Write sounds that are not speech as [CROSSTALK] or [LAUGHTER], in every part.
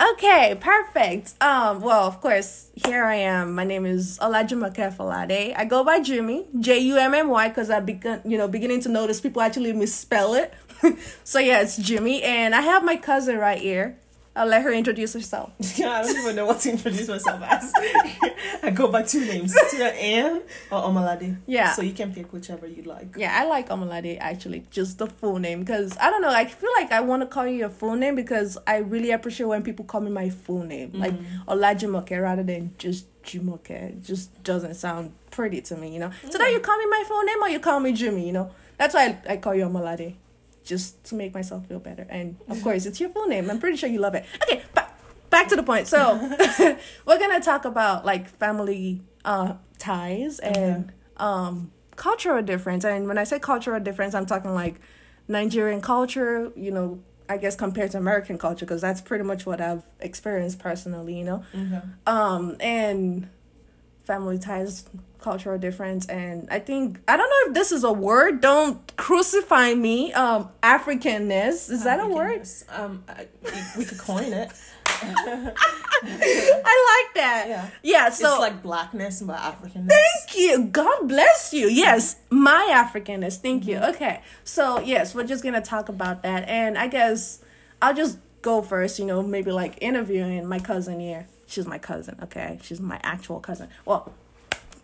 Okay, perfect. Um, well, of course, here I am. My name is Olajumoke Falade. I go by Jummy, J U M M Y, because I begun, you know, beginning to notice people actually misspell it. [LAUGHS] so yeah, it's Jummy, and I have my cousin right here. I'll let her introduce herself. Yeah, [LAUGHS] I don't even know what to introduce myself as. [LAUGHS] I go by two names, Tia Ann or oh, Omalade. Yeah. So you can pick whichever you like. Yeah, I like Omalade actually, just the full name, because I don't know. I feel like I want to call you your full name because I really appreciate when people call me my full name, like mm-hmm. Olajumoke, rather than just Jumoke. It just doesn't sound pretty to me, you know. So mm. that you call me my full name or you call me Jummy, you know. That's why I, I call you Omalade, just to make myself feel better. And of [LAUGHS] course, it's your full name. I'm pretty sure you love it. Okay, but back to the point. So [LAUGHS] we're gonna talk about like family uh ties and um cultural difference. And when I say cultural difference, I'm talking like Nigerian culture, you know, I guess compared to American culture, because that's pretty much what I've experienced personally, you know. Okay. Um, and family ties, cultural difference, and I think I don't know if this is a word. Don't crucify me. Um, Africanness is that a word? Um, I, we, could coin it. [LAUGHS] I like that. Yeah. Yeah. So it's like blackness but Africanness. Thank you. God bless you. Yes, my Africanness. Thank you. Okay. So, yes, we're just to talk about that. And I guess I'll just go first, you know, maybe like interviewing my cousin here. She's my cousin, okay? She's my actual cousin. Well,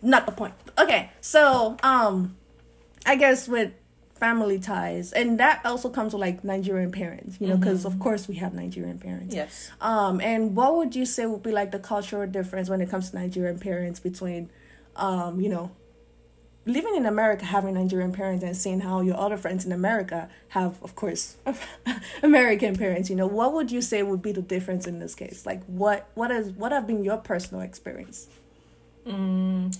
not the point. Okay. So, um I guess with family ties and that also comes with like Nigerian parents, you know, because of course we have Nigerian parents. Yes. Um, and what would you say would be like the cultural difference when it comes to Nigerian parents between, um, you know, living in America, having Nigerian parents, and seeing how your other friends in America have, of course, [LAUGHS] American parents? You know, what would you say would be the difference in this case? Like, what what is what have been your personal experience? Mm,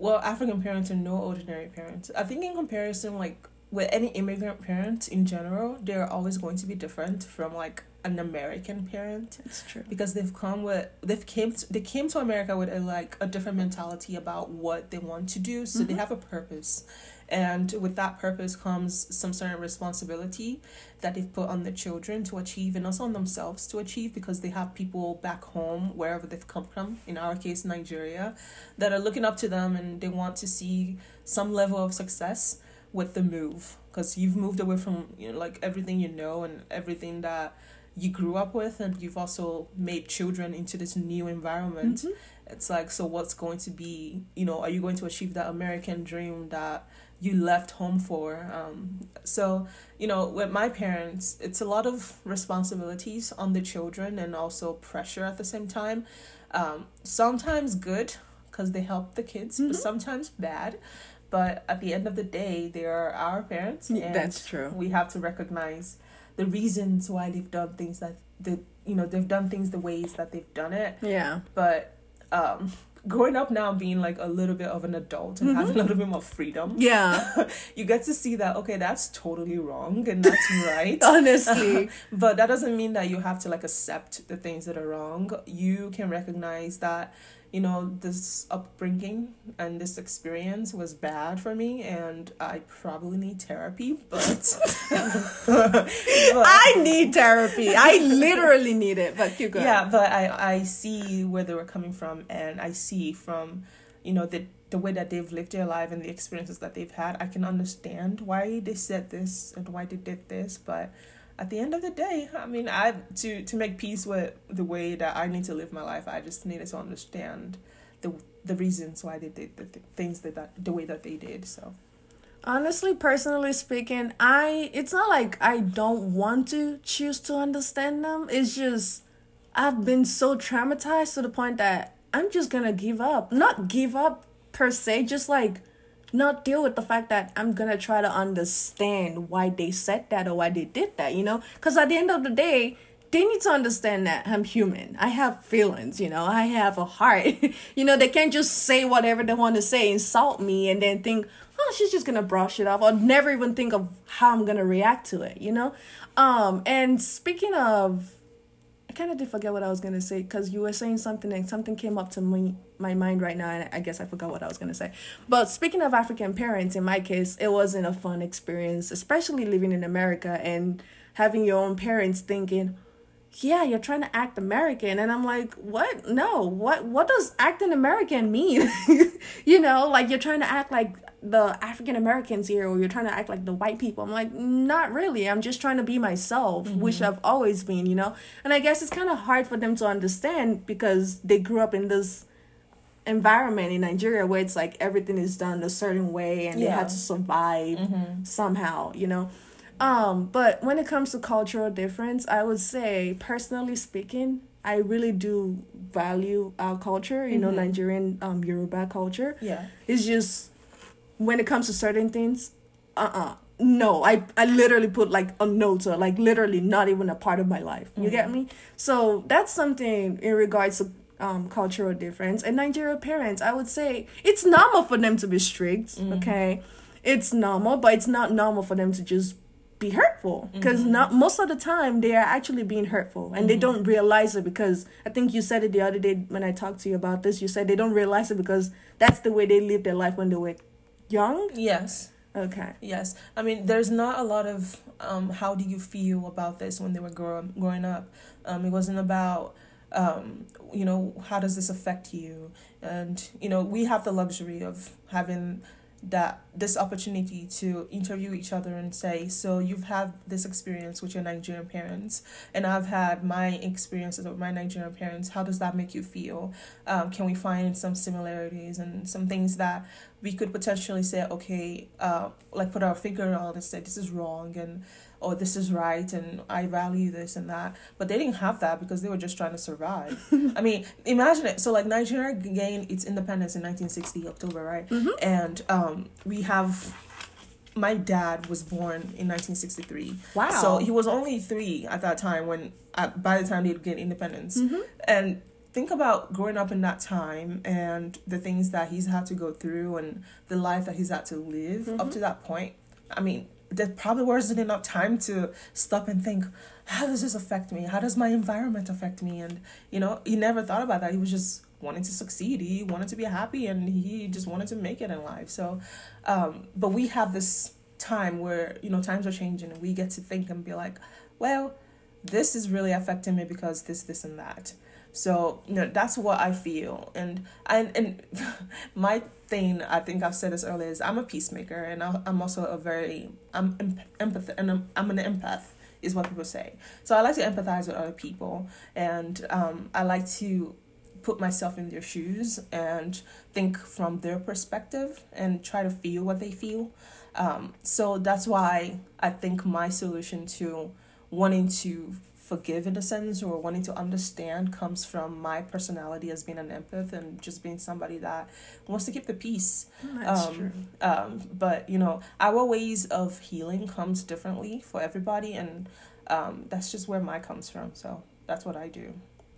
well, African parents are no ordinary parents. I think in comparison, like with any immigrant parent in general, they're always going to be different from like an American parent It's true. because they've come with they've came to, they came to America with a like a different mentality about what they want to do. So they mm-hmm. have a purpose, and with that purpose comes some certain responsibility that they've put on the children to achieve and also on themselves to achieve because they have people back home wherever they've come from. In our case, Nigeria, that are looking up to them and they want to see some level of success with the move. Because you've moved away from you know like everything you know and everything that you grew up with and you've also made children into this new environment. Mm-hmm. It's like so what's going to be you know are you going to achieve that american dream that you left home for um so you know with my parents it's a lot of responsibilities on the children and also pressure at the same time um sometimes good because they help the kids but sometimes bad but at the end of the day they are our parents and That's true. we have to recognize the reasons why they've done things that the you know they've done things the ways that they've done it Yeah. but um growing up now being like a little bit of an adult and having a mm-hmm. little bit more freedom Yeah. [LAUGHS] you get to see that okay that's totally wrong and that's [LAUGHS] right Honestly. [LAUGHS] but that doesn't mean that you have to like accept the things that are wrong you can recognize that you know this upbringing and this experience was bad for me and i probably need therapy but, but [LAUGHS] I need therapy. I literally need it. But keep going. yeah but i i see where they were coming from and i see from you know the the way that they've lived their life and the experiences that they've had i can understand why they said this and why they did this but at the end of the day i mean i to to make peace with the way that i need to live my life i just needed to understand the the reasons why they did the th- things that, that the way that they did so Honestly, personally speaking, I it's not like I don't want to choose to understand them. It's just I've been so traumatized to the point that I'm just gonna give up. Not give up per se, just like not deal with the fact that I'm gonna try to understand why they said that or why they did that, you know? Because at the end of the day, they need to understand that I'm human. I have feelings, you know, I have a heart. [LAUGHS] you know, they can't just say whatever they want to say, insult me, and then think, oh, she's just gonna brush it off, or never even think of how I'm gonna react to it, you know? Um, and speaking of I kind of did forget what I was gonna say because you were saying something and something came up to me my mind right now and I guess I forgot what I was gonna say. But speaking of African parents, in my case, it wasn't a fun experience, especially living in America and having your own parents thinking, yeah, you're trying to act American. And I'm like, what? No, what what does acting American mean? [LAUGHS] you know, like you're trying to act like the African Americans here or you're trying to act like the white people. I'm like, not really. I'm just trying to be myself, mm-hmm. which I've always been, you know? And I guess it's kind of hard for them to understand because they grew up in this environment in Nigeria where it's like everything is done a certain way and yeah. they had to survive mm-hmm. somehow, you know? Um, but when it comes to cultural difference, I would say, personally speaking, I really do value our culture, you mm-hmm. know, Nigerian um Yoruba culture. Yeah. It's just when it comes to certain things, uh uh no, I, I literally put like a note or like literally not even a part of my life. You mm-hmm. get me? So that's something in regards to um, cultural difference. And Nigerian parents, I would say it's normal for them to be strict, mm-hmm. okay? It's normal, but it's not normal for them to just be hurtful because mm-hmm. not most of the time they are actually being hurtful and mm-hmm. they don't realize it because i think you said it the other day when i talked to you about this you said they don't realize it because that's the way they live their life when they were young? Yes. Okay. Yes. I mean there's not a lot of um how do you feel about this when they were grow- growing up? Um it wasn't about um you know how does this affect you? And you know we have the luxury of having that this opportunity to interview each other and say, so you've had this experience with your Nigerian parents, and I've had my experiences with my Nigerian parents. How does that make you feel? Um, can we find some similarities and some things that we could potentially say, okay, uh, like put our finger on and say this is wrong and oh this is right and I value this and that. But they didn't have that because they were just trying to survive. [LAUGHS] I mean, imagine it. So like Nigeria gained its independence in nineteen sixty October, right? Mm-hmm. And um, we have my dad was born in 1963. Wow. So he was only three at that time when, at, by the time they'd get independence. Mm-hmm. And think about growing up in that time and the things that he's had to go through and the life that he's had to live mm-hmm. up to that point. I mean, there probably wasn't enough time to stop and think, how does this affect me? How does my environment affect me? And, you know, he never thought about that. He was just wanting to succeed. He wanted to be happy and he just wanted to make it in life. So, um, but we have this time where, you know, times are changing and we get to think and be like, well, this is really affecting me because this, this, and that. So, you know, that's what I feel. And and and [LAUGHS] my thing, I think I've said this earlier, is I'm a peacemaker and I'm also a very I'm empath and I'm, I'm an empath is what people say. So I like to empathize with other people and um, I like to put myself in their shoes and think from their perspective and try to feel what they feel. Um, so that's why I think my solution to wanting to forgive in a sense or wanting to understand comes from my personality as being an empath and just being somebody that wants to keep the peace. That's um, true. Um, but you know, our ways of healing comes differently for everybody, and um, that's just where my comes from. So that's what I do.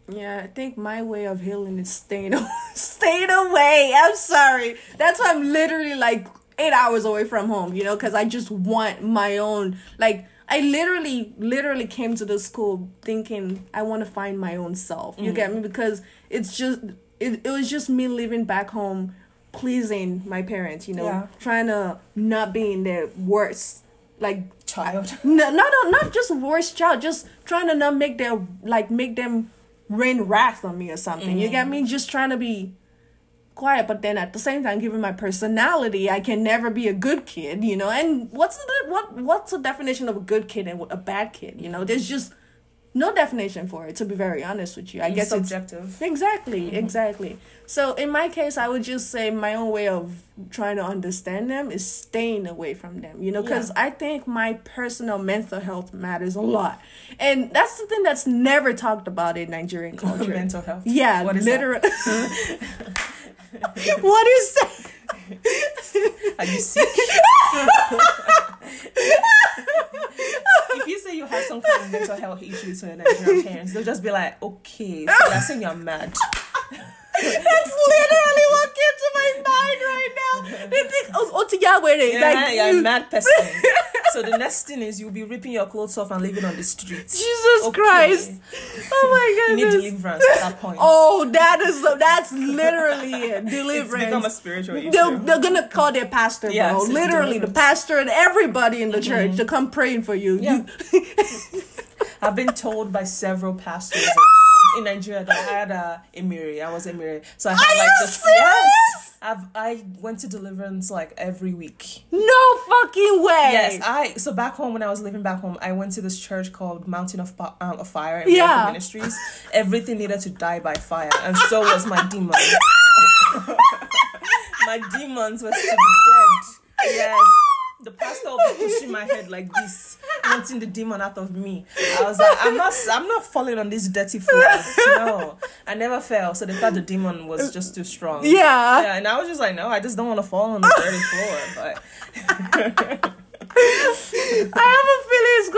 Yeah, I think my way of healing is staying [LAUGHS] staying away. I'm sorry. That's why I'm literally like eight hours away from home. You know, because I just want my own like I literally, literally came to the school thinking I want to find my own self. You mm get me? Because it's just, it, it was just me living back home, pleasing my parents, you know, yeah. trying to not be in their worst, like, child. [LAUGHS] No, not, not just worst child, just trying to not make their, like, make them rain wrath on me or something. mm You get me? Just trying to be quiet but then at the same time given my personality i can never be a good kid you know? And what's the what what's the definition of a good kid and a bad kid you know? There's just no definition for it to be very honest with you. I it's guess subjective. It's, exactly mm-hmm. exactly. So in my case i would just say my own way of trying to understand them is staying away from them you know? Because yeah. i think my personal mental health matters a lot. And that's the thing that's never talked about in nigerian [LAUGHS] culture. mental health. Yeah literally [LAUGHS] [LAUGHS] [LAUGHS] what is that? Are you sick? [LAUGHS] if you say you have some kind of mental health issues to your Nigerian parents, they'll just be like, okay, so you're saying you're mad. [LAUGHS] That's literally what came to my mind right now. They think, oh, oh to Yahweh, yeah, like, you're you. a mad [LAUGHS] person. so the next thing is you'll be ripping your clothes off and living on the streets. Jesus okay. Christ! Oh my goodness! You need deliverance at that point. Oh, that is that's literally it. Deliverance. [LAUGHS] It's become a spiritual issue. They're, they're gonna call their pastor, yes, bro. Literally, the pastor and everybody in the church mm-hmm. to come praying for you. Yeah. You, [LAUGHS] I've been told by several pastors in Nigeria that I had a Emiri. I was Emiri. So I had Are like you just serious? yes. I've I went to deliverance like every week. No fucking way. Yes, I so back home when I was living back home, I went to this church called Mountain of, um, of Fire Yeah. Ministries. Everything needed to die by fire, and so was my demon. [LAUGHS] my demons were to be dead. Yes. The pastor was pushing my head like this, wanting the demon out of me. I was like, I'm not, I'm not falling on this dirty floor. No, I never fell. So they thought the demon was just too strong. Yeah. Yeah, and I was just like, no, I just don't want to fall on the dirty floor. But [LAUGHS] I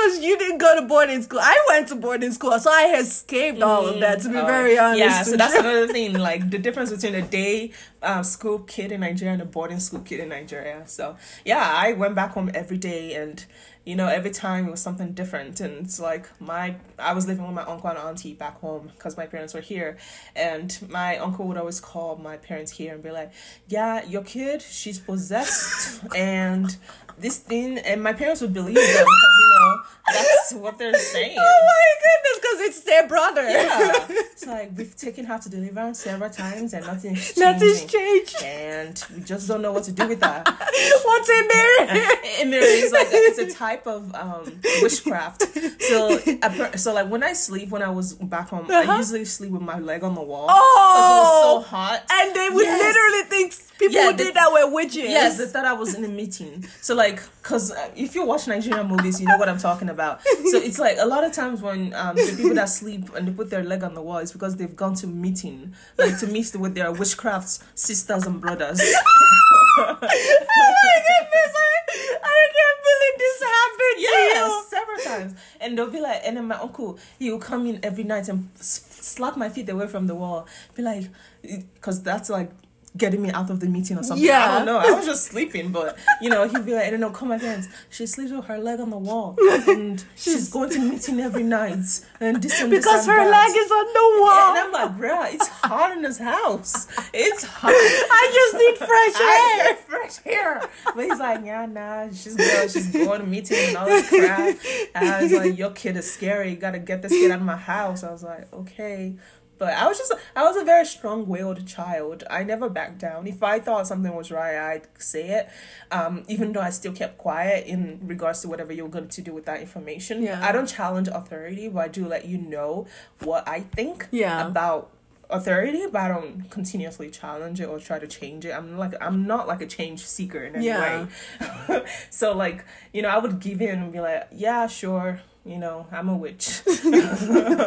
have a feeling it's because you didn't go to boarding school. I went to boarding school, so I escaped all of that. To be Oh, very honest, Yeah, so that's another thing. [LAUGHS] Like the difference between a day um, school kid in Nigeria and a boarding school kid in Nigeria. So yeah, I went back home every day, and you know every time it was something different. And it's like my I was living with my uncle and auntie back home because my parents were here, and my uncle would always call my parents here and be like, "Yeah, your kid, she's possessed," [LAUGHS] and this thing, and my parents would believe them because you know that's what they're [LAUGHS] saying. Oh my goodness, because it's their brother. Yeah. [LAUGHS] It's like we've taken her to deliverance several times and [LAUGHS] nothing's changing. Nothing's changed. And we just don't know what to do with her. What's in there? And there is like it's a type of um, witchcraft. So, so like when I sleep, when I was back home, Uh-huh. I usually sleep with my leg on the wall. Oh. because it was so hot. and they would Yes. literally think people Yeah, they- did that were witches. Yes, they thought I was in a meeting. So like, cause uh, if you watch Nigerian movies, you know what I'm talking about. So it's like a lot of times when um, the people that sleep and they put their leg on the wall, it's because they've gone to meeting, like to meet with their witchcraft sisters and brothers. [LAUGHS] oh my goodness, I, I can't believe this happened to Yes, several times. And they'll be like, and then my uncle, he will come in every night and s- slap my feet away from the wall. Be like, because that's like getting me out of the meeting or something. Yeah. I don't know. I was just sleeping, but you know, he'd be like, I don't know, come again. She sleeps with her leg on the wall, and [LAUGHS] she's going to meeting every night, and this and this Because and her that. leg is on the wall. And. I'm like, bruh, it's hot in this house. It's hot. [LAUGHS] I just need fresh I air. fresh air. But he's like, yeah, nah, she's good. She's going to meeting and all this crap. And I was like, your kid is scary. You gotta get this kid out of my house. I was like, okay. But I was just, I was a very strong-willed child. I never backed down. If I thought something was right, I'd say it. Um, even though I still kept quiet in regards to whatever you're going to do with that information. Yeah. I don't challenge authority, but I do let you know what I think Yeah. about authority, but I don't continuously challenge it or try to change it. I'm like I'm not like a change seeker in any Yeah. way. [LAUGHS] so like, you know, I would give in and be like, Yeah, sure, you know, I'm a witch. [LAUGHS]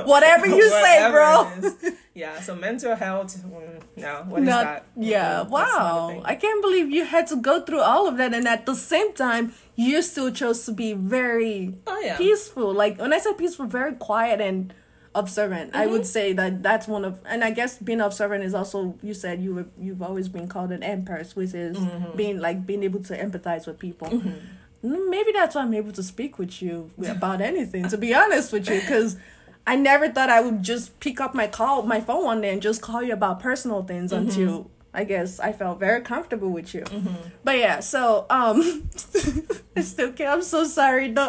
Whatever you say, bro. [LAUGHS] Yeah, so mental health mm, no, what is Not- that? Yeah, wow. I can't believe you had to go through all of that and at the same time you still chose to be very Oh yeah. peaceful. Like when I say peaceful, very quiet and observant. I Mm-hmm. would say that that's one of and I guess being observant is also you said you were you've always been called an empath, which is Mm-hmm. being like being able to empathize with people. Mm, Maybe that's why I'm able to speak with you about anything. To be honest with you, because I never thought I would just pick up my call, my phone one day, and just call you about personal things Mm-hmm. until I guess I felt very comfortable with you. But yeah, so um, I still can't. I'm so sorry. The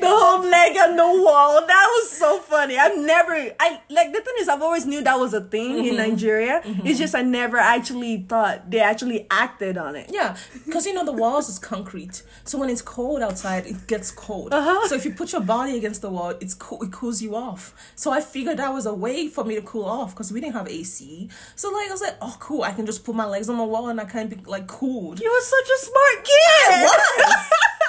the whole leg on the wall. That was so funny. I've never. I like the thing is I've always knew that was a thing Mm-hmm. in Nigeria. It's just I never actually thought they actually acted on it. Yeah, because you know the walls is concrete, so when it's cold outside, it gets cold. Uh-huh. So if you put your body against the wall, it's cool. It cools you off. So I figured that was a way for me to cool off because we didn't have AC. So like I was like, oh cool, I can just put my legs on the wall and I can't be like cooled. You were such a smart kid.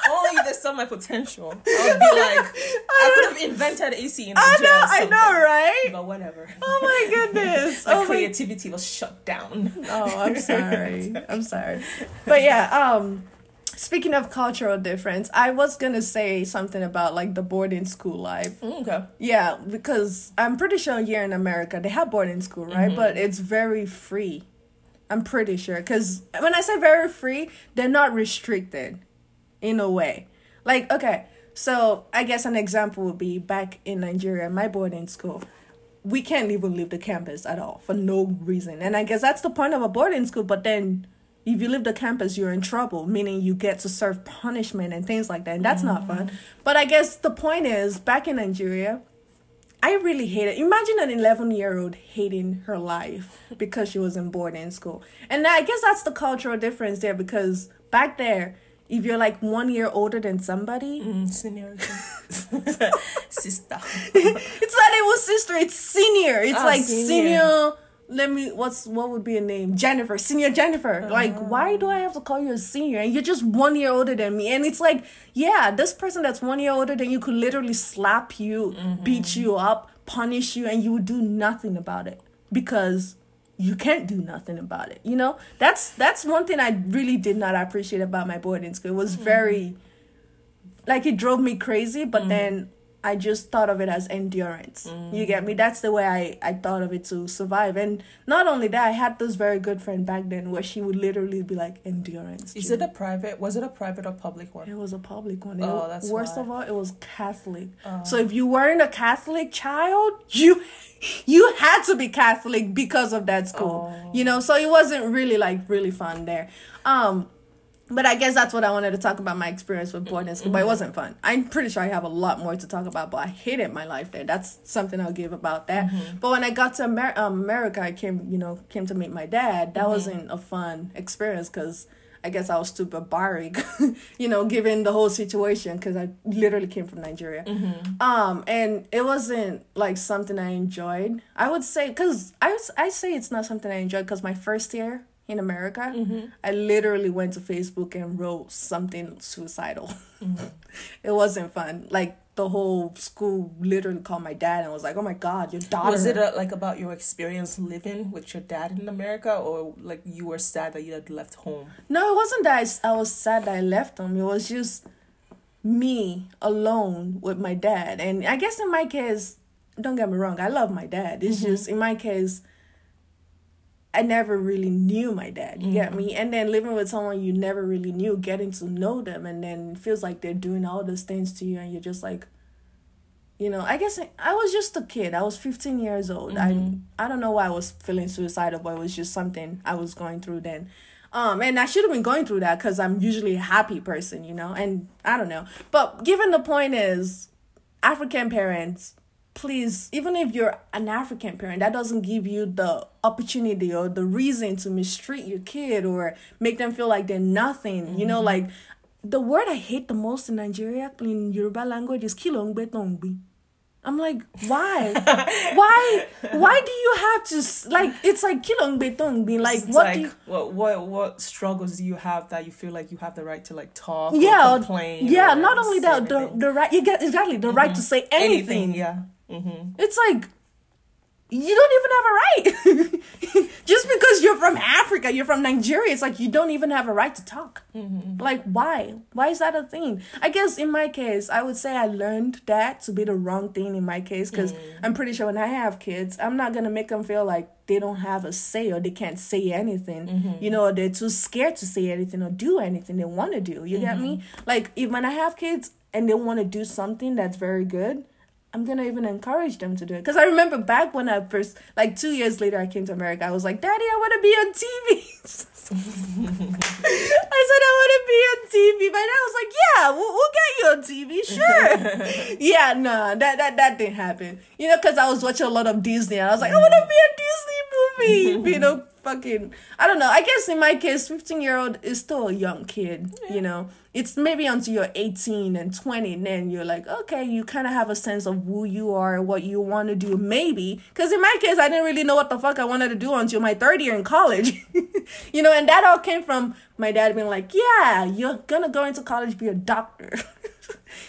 [LAUGHS] Only they saw my potential, I would be like, [LAUGHS] I could have invented AC in I know, I know, right? But whatever. Oh my [LAUGHS] goodness. my oh my creativity was shut down. Oh, I'm sorry. I'm sorry. But yeah, um speaking of cultural difference, I was going to say something about like the boarding school life. Okay. Yeah, because I'm pretty sure here in America they have boarding school, right? But it's very free. I'm pretty sure cuz when I say very free, they're not restricted in a way. Like okay, so I guess an example would be back in Nigeria, my boarding school. We can't even leave the campus at all for no reason. And I guess that's the point of a boarding school, but then if you leave the campus, you're in trouble, meaning you get to serve punishment and things like that. And that's not fun. Mm. But I guess the point is, back in Nigeria, I really hate it. Imagine an 11 year old hating her life because she wasn't born in school. And I guess that's the cultural difference there because back there, if you're like one year older than somebody, Mm, seniority. [LAUGHS] [LAUGHS] Sister. [LAUGHS] it's not even sister, it's senior. It's Ah, like senior. senior. Let me, what's, what would be a name? Jennifer, senior Jennifer. Like, Uh-huh. why do I have to call you a senior? And you're just one year older than me. And it's like, yeah, this person that's one year older than you could literally slap you, Mm-hmm. beat you up, punish you, and you would do nothing about it because you can't do nothing about it. You know, that's that's one thing I really did not appreciate about my boarding school. It was Mm-hmm. very like it drove me crazy, but then I just thought of it as endurance. You get me? That's the way I, I thought of it to survive. And not only that, I had this very good friend back then where she would literally be like, endurance. Is June." it a private? Was it a private or public one? It was a public one. Oh, It- that's worst why. of all, it was Catholic. Oh. So if you weren't a Catholic child, you [LAUGHS] you had to be Catholic because of that school. Oh. You know, so it wasn't really like really fun there. Um but I guess that's what I wanted to talk about my experience with boarding school, but Mm-hmm. it wasn't fun. I'm pretty sure I have a lot more to talk about, but I hated my life there. That's something I'll give about that. Mm-hmm. But when I got to Amer- um, America, I came, you know, came to meet my dad. Mm-hmm. That wasn't a fun experience because I guess I was too barbaric, [LAUGHS] you know, given the whole situation because I literally came from Nigeria. Mm-hmm. Um, and it wasn't like something I enjoyed. I would say because I I say it's not something I enjoyed because my first year in America, Mm-hmm. I literally went to Facebook and wrote something suicidal. Mm-hmm. [LAUGHS] it wasn't fun. Like the whole school literally called my dad and was like, "Oh my God, your daughter." Was it uh like about your experience living with your dad in America, or like you were sad that you had left home? No, it wasn't that I was sad that I left him. It was just me alone with my dad. And I guess in my case, don't get me wrong, I love my dad. It's just in my case, I never really knew my dad. You get me? And then living with someone you never really knew, getting to know them, and then it feels like they're doing all those things to you, and you're just like, you know, I guess I, I was just a kid. I was 15 years old. I I don't know why I was feeling suicidal, but it was just something I was going through then. Um, and I should have been going through that because I'm usually a happy person, you know. And I don't know, but given the point is, African parents, please, even if you're an African parent, that doesn't give you the opportunity or the reason to mistreat your kid or make them feel like they're nothing. You know, mm-hmm. like the word I hate the most in Nigeria in Yoruba language is kilongbetongbi. I'm like, why? [LAUGHS] why? Why do you have to like? It's like kilongbetongbi. Like, It's what like you? what what what struggles do you have that you feel like you have the right to like talk? Yeah, or complain. yeah. or Not only that, the anything? the right. You get exactly the right mm-hmm. to say anything. anything, yeah. Mm-hmm. It's like you don't even have a right. [LAUGHS] Just because you're from Africa, you're from Nigeria, it's like you don't even have a right to talk. Mm-hmm. Like why? Why is that a thing? I guess in my case, I would say I learned that to be the wrong thing in my case because mm. I'm pretty sure when I have kids, I'm not gonna make them feel like they don't have a say or they can't say anything. Mm-hmm. You know, they're too scared to say anything or do anything they want to do. You get me? Mm-hmm. Like if when I have kids and they want to do something that's very good, I'm gonna even encourage them to do it. Because I remember back when I first, like two years later, I came to America. I was like, Daddy, I want to be on TV. [LAUGHS] I said I want to be on TV. My I was like, Yeah, we'll, we'll get you on TV, sure. [LAUGHS] yeah, nah, that that that didn't happen. You know, because I was watching a lot of Disney, and I was like, I want to be a Disney movie. you know, fucking. I don't know. I guess in my case, 15 year old is still a young kid. You know, it's maybe until you're 18 and 20, and then you're like, okay, you kind of have a sense of who you are, what you want to do, maybe. Because in my case, I didn't really know what the fuck I wanted to do until my third year in college. [LAUGHS] you know, and that all came from my dad being like, yeah, you're gonna go into college, be a doctor. [LAUGHS]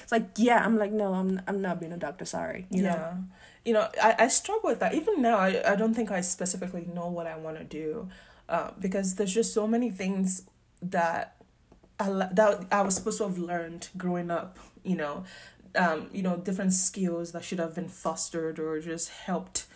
it's like, yeah, I'm like, no, I'm, I'm not being a doctor, sorry. You know? You know, I, I struggle with that. Even now, I, I don't think I specifically know what I want to do uh, because there's just so many things that I, that I was supposed to have learned growing up, you know, um, you know, different skills that should have been fostered or just helped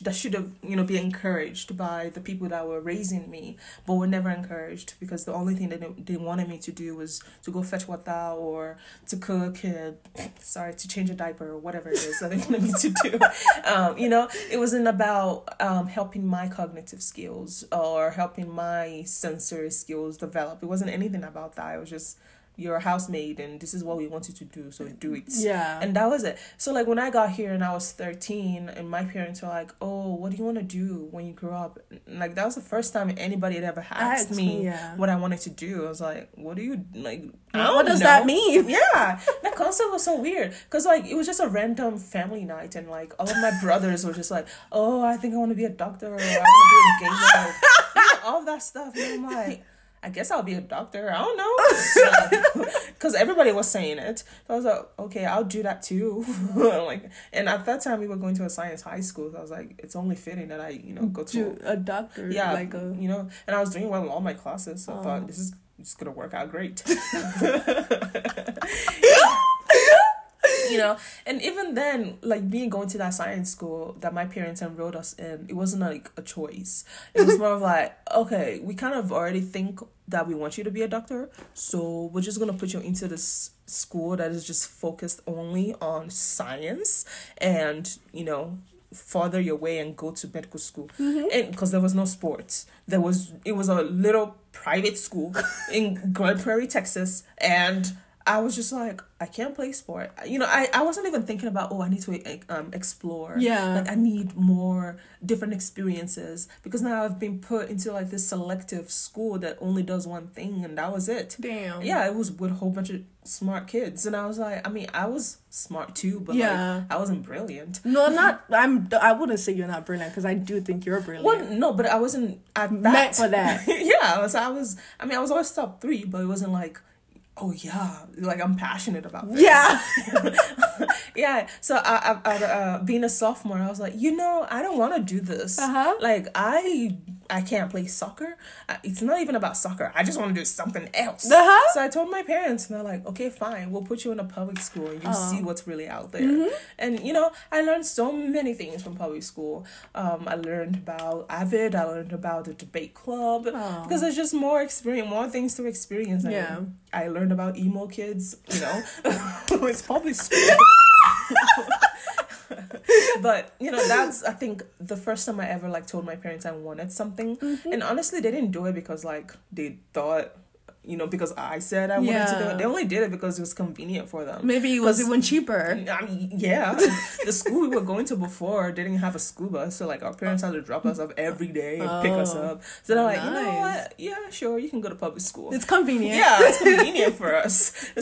that should have you know be encouraged by the people that were raising me but were never encouraged because the only thing that they, wanted me to do was to go fetch water or to cook and [COUGHS] sorry to change a diaper or whatever it is that they [LAUGHS] wanted me to do. [LAUGHS] Um, you know it wasn't about um, helping my cognitive skills or helping my sensory skills develop. It wasn't anything about that. It was just you're a housemaid and this is what we want you to do so do it Yeah. and that was it so like when i got here and i was 13 and my parents were like oh what do you want to do when you grow up And, like that was the first time anybody had ever asked Asked me yeah. what i wanted to do i was like what do you like What does know. that mean? [LAUGHS] yeah that concept was so weird because like it was just a random family night and like all of my brothers were just like oh i think i want to be a doctor or i want to be a gamer [LAUGHS] know, all of that stuff and i'm like I guess I'll be a doctor. I don't know, [LAUGHS] because everybody was saying it. So I was like, okay, I'll do that too. [LAUGHS] like, and at that time we were going to a science high school. So I was like, it's only fitting that I, you know, go to To a doctor. yeah, Like a. you know, and I was doing well in all my classes, so I Oh. thought this is just gonna work out great. [LAUGHS] you know, and even then, like me going to that science school that my parents enrolled us in, it wasn't like a choice. It was more of like, okay, we kind of already think that we want you to be a doctor, so we're just gonna put you into this school that is just focused only on science and you know further your way and go to medical school. Mm-hmm. And because there was no sports. There was it was a little private school in grand prairie texas and i was just like i can't play sport you know i, I wasn't even thinking about oh i need to um, explore Yeah. like i need more different experiences because now i've been put into like this selective school that only does one thing and that was it Damn. yeah, it was with a whole bunch of smart kids, and I was like, I mean, I was smart too, but Yeah. like, I wasn't brilliant. No, not. I'm. I wouldn't say you're not brilliant because I do think you're brilliant. Well, no, but I wasn't at that. Meant for that. [LAUGHS] yeah, was. I was. I mean, I was always top three, but it wasn't like, oh yeah, like I'm passionate about this. Yeah. [LAUGHS] yeah. So I, I, I uh, being a sophomore, I was like, you know, I don't want to do this. Uh-huh. Like I, I can't play soccer. It's not even about soccer. I just want to do something else. Uh-huh. So I told my parents, and they're like, okay, fine, we'll put you in a public school and you Oh. see what's really out there. Mm-hmm. And you know, I learned so many things from public school. Um, I learned about Avid. I learned about the debate club Oh. because there's just more experience, more things to experience. And Yeah. I learned about emo kids. You know, [LAUGHS] [LAUGHS] it's public school. [LAUGHS] [LAUGHS] but you know that's i think the first time i ever like told my parents i wanted something Mm-hmm. and honestly they didn't do it because like they thought you know because i said i wanted to do it they only did it because it was convenient for them Maybe it was even cheaper. I mean, yeah. [LAUGHS] the school we were going to before didn't have a school bus, so like our parents had to drop us off every day and pick us Oh, up. So they're like, you know what? Yeah, sure, you can go to public school. It's convenient. Yeah, it's [LAUGHS] convenient for us.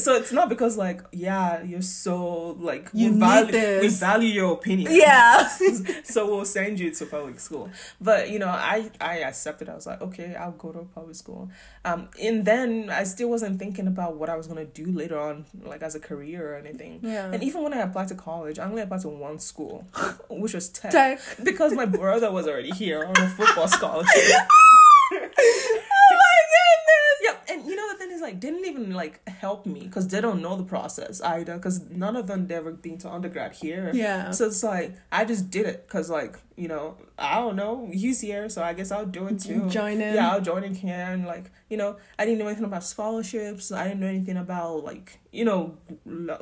So it's not because like, yeah, you're so like You we value we value your opinion. Yeah. [LAUGHS] so we'll send you to public school. But you know, I I accepted. I was like, okay, I'll go to public school. Um, and then I still wasn't thinking about what I was gonna do later on, like as a career or anything. Yeah. And even when I applied to college, I only applied to one school, [LAUGHS] which was tech, Tech. because my brother was already here on a football scholarship. [LAUGHS] Oh my goodness. Yeah, and you know the thing is like didn't even like help me because they don't know the process either because none of them ever been to undergrad here. Yeah. So it's like I just did it because like you know I don't know he's here so I guess I'll do it too. Join in. Yeah, I'll join in here and like you know I didn't know anything about scholarships. I didn't know anything about like you know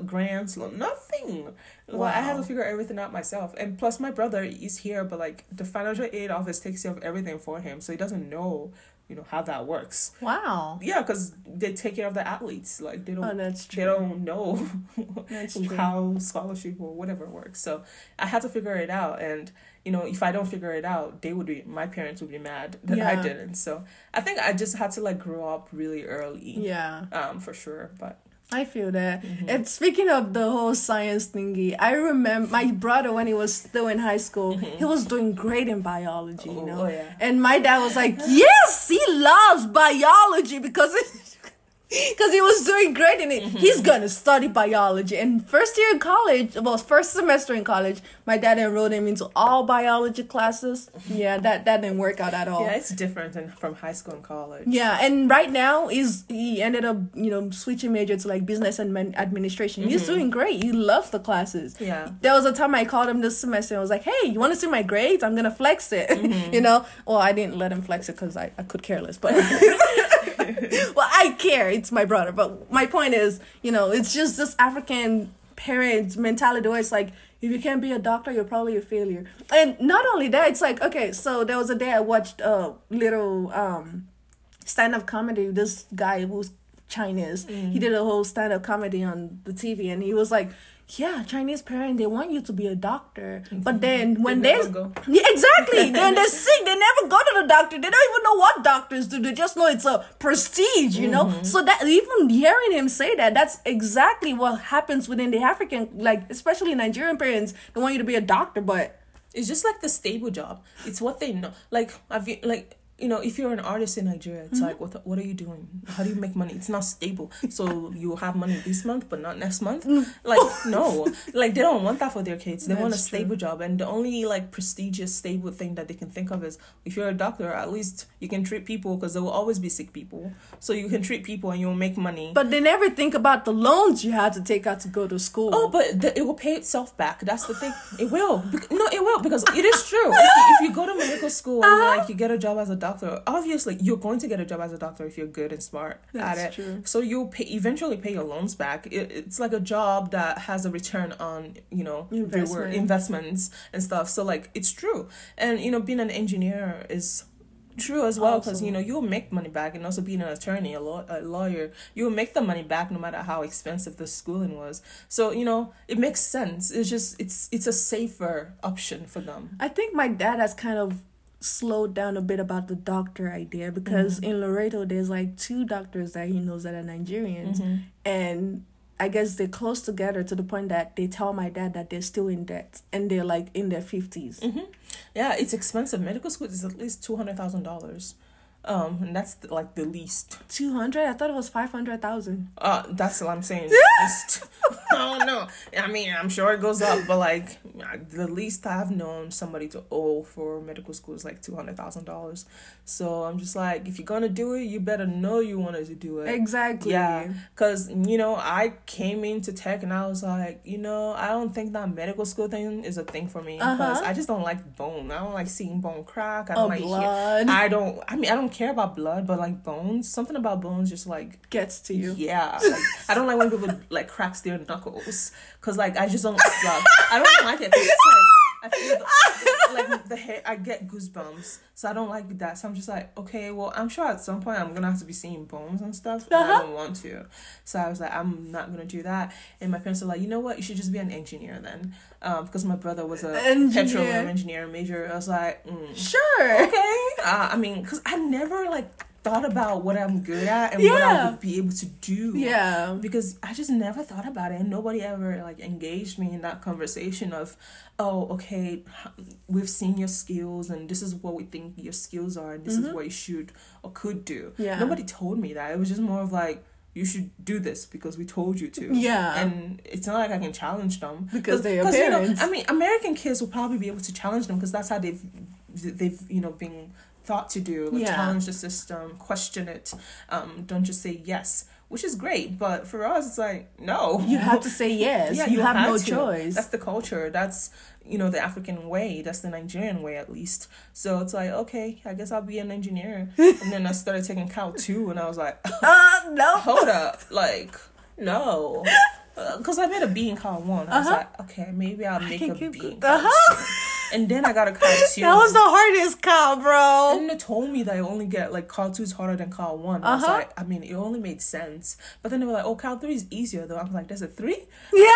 grants. Nothing. Well, I had to figure everything out myself. And plus my brother is here, but like the financial aid office takes care of everything for him, so he doesn't know you know how that works. Wow. Yeah, because they take care of the athletes. Like they don't. Oh, that's they don't know [LAUGHS] how scholarship or whatever works. So I had to figure it out, and you know, if I don't figure it out, they would be my parents would be mad that I didn't. So I think I just had to like grow up really early. Yeah. Um, for sure, but I feel that. Mm-hmm. And speaking of the whole science thingy, I remember my brother when he was still in high school, he was doing great in biology, you Mm-hmm. Oh, know. oh, yeah. And my dad was like, "Yes, he loves biology because it [LAUGHS] because he was doing great in it. Mm-hmm. He's gonna study biology. And first year in college, well, first semester in college, my dad enrolled him into all biology classes. [LAUGHS] Yeah, that that didn't work out at all. yeah, it's different than from high school and college. Yeah, and right now is he ended up you know switching major to like business and administration. He's doing great. He loves the classes. Mm-hmm. Yeah. There was a time I called him this semester and was like, "Hey, you want to see my grades? I'm gonna flex it." [LAUGHS] Mm-hmm. you know. Well, I didn't let him flex it because I I could care less, but. [LAUGHS] well, I care. It's my brother, but my point is, you know, it's just this African parents mentality where it's like, if you can't be a doctor, you're probably a failure. And not only that, it's like, okay, so there was a day I watched a little um stand up comedy. This guy was Chinese. Mm. He did a whole stand up comedy on the TV, and he was like, "Yeah, Chinese parent they want you to be a doctor, but then when They they, never go. [LAUGHS] yeah, exactly, [LAUGHS] then they're sick, they never go to the doctor. They don't even know what doctors do. They just know it's a prestige, you know. Mm-hmm. So that even hearing him say that, that's exactly what happens within the African, like especially Nigerian parents. They want you to be a doctor, but It's just like the stable job. It's what they know. Like I've like you know, if you're an artist in Nigeria, it's like what what are you doing? How do you make money? It's not stable. So you have money this month, but not next month. Like [LAUGHS] no, like they don't want that for their kids. They want a That's true. stable job, and the only like prestigious stable thing that they can think of is if you're a doctor, at least you can treat people because there will always be sick people. So you can treat people and you'll make money. but they never think about the loans you had to take out to go to school. Oh, but the, it will pay itself back. That's the thing. It will. Bec- no, it will because it is true. If you, if you go to medical school Uh-huh. like you get a job as a doctor, obviously you're going to get a job as a doctor if you're good and smart That's at it. true. So you'll pay eventually pay your loans back. It, it's like a job that has a return on you know your Investment. investments and stuff. So like it's true, and you know being an engineer is true as well because you know you'll make money back and also being an attorney a, law- a lawyer you'll make the money back no matter how expensive the schooling was so you know it makes sense it's just it's it's a safer option for them I think my dad has kind of slowed down a bit about the doctor idea because Mm-hmm. in Laredo there's like two doctors that he knows that are Nigerians Mm-hmm. and I guess they're close together to the point that they tell my dad that they're still in debt and they're like in their 50s. Mm-hmm. yeah it's expensive medical school is at least $200000 um and that's like the least 200? I thought it was 500,000. Uh, that's what I'm saying. Just, I don't know. I mean, I'm sure it goes up, but like the least I've known somebody to owe for medical school is like two hundred thousand dollars. So I'm just like, if you're gonna do it, you better know you wanted to do it. Exactly. Yeah, cause you know I came into tech and I was like, you know, I don't think that medical school thing is a thing for me because Uh-huh. I just don't like bone. I don't like seeing bone crack. I don't Oh, like hear- blood I don't. I mean, I don't care about blood, but like bones, something about bones just like gets to you. yeah, like, I don't like when people like cracks their knuckles, cause like I just don't like. I don't like it. It's like I feel the, like the hair. I get goosebumps, so I don't like that. So I'm just like, okay, well, I'm sure at some point I'm gonna have to be seeing bones and stuff. But I Uh-huh. don't want to, so I was like, I'm not gonna do that. And my parents were like, you know what, you should just be an engineer then, um, because my brother was a Engineer. petroleum engineer major. I was like, mm, Sure. okay. Uh, I mean, because I never like thought about what I'm good at and what I would be able to do. Yeah. Because I just never thought about it, and nobody ever like engaged me in that conversation of, oh, okay, we've seen your skills, and this is what we think your skills are, and this is what you should or could do. Mm-hmm. Yeah. Nobody told me that. It was just more of like. You should do this because we told you to. Yeah. and it's not like I can challenge them Because they're your 'cause, you know. I mean, American kids will probably be able to challenge them because that's how they've they've you know been thought to do like Yeah. challenge the system question it um don't just say yes which is great but for us it's like no You have to say [LAUGHS] yes. yeah you, have had no to. choice. that's the culture that's you know the african way that's the nigerian way at least so it's like okay i guess i'll be an engineer [LAUGHS] and then i started taking cal 2 and i was like [LAUGHS] uh, no. hold up like no because I made a B in Cal 1. I was Uh-huh. like, okay, maybe I'll make a B. in Cal Uh-huh. 2. And then I got a Cal [LAUGHS] 2. That was the hardest cow, bro. And they told me that I only get like Cal 2 is harder than Cal 1. I was Uh-huh. like, I mean, it only made sense. But then they were like, oh, Cal 3 is easier though. I'm like, there's a 3? Yeah.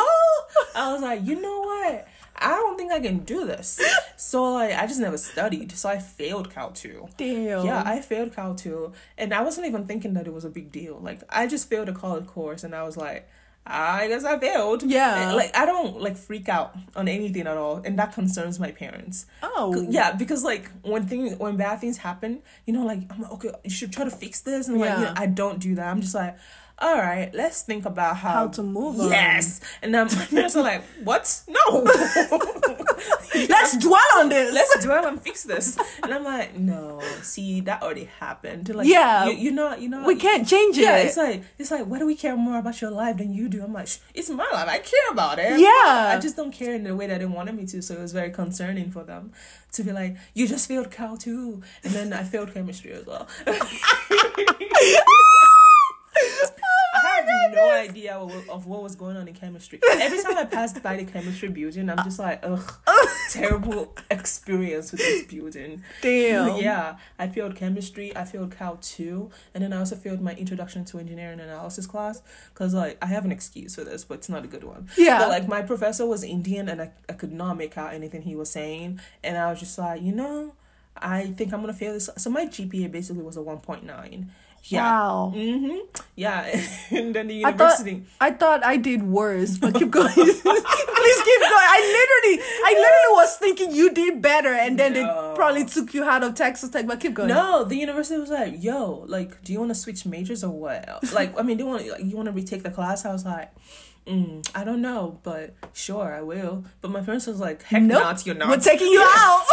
Oh! [LAUGHS] I was like, you know what? I don't think I can do this. [LAUGHS] So like I just never studied. So I failed Cal 2. Damn. Yeah, I failed Cal 2. And I wasn't even thinking that it was a big deal. Like I just failed a college course and I was like, I guess I failed. Yeah. And, like I don't like freak out on anything at all. And that concerns my parents. Oh. Yeah, because like when things when bad things happen, you know, like I'm like, okay, you should try to fix this, and like you know, I don't do that. I'm just like, all right, let's think about how, How to move on. Yes, and then my parents are like, what? No, [LAUGHS] Let's dwell on this. let's dwell and fix this. And I'm like, no, see, that already happened. Like, Yeah. you, you know, you know, we can't change it. Yeah, it's like it's like why do we care more about your life than you do? I'm like, it's my life. I care about it. Yeah. I just don't care in the way that they wanted me to. So it was very concerning for them to be like, you just failed Cal too, and then I failed chemistry as well. [LAUGHS] [LAUGHS] No idea of, what was going on in chemistry. Every time I passed by the chemistry building, I'm just like, ugh, [LAUGHS] terrible experience with this building. Damn. Yeah, I failed chemistry. I failed Cal two, and then I also failed my introduction to engineering analysis class because like I have an excuse for this, but it's not a good one. Yeah. But like my professor was Indian, and I I could not make out anything he was saying, and I was just like, you know, I think I'm gonna fail this. So my GPA basically was a one point nine. Yeah. Wow. Mm-hmm. Yeah. [LAUGHS] and then the I thought university. I thought I did worse, but keep going. [LAUGHS] [LAUGHS] Please keep going. I literally, I literally was thinking you did better, and then No. they probably took you out of Texas Tech. But keep going. No, the university was like, "Yo, like, do you want to switch majors or what? Like, I mean, do you want like you want to retake the class?" I was like, mm, "I don't know, but sure, I will." But my parents was like, "Heck, Nope. not, you're not. We're taking you out.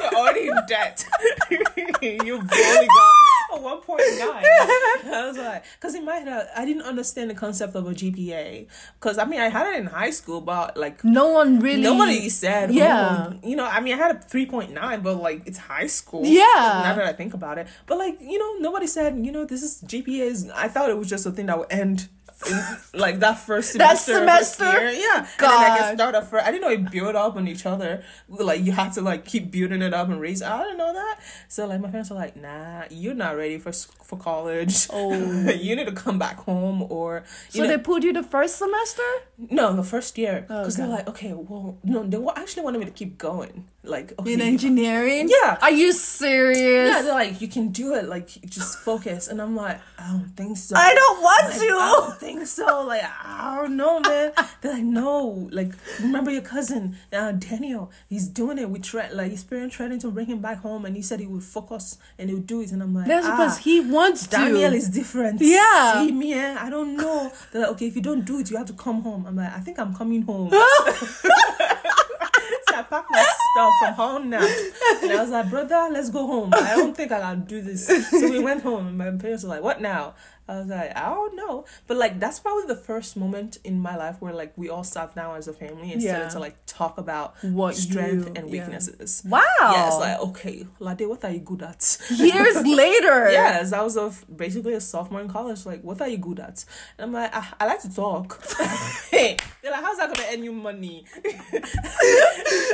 you're already in debt. You've only got a point nine. [LAUGHS] I was like, because in my head, I, I didn't understand the concept of a GPA. Because I mean, I had it in high school, but like no one really. Nobody said, oh, Yeah. oh, you know, I mean, I had a 3.9, but like, it's high school. Yeah. Now that I think about it. But like, you know, nobody said, you know, this is GPAs. I thought it was just a thing that would end. In, like that first semester, first semester? year. yeah. And then I God. start a first. I didn't know it built up on each other. Like you had to like keep building it up and raise. I didn't know that. So like my parents were like, "Nah, you're not ready for for college. Oh. [LAUGHS] you need to come back home or you So know, they pulled you the first semester. no, the first year. Oh, Because they're like, okay, well, no, they actually wanted me to keep going. Like, okay. in engineering. Yeah. Are you serious? Yeah, they're like, you can do it. Like, just focus. And I'm like, I don't think so. I don't want Like, to. Think so. Like, I don't know, man. They're like, no. Like, remember your cousin, uh, Daniel? He's doing it. We tried, like, his parents threatened to bring him back home, and he said he would focus and he would do it. And I'm like, That's ah, because he wants to. Daniel is different. Yeah. See me, eh? I don't know. They're like, okay, if you don't do it, you have to come home. I'm like, I think I'm coming home. [LAUGHS] so I packed my stuff from home now. And I was like, brother, let's go home. I don't think I can do this. So we went home and my parents were like, what now? I was like, I don't know. But like that's probably the first moment in my life where like we all sat down as a family and Yeah. started to like talk about What strength you- and yeah. weaknesses. Wow. Yeah, it's like, okay, Lade, what are you good at? Years [LAUGHS] later. Yes, I was a, basically a sophomore in college. Like, what are you good at? And I'm like, I, I like to talk. [LAUGHS] hey, they're like, how's that gonna earn you money? [LAUGHS]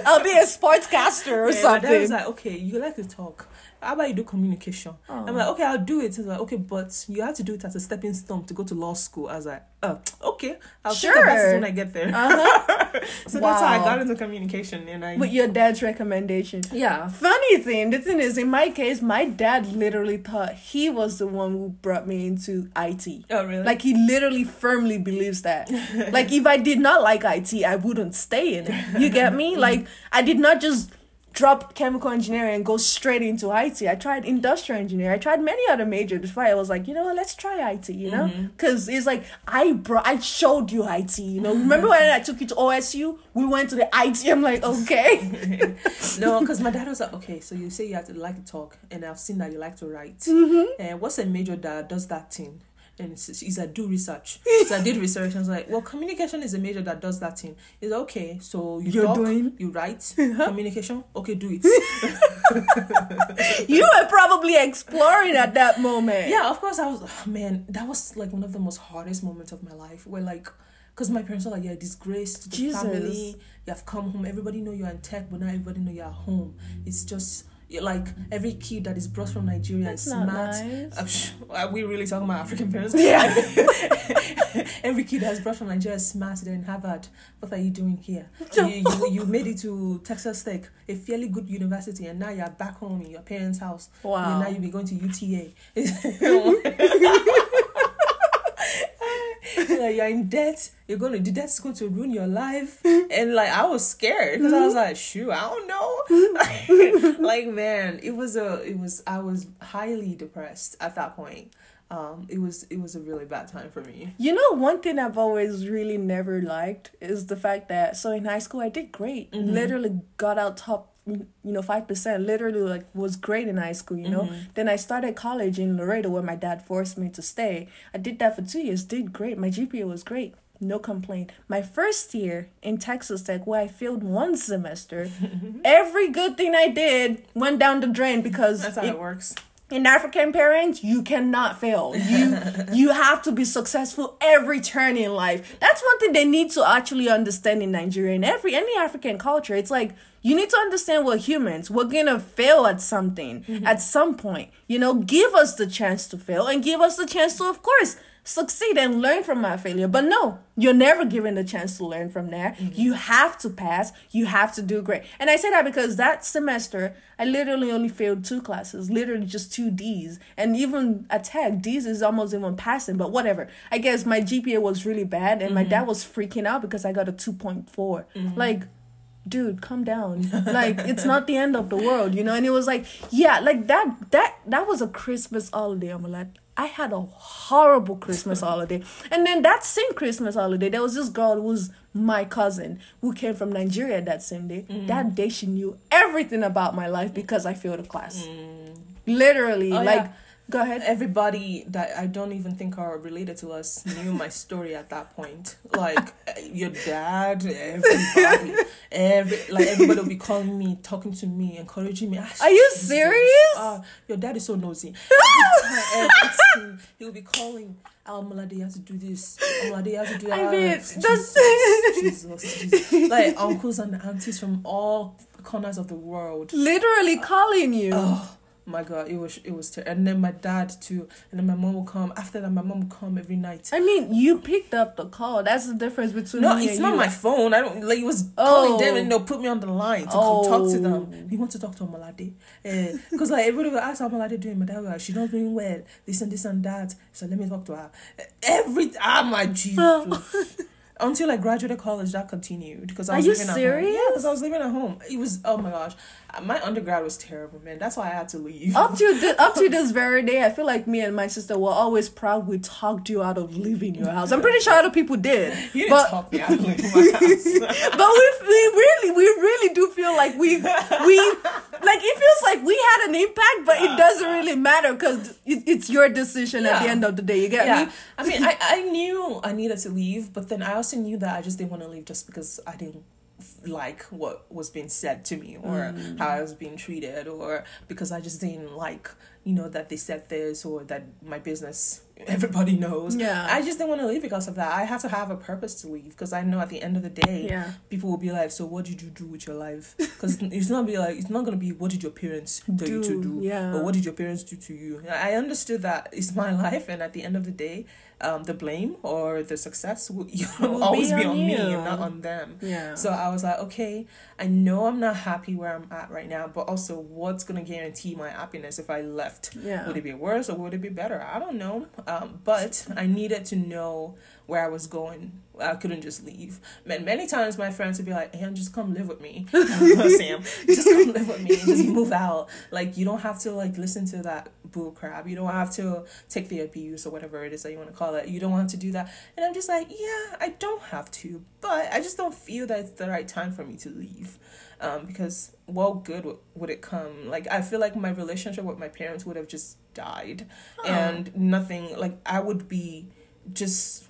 I'll be a sportscaster or And my dad was like, okay, you like to talk. How about you do communication? I'm oh. like, okay, I'll do it. He's like, okay, but you have to do it as a stepping stone to go to law school. As I was like, oh, okay, I'll think about Sure. when I get there. Uh-huh. [LAUGHS] so that's how I got into communication, and I With your dad's recommendation. yeah. Funny thing, the thing is, in my case, my dad literally thought he was the one who brought me into IT. Oh really? Like he literally firmly believes that. [LAUGHS] like if I did not like IT, I wouldn't stay in it. You get me? [LAUGHS] Like I did not just drop chemical engineering and go straight into IT. I tried industrial engineering. I tried many other majors before I was like, you know what, let's try IT, you know? Cuz it's like I brought I showed you IT, you know? Remember when I took you to OSU? We went to the IT. I'm like, "Okay." [LAUGHS] no, because my dad was like, okay, so you say you have to like to talk, and I've seen that you like to write. Mm-hmm. And what's a major that does that thing? And it's- he's like, do research. [LAUGHS] so I did research, and I was like, well, communication is a major that does that thing. He's like, okay, so you You're talk, doing- you write, [LAUGHS] communication. Okay, do it. you were probably exploring at that moment. yeah, of course. I was, oh, man, that was like one of the most hardest moments of my life. Where like, because my parents were like, you're a disgrace to the Jesus. family. You have come home. Everybody know you're in tech, but not everybody know you're at home. It's just yeah, like every kid that is brought from Nigeria That's is smart. nice. Are we really talking about African parents? Yeah. [LAUGHS] Every kid that's brought from Nigeria is smart. They're in Harvard. What are you doing here? You, you, you made it to Texas Tech, a fairly good university, and now you're back home in your parents' house. Wow. And now you'll be going to UTA. [LAUGHS] [LAUGHS] like you're in debt. You're going to the debt's going to ruin your life. [LAUGHS] And like I was scared because I was like, shoot, I don't know. [LAUGHS] [LAUGHS] like man, it was a it was I was highly depressed at that point. Um, it was it was a really bad time for me. You know, one thing I've always really never liked is the fact that so in high school I did great. Mm-hmm. Literally got out top, you know, five percent. Literally like was great in high school. You know. Mm-hmm. Then I started college in Laredo where my dad forced me to stay. I did that for two years. Did great. My GPA was great. No complaint. My first year in Texas Tech, where I failed one semester, [LAUGHS] every good thing I did went down the drain because That's how it it works. in African parents, you cannot fail. You [LAUGHS] you have to be successful every turn in life. That's one thing they need to actually understand in Nigeria and every any African culture. It's like you need to understand we're humans. We're gonna fail at something mm-hmm. at some point. You know, give us the chance to fail and give us the chance to, of course, succeed and learn from our failure. But no, you're never given the chance to learn from there. Mm-hmm. You have to pass. You have to do great. And I say that because that semester I literally only failed two classes, literally just two D's. And even a tag, D's is almost even passing, but whatever. I guess my GPA was really bad and my mm-hmm. dad was freaking out because I got a 2.4. Like dude calm down. Like it's not the end of the world you know? And it was like yeah like that that that was a christmas holiday i'm like i had a horrible christmas holiday. And then that same christmas holiday there was this girl who was my cousin who came from nigeria that same day. Mm. That day she knew everything about my life because i failed a class. Mm. Literally Oh, like yeah. Go ahead Everybody that I don't even think are related to us knew my story at that point. Like your dad, everybody, every like everybody will be calling me, talking to me, encouraging me. "Ah, Are you serious? ah, your dad is so nosy. Every [LAUGHS] time, everything, he'll be calling. Omolade, you have to do this. Omolade, you have to do that. I mean, Jesus, that's- Jesus, Jesus. Like uncles and aunties from all corners of the world. literally calling you Oh my god, it was it was ter- and then my dad too, and then my mom will come. After that, my mom will come every night. i mean you picked up the call that's the difference between No, it's not you. my phone. I don't like. It was Oh. calling them and they'll put me on the line to come talk to them. Oh. We want to talk to Omolade, because like everybody will ask how Omolade doing. My dad will she not doing well. This and this and that. So let me talk to her. Every ah my Jesus. [LAUGHS] Until I graduated college, that continued because I Are you living at home. Yeah, because I was living at home. It was oh my gosh, my undergrad was terrible, man. That's why I had to leave. up to up to [LAUGHS] this very day, I feel like me and my sister were always proud we talked you out of leaving your house. I'm pretty sure other people did, [LAUGHS] You didn't but talk me out of leaving my [LAUGHS] house. but we, we really we really do feel like we we like it feels like we had an impact, but it doesn't really matter because it, it's your decision at the end of the day. You get yeah, me? I mean, I, I knew I needed to leave, but then I also knew that I just didn't want to leave just because I didn't like what was being said to me or Mm. how I was being treated or because I just didn't like, you know, that they said this or that my business [LAUGHS] everybody knows. Yeah. I just didn't want to leave because of that. I have to have a purpose to leave because I know at the end of the day, Yeah. people will be like, "So what did you do with your life?" [LAUGHS] Because it's not be like it's not gonna be what did your parents tell you to Do, do, yeah. or what did your parents do to you. I understood that it's my [LAUGHS] life, and at the end of the day, um, the blame or the success [LAUGHS] will, Will always be be on, on me and not on them. Yeah. So I was like, okay, I know I'm not happy where I'm at right now, but also, what's gonna guarantee my happiness if I left? Yeah. Would it be worse or would it be better? I don't know. Um, but I needed to know where I was going. I couldn't just leave. Man, many times my friends would be like, "Hey, just come live with me, [LAUGHS] [LAUGHS] Sam. Just come live with me. Just move out. Like you don't have to like listen to that bull crap. You don't have to take the abuse or whatever it is that you want to call it. You don't want to do that." And I'm just like, "Yeah, I don't have to, but I just don't feel that it's the right time for me to leave." Um, because what good would, would it come? Like I feel like my relationship with my parents would have just died, and nothing. Like I would be just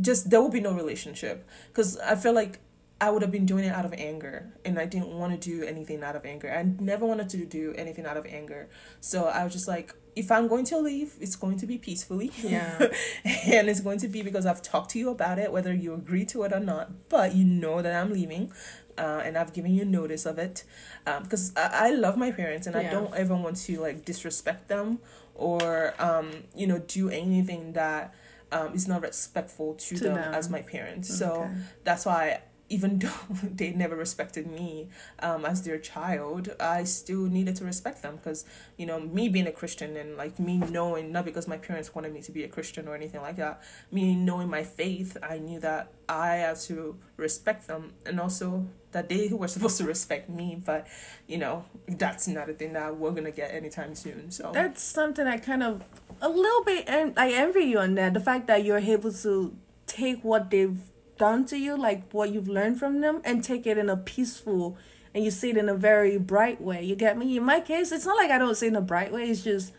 just there would be no relationship because I feel like I would have been doing it out of anger and I didn't want to do anything out of anger. I never wanted to do anything out of anger. So I was just like, if I'm going to leave, it's going to be peacefully. Yeah. [LAUGHS] and it's going to be because I've talked to you about it, whether you agree to it or not. But you know that I'm leaving. Uh, and I've given you notice of it um, because I, I love my parents and I don't ever want to like disrespect them or um, you know do anything that um, is not respectful to, To them, them. as my parents. So that's why even [LAUGHS] though they never respected me um, as their child, I still needed to respect them because you know me being a Christian and like me knowing not because my parents wanted me to be a Christian or anything like that. Me knowing my faith, I knew that I had to respect them and also that they [LAUGHS] were supposed to respect me. But you know that's not a thing that we're gonna get anytime soon. So That's something I kind of a little bit and I envy you on that. The fact that you're able to take what they've done to you, like what you've learned from them, and take it in a peaceful and you see it in a very bright way. You get me? In my case, it's not like I don't see it in a bright way. It's just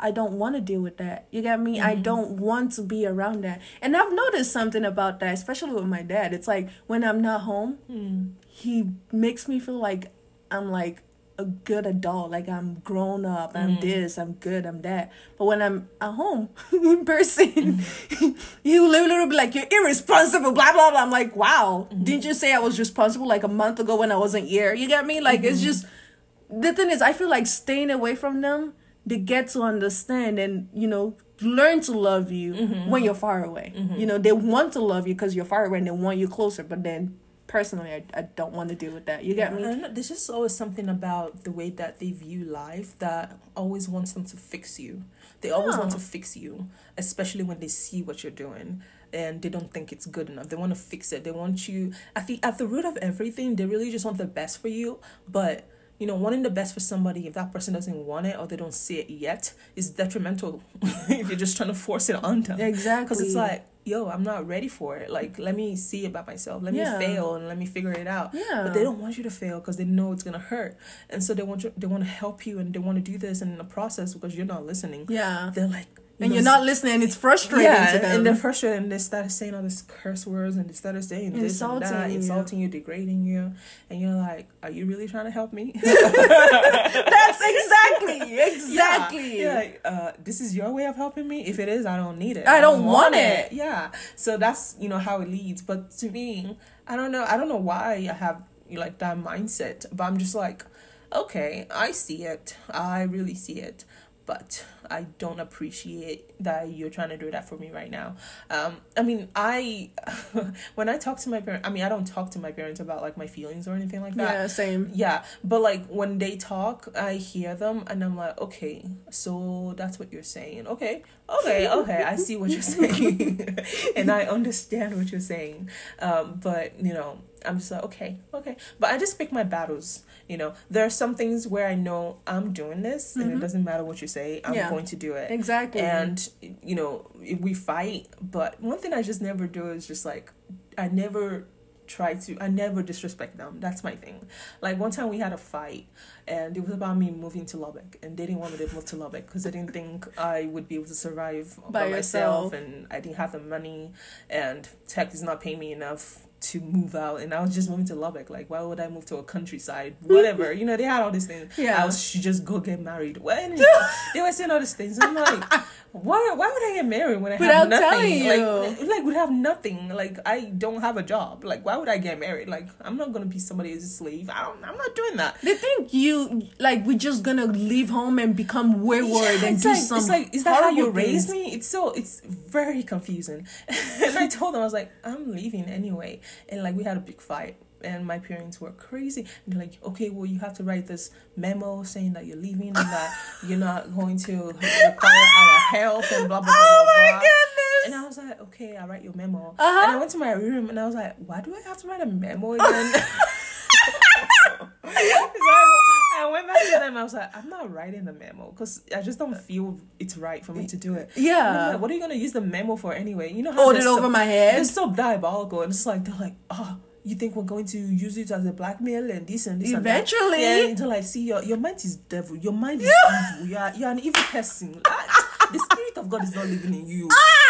I don't want to deal with that. You get me? I mm-hmm. don't want to be around that. And I've noticed something about that, especially with my dad. It's like when I'm not home, hmm. he makes me feel like I'm like a good adult, like I'm grown up, I'm Mm-hmm. this, I'm good, I'm that. But when I'm at home [LAUGHS] in person, Mm-hmm. [LAUGHS] you literally be like, you're irresponsible, blah blah blah. I'm like, wow, Mm-hmm. didn't you say I was responsible like a month ago when I wasn't here? You get me? Like Mm-hmm. it's just the thing is, I feel like staying away from them, they get to understand and you know learn to love you Mm-hmm. when you're far away. You know, they want to love you because you're far away and they want you closer. But then, personally, I, I don't want to deal with that. You get me? There's just always something about the way that they view life that always wants them to fix you. They always want to oh. fix you, especially when they see what you're doing and they don't think it's good enough. They want to fix it. They want you at the at the root of everything, they really just want the best for you. But you know, wanting the best for somebody, if that person doesn't want it or they don't see it yet, is detrimental [LAUGHS] if you're just trying to force it on them. Exactly. Because it's like, yo, I'm not ready for it. Like, let me see about myself. Let Yeah. me fail and let me figure it out. Yeah. But they don't want you to fail because they know it's gonna hurt, and so they want you. They want to help you and they want to do this and in the process because you're not listening. Yeah. They're like, And you're not listening. It's frustrating yeah, to and, them. and they're frustrated and they start saying all these curse words and they start saying this and that, Insulting you. insulting you, degrading you, and you're like, are you really trying to help me? [LAUGHS] That's exactly, exactly. Yeah, yeah, uh, this is your way of helping me. If it is, I don't need it. I don't want it. Yeah. So that's you know how it leads. But to me, I don't know. I don't know why I have like that mindset. But I'm just like, okay, I see it. I really see it. But I don't appreciate that you're trying to do that for me right now. Um, I mean, I [LAUGHS] when I talk to my parents, I mean, I don't talk to my parents about like my feelings or anything like that. Yeah, same. Yeah, but like when they talk, I hear them and I'm like, okay, so that's what you're saying. Okay, okay, [LAUGHS] okay, I see what you're saying, [LAUGHS] and I understand what you're saying. Um, but you know, I'm just like, okay, okay. But I just pick my battles. You know, there are some things where I know I'm doing this, and it mm-hmm. doesn't matter what you say, I'm Yeah. going to do it. Exactly. And you know, we fight, but one thing I just never do is just like I never try to I never disrespect them. That's my thing. Like one time we had a fight and it was about me moving to Lubbock and they didn't want me to move to Lubbock because they didn't think I would be able to survive by, By myself and I didn't have the money and tech is not paying me enough to move out and I was just moving to Lubbock. Like why would I move to a countryside? Whatever. [LAUGHS] you know, they had all these things. Yeah. I was should just go get married. When [LAUGHS] they were saying all these things. I'm like, why why would I get married when I Without have nothing? Like like would have nothing. Like I don't have a job. Like why would I get married? Like I'm not gonna be somebody's slave. I don't I'm not doing that. They think you like we're just gonna leave home and become wayward and it's do like, some. it's like is that how you raised me? It's so it's very confusing. [LAUGHS] and I told them I was like, I'm leaving anyway. And like we had a big fight. And my parents were crazy. And they're like, okay, well, you have to write this memo saying that you're leaving and that [LAUGHS] you're not going to require our help and blah, blah, blah, Oh blah, my blah. goodness! And I was like, okay, I'll write your memo. Uh-huh. And I went to my room and I was like, why do I have to write a memo again? [LAUGHS] [LAUGHS] I, went back to them. I was like, I'm not writing the memo because I just don't feel it's right for me to do it. Yeah. like, what are you gonna use the memo for anyway? You know how Hold it over so, my head. They're so diabolical, and it's like they're like, oh. You think we're going to use it as a blackmail and this and this Eventually. and that? Yeah, and they're see, your, your mind is devil. Your mind is evil. You are, you're an evil person. Ah, the spirit of God is not living in you.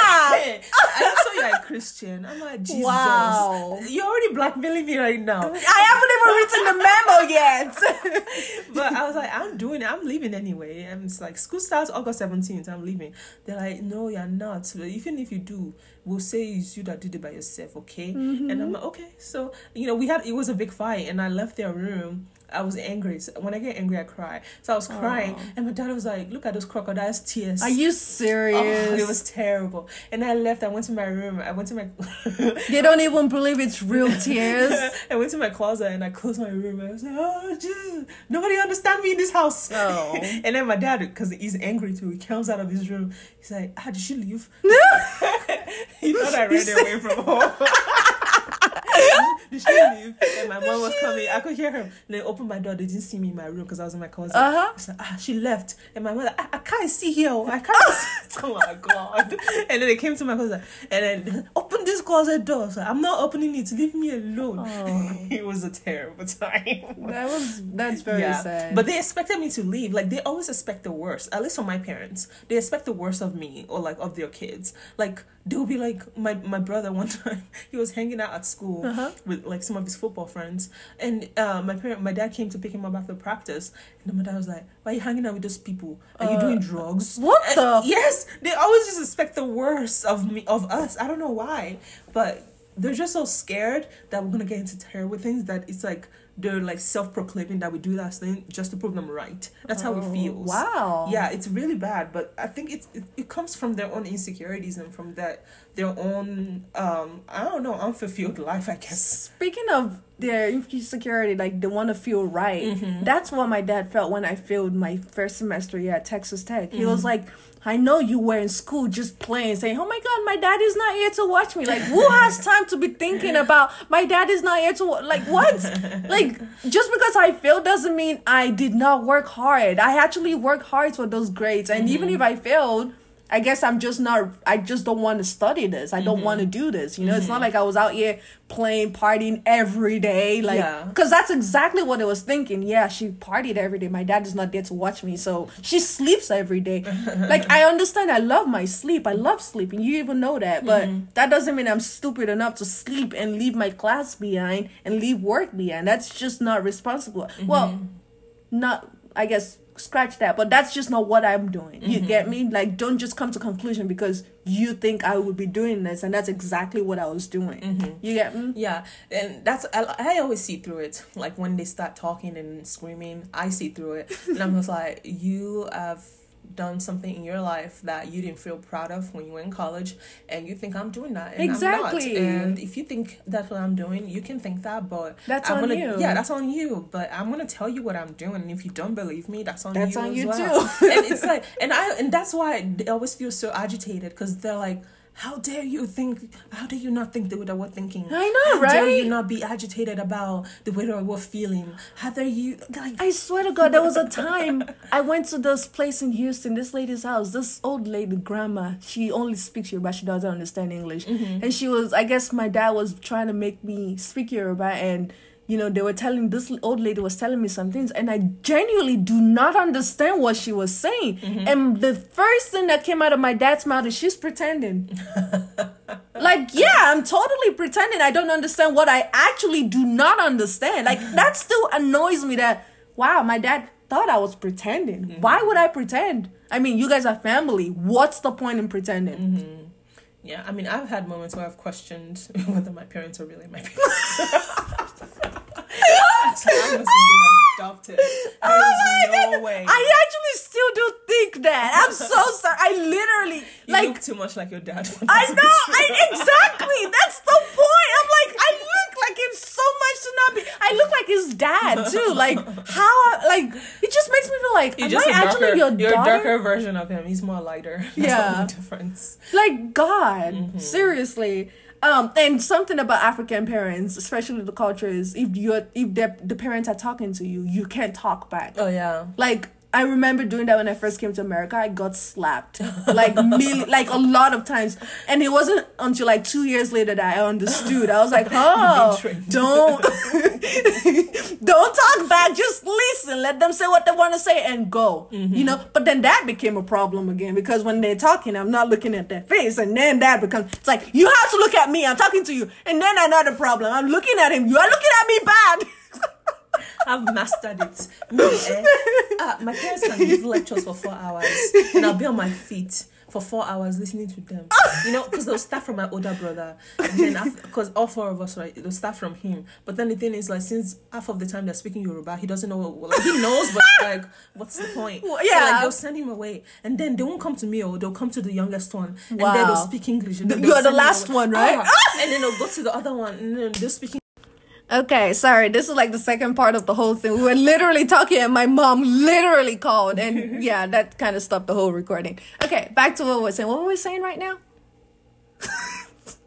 I saw you're a Christian. I'm like, Jesus. Wow. You're already blackmailing me right now. I haven't even written the memo yet. [LAUGHS] but I was like, I'm doing it. I'm leaving anyway. And it's like, school starts August 17th. I'm leaving. They're like, no, you're not. Even if you do, we'll say it's you that did it by yourself, okay? Mm-hmm. And I'm like, okay. So, you know, we had, it was a big fight. And I left their room. I was angry. So when I get angry, I cry. So I was crying. Aw. And my dad was like, look at those crocodiles' tears. Are you Oh, serious? it was terrible. And I left. I went to my room. I went to my. [LAUGHS] They don't even believe it's real tears. [LAUGHS] I went to my closet and I closed my room. I was like, oh, Jesus, nobody understand me in this house. Oh. [LAUGHS] and then my dad, because he's angry too, he comes out of his room. He's like, ah, did she leave? No. he thought I ran away from home. Did she leave? And my mom was coming. I could hear her. And they opened my door. They didn't see me in my room because I was in my closet. Uh-huh. It's like, ah, she left. And my mother, I, I can't see here. I can't see. [LAUGHS] Oh my God. And then they came to my closet. And then, open this closet door. I was like, I'm not opening it. Leave me alone. Oh. [LAUGHS] it was a terrible time. That was that's very sad. But they expected me to leave. Like they always expect the worst. At least from my parents, they expect the worst of me or like of their kids. Like they'll be like my my brother one [LAUGHS] time he was hanging out at school Uh-huh. with like some of his football friends, and uh, my parent, my dad came to pick him up after practice, and my dad was like, "Why are you hanging out with those people? Are you Uh, doing drugs?" what And- the- [LAUGHS] Yes, they always just expect the worst of me, of us. I don't know why, but they're just so scared that we're gonna get into terrible things that it's like they're like self-proclaiming that we do that thing just to prove them right. That's how Oh, it feels. Wow. Yeah, it's really bad, but I think it's it, it comes from their own insecurities and from that their own um I don't know unfulfilled life. I guess. Speaking of their insecurity, like they want to feel right. Mm-hmm. That's what my dad felt when I failed my first semester here at Texas Tech. He Mm-hmm. was like, "I know you were in school just playing, saying, oh my God, my dad is not here to watch me. Like, who has [LAUGHS] time to be thinking about my dad is not here to wa-" like what? like just because I failed doesn't mean I did not work hard. I actually worked hard for those grades, and even mm-hmm. if I failed." I guess I'm just not. I just don't want to study this. I don't mm-hmm. want to do this. You know, it's not mm-hmm. like I was out here playing, partying every day. Like, Yeah. because that's exactly what I was thinking. Yeah, she partied every day. My dad is not there to watch me, so she sleeps every day. [LAUGHS] like, I understand. I love my sleep. I love sleeping. You even know that, but mm-hmm. that doesn't mean I'm stupid enough to sleep and leave my class behind and leave work behind. That's just not responsible. Well, not. I guess scratch that but that's just not what i'm doing. You get mm-hmm. me? Like don't just come to conclusion because you think i would be doing this and that's exactly what i was doing. Mm-hmm. You get me? Yeah, and that's I, I always see through it. Like when they start talking and screaming, I see through it, and I'm just like, you have done something in your life that you didn't feel proud of when you were in college, and you think I'm doing that, and Exactly. I'm not. And if you think that's what I'm doing, you can think that, but That's I'm on gonna, you. Yeah, that's on you. But I'm gonna tell you what I'm doing, and if you don't believe me, that's on That's you on as you well. too. [LAUGHS] and it's like, and I, and that's why they always feel so agitated because they're like. How dare you think? How dare you not think the way that we're thinking? I know, right? How dare you not be agitated about the way that we're feeling? How dare you like? I swear to God, there was a time I went to this place in Houston, this lady's house. This old lady, grandma, she only speaks Yoruba. She doesn't understand English. Mm-hmm. And she was, I guess my dad was trying to make me speak Yoruba. And, you know, they were telling, this old lady was telling me some things. And I genuinely do not understand what she was saying. Mm-hmm. And the first thing that came out of my dad's mouth is she's pretending. [LAUGHS] like, yeah, I'm totally pretending I don't understand what I actually do not understand. Like, [LAUGHS] that still annoys me that, wow, my dad thought I was pretending. Mm-hmm. Why would I pretend? I mean, you guys are family. What's the point in pretending? Mm-hmm. Yeah, I mean, I've had moments where I've questioned [LAUGHS] whether my parents are really my parents. [LAUGHS] so I must have been adopted. There's Oh my no God. way. I actually still do think that. I'm so [LAUGHS] sorry. I literally you like look too much like your dad. I know, I exactly. That's the point. I'm like, I look like him so much to not be. I look like his dad too. Like how? Like it just makes me feel like, You're am just I a actually darker, your you're a darker version of him. He's more lighter. [LAUGHS] That's Yeah. the only difference. Like God, Mm-hmm. seriously. Um, and something about African parents, especially the culture, is if you're if the the parents are talking to you, you can't talk back. Oh yeah. Like I remember doing that when I first came to America. I got slapped like mil- [LAUGHS] like a lot of times, and it wasn't until like two years later that I understood. I was like, [LAUGHS] oh, [LAUGHS] don't don't talk back. Just listen. Let them say what they want to say and go. Mm-hmm. You know. But then that became a problem again because when they're talking, I'm not looking at their face, and then that becomes it's like you have to look at me. I'm talking to you, and then another problem. I'm looking at him. You are looking at me bad. I've mastered it. Me, eh, uh, my parents can give lectures for four hours, and I'll be on my feet for four hours listening to them. You know, because they'll start from my older brother, and then because all four of us, right, they'll start from him. But then the thing is, like, since half of the time they're speaking Yoruba, he doesn't know. What, like, he knows, but like, what's the point? Well, So, yeah. like, they'll send him away, and then they won't come to me, or they'll come to the youngest one, and then Wow. they'll speak English. You're the last one, right? Ah, and then [LAUGHS] they'll go to the other one, and then they'll speak Okay, sorry. This is like the second part of the whole thing. We were literally talking, and my mom literally called, and [LAUGHS] yeah, that kind of stopped the whole recording. Okay, back to what we're saying. What were we saying right now? [LAUGHS]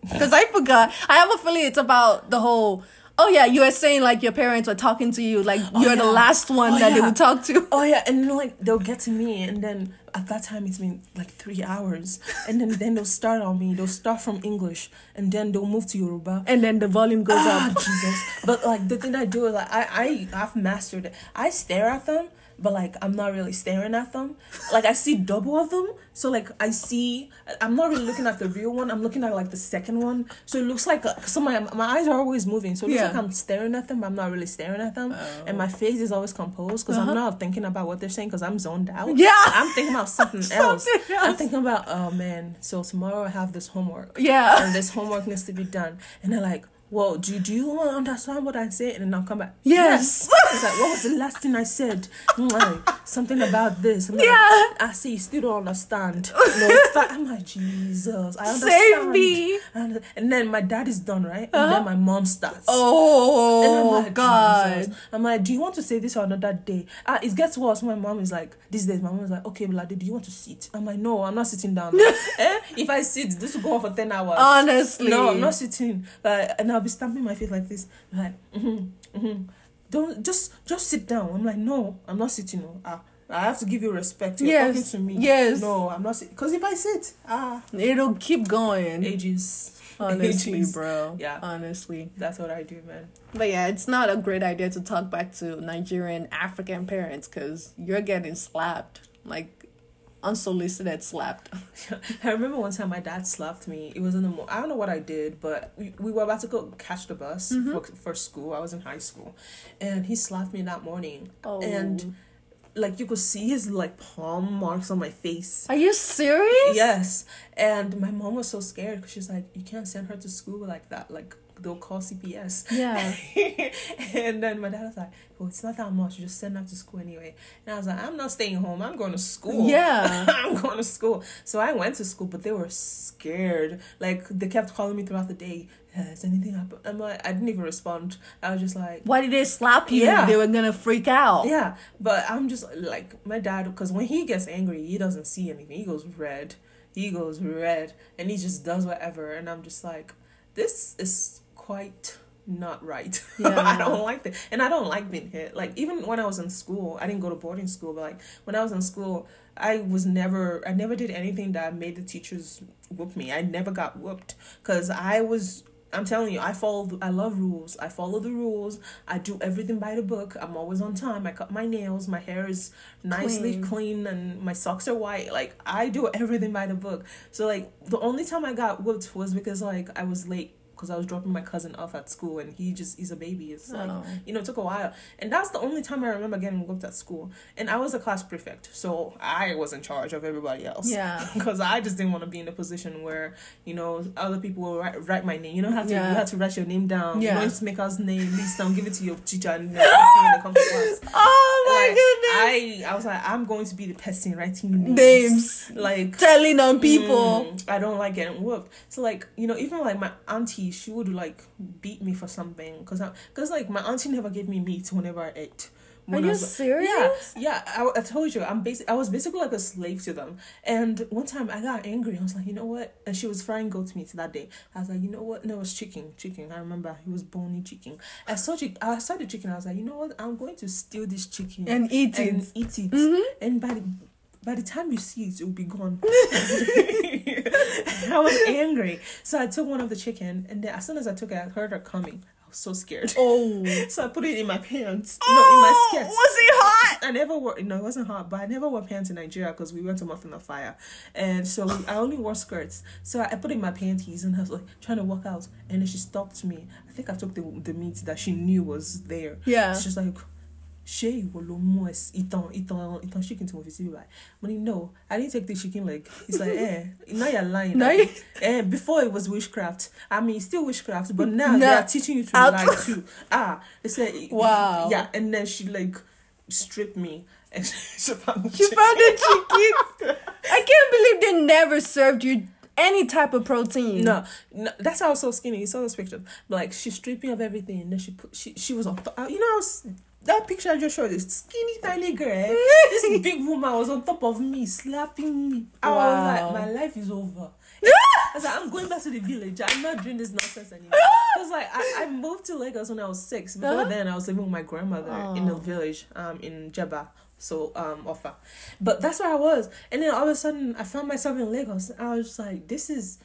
Because I forgot. I have a feeling it's about the whole. Oh yeah, you were saying like your parents were talking to you, like you're the last one Oh, that they would talk to. Oh yeah, and then like they'll get to me, and then at that time it's been like three hours, and then then they'll start on me. They'll start from English, and then they'll move to Yoruba. And then the volume goes Ah, up. Jesus! But like the thing I do is like I I have mastered it. I stare at them, but like I'm not really staring at them. Like I see double of them, so like I see. I'm not really looking at the real one. I'm looking at like the second one. So it looks like so my my eyes are always moving. So it looks Yeah. like I'm staring at them. but I'm not really staring at them, Oh. and my face is always composed because Uh-huh. I'm not thinking about what they're saying because I'm zoned out. Yeah. I'm thinking about something [LAUGHS] else. Something I'm thinking about oh man. So tomorrow I have this homework Yeah. and this homework needs to be done. And they're like, well, do, do you understand what I said? And then I'll come back. Yes. It's like, what was the last thing I said? Like, something about this. I'm like, Yeah. I see, you still don't understand. No, like, I'm like, Jesus, I understand. Save me. And, and then my dad is done, right? And then my mom starts. Oh And I'm like, God. Jesus. I'm like, do you want to say this or another day? Uh, it gets worse. My mom is like, these days, my mom is like, okay, Blade, do you want to sit? I'm like, no, I'm not sitting down. [LAUGHS] eh? If I sit, this will go on for 10 hours. Honestly. No, I'm not sitting. Like, and I'll be stamping my feet like this. Like, mm-hmm, mm-hmm. Don't just just sit down. I'm like, no, I'm not sitting. No. Ah, I have to give you respect. You're Yes, talking to me. yes. No, I'm not. Because if I sit, ah, It'll keep going. ages. [LAUGHS] Honestly, Ages. bro. Yeah. Honestly. That's what I do, man. But yeah, it's not a great idea to talk back to Nigerian African parents because you're getting slapped. Like, unsolicited slapped. [LAUGHS] I remember one time my dad slapped me. It was in the mo- I don't know what I did, but we, we were about to go catch the bus Mm-hmm. for, for school. I was in high school, and he slapped me that morning. Oh. And like you could see his like palm marks on my face. Are you serious? Yes, and my mom was so scared because she's like, you can't send her to school like that. Like they'll call CPS. Yeah. [LAUGHS] and then my dad was like, well, it's not that much. You just send her to school anyway. And I was like, I'm not staying home. I'm going to school. Yeah. [LAUGHS] I'm going to school. So I went to school, but they were scared. Like they kept calling me throughout the day. Uh, Has anything happened? I'm like, I didn't even respond. I was just like, Why did they slap you? Yeah. They were gonna freak out. yeah. But I'm just like my dad because when he gets angry, he doesn't see anything. He goes red. He goes red, and he just does whatever. And I'm just like, this is quite not right. [LAUGHS] Yeah. I don't like that, and I don't like being hit. Like even when I was in school, I didn't go to boarding school, but like when I was in school, I was never, I never did anything that made the teachers whoop me. I never got whooped because I was. I'm telling you, I follow. I love rules. I follow the rules. I do everything by the book. I'm always on time. I cut my nails. My hair is nicely Clean. clean, and my socks are white. Like I do [LAUGHS] everything by the book. So like the only time I got whooped was because like I was late because I was dropping my cousin off at school, and he just he's a baby. It's like Oh. you know it took a while, and that's the only time I remember getting whooped at school. And I was a class prefect, so I was in charge of everybody else. Yeah. [LAUGHS] Because I just didn't want to be in a position where you know other people will write, write my name. You don't have to. Yeah. You have to write your name down. Yeah. You don't make us name list down. Give it to your teacher and [LAUGHS] then when they come to class. [LAUGHS] Oh my Like, goodness. I I was like I'm going to be the person writing names. Names. Like Telling on people. Mm, I don't like getting whooped. So like you know, even like my auntie, she would like beat me for something because because like my auntie never gave me meat whenever I ate. Are When I you was- serious? Yeah, yeah. I, I told you, I'm basic. I was basically like a slave to them. And one time I got angry. I was like, you know what? And she was frying goat meat that day. I was like, you know what? No, it was chicken. Chicken. I remember it was bony chicken. I saw chicken. I saw the chicken. I was like, you know what? I'm going to steal this chicken And eat it. and eat it. Mhm. And by the by the time you see it, it will be gone. [LAUGHS] I was angry, so I took one of the chicken, and then as soon as I took it, I heard her coming. I was so scared. Oh. [LAUGHS] So I put it in my pants. no, in my oh, skirts. Was it hot? I never wore no, it wasn't hot, but I never wore pants in Nigeria because we went to Muffin on Fire, and so we, I only wore skirts. So I put in my panties and I was like trying to walk out, and then she stopped me. I think I took the the meat that she knew was there. Yeah. She's like, ṣé ìwọ ló mú sí- ìtàn ìtàn ìtàn chicken tí mo fi mo ní no i didn't take the chicken leg it's like eh now you're lying Now you- eh before it was witchcraft i mean it's still witchcraft but now they are teaching you to Out- lie too ah they said Wow. yeah and then she like stripped me and [LAUGHS] she found the You chicken. found a chicken. I can't believe they never served you any type of protein. No, no, that's how I was so skinny. You saw those pictures. But like she's stripping of everything, and then she put she she was on top. You know, I was- that picture I just showed. This skinny tiny girl, eh? this big woman was on top of me, slapping me. I was like, my life is over. [LAUGHS] I was like, I'm going back to the village. I'm not doing this nonsense anymore. Because like I, I moved to Lagos when I was six. Before Uh-huh. then, I was living with my grandmother in the Oh. village, um, in Jeba. So um, Offa, but that's where I was, and then all of a sudden I found myself in Lagos. I was just like, this is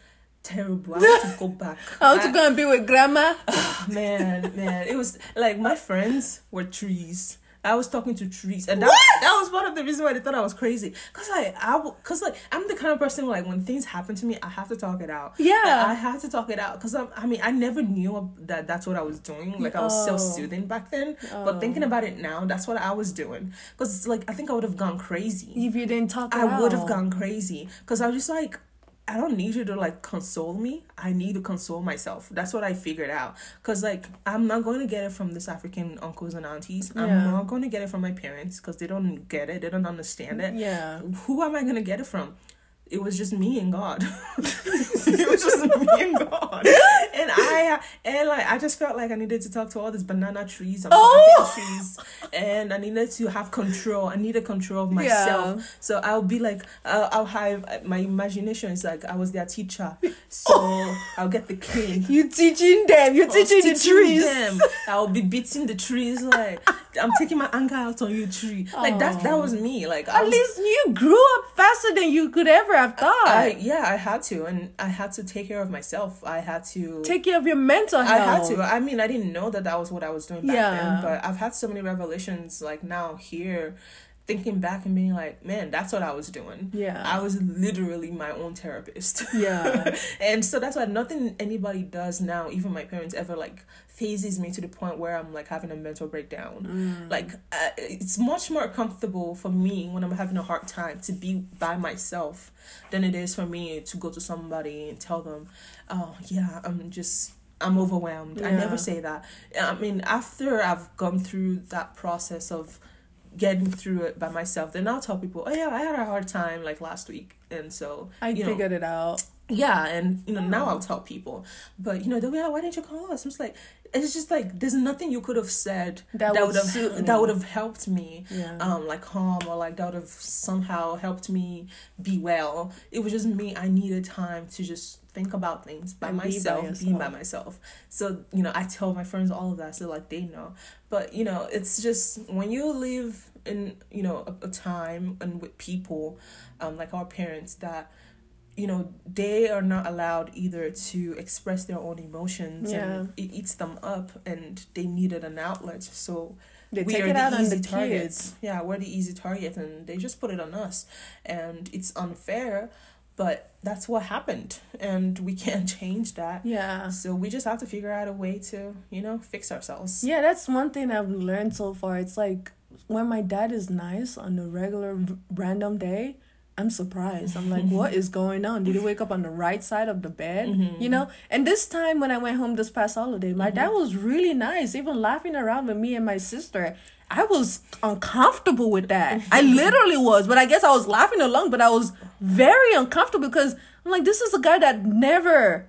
terrible. I [LAUGHS] want to go back. I want to go and be with grandma. Ah, man, man, it was like my friends were trees. I was talking to trees, and that What? that was one of the reasons why they thought I was crazy. Cause like I, cause like I'm the kind of person like when things happen to me, I have to talk it out. Yeah. Like, I have to talk it out. Cause I'm, I mean, I never knew that that's what I was doing. Like I was Oh. self soothing back then, oh. but thinking about it now, that's what I was doing. Cause like I think I would have gone crazy. If you didn't talk, it I would have gone crazy because I was just like, I don't need you to like console me. I need to console myself. That's what I figured out. Because like, I'm not going to get it from this African uncles and aunties. I'm not going to get it from my parents because they don't get it. They don't understand it. Yeah. Who am I going to get it from? It was just me and God. [LAUGHS] it was just me and God. And I and like I just felt like I needed to talk to all these banana trees and Oh! trees, and I needed to have control. I needed control of myself. Yeah. So I'll be like, I'll, I'll have my imagination is like I was their teacher. So [LAUGHS] I'll get the cane. You teaching them. You're was teaching the trees. Them. I'll be beating the trees like I'm taking my anger out on you, tree. Like that. That was me. Like I At was, least you grew up faster than you could ever have thought. I yeah, I had to, and I had to take care of myself. I had to Take care of your mental I had to. I mean, I didn't know that that was what I was doing back Yeah. then, but I've had so many revelations like now here, thinking back and being like, man, that's what I was doing. Yeah. I was literally my own therapist. Yeah. [LAUGHS] and so that's why nothing anybody does now, even my parents, ever like fazes me to the point where I'm like having a mental breakdown. Mm. Like, uh, it's much more comfortable for me when I'm having a hard time to be by myself than it is for me to go to somebody and tell them, oh, yeah, I'm just. I'm overwhelmed. I never say that. I mean, after I've gone through that process of getting through it by myself, then I'll tell people, "Oh yeah, I had a hard time like last week," and so I you know, figured it out. yeah, and you know now I'll tell people, but you know they'll be like, "Why didn't you call us?" I'm just like, it's just like there's nothing you could have said That that, would have that would have helped me, Yeah. um, like calm or like that would have somehow helped me be well. It was just me. I needed time to just think about things by And be by myself, be by myself. So you know, I tell my friends all of that, so like they know. But you know, it's just when you live in you know a, a time and with people, um, like our parents that you know they are not allowed either to express their own emotions and it eats them up and they needed an outlet so They we take are it the out on easy the targets kids. yeah we're the easy target and they just put it on us and it's unfair but that's what happened and we [LAUGHS] can't change that Yeah. so we just have to figure out a way to you know fix ourselves Yeah, that's one thing I've learned so far. It's like when my dad is nice on a regular r- random day, I'm surprised. I'm like, [LAUGHS] what is going on? Did he wake up on the right side of the bed? Mm-hmm. You know? And this time when I went home this past holiday, my mm-hmm. dad was really nice, even laughing around with me and my sister. I was uncomfortable with that. I [LAUGHS] literally was, but I guess I was laughing along, but I was very uncomfortable because I'm like, this is a guy that never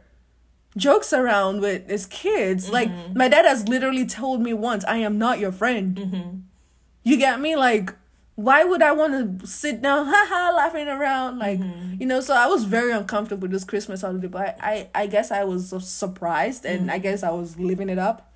jokes around with his kids. Like mm-hmm. my dad has literally told me once, "I am not your friend." Mm-hmm. You get me? Like, why would I want to sit down, [LAUGHS] haha, laughing around? Like, mm-hmm. you know. So I was very uncomfortable with this Christmas holiday, but I, I, I guess I was surprised, and mm-hmm. I guess I was living it up.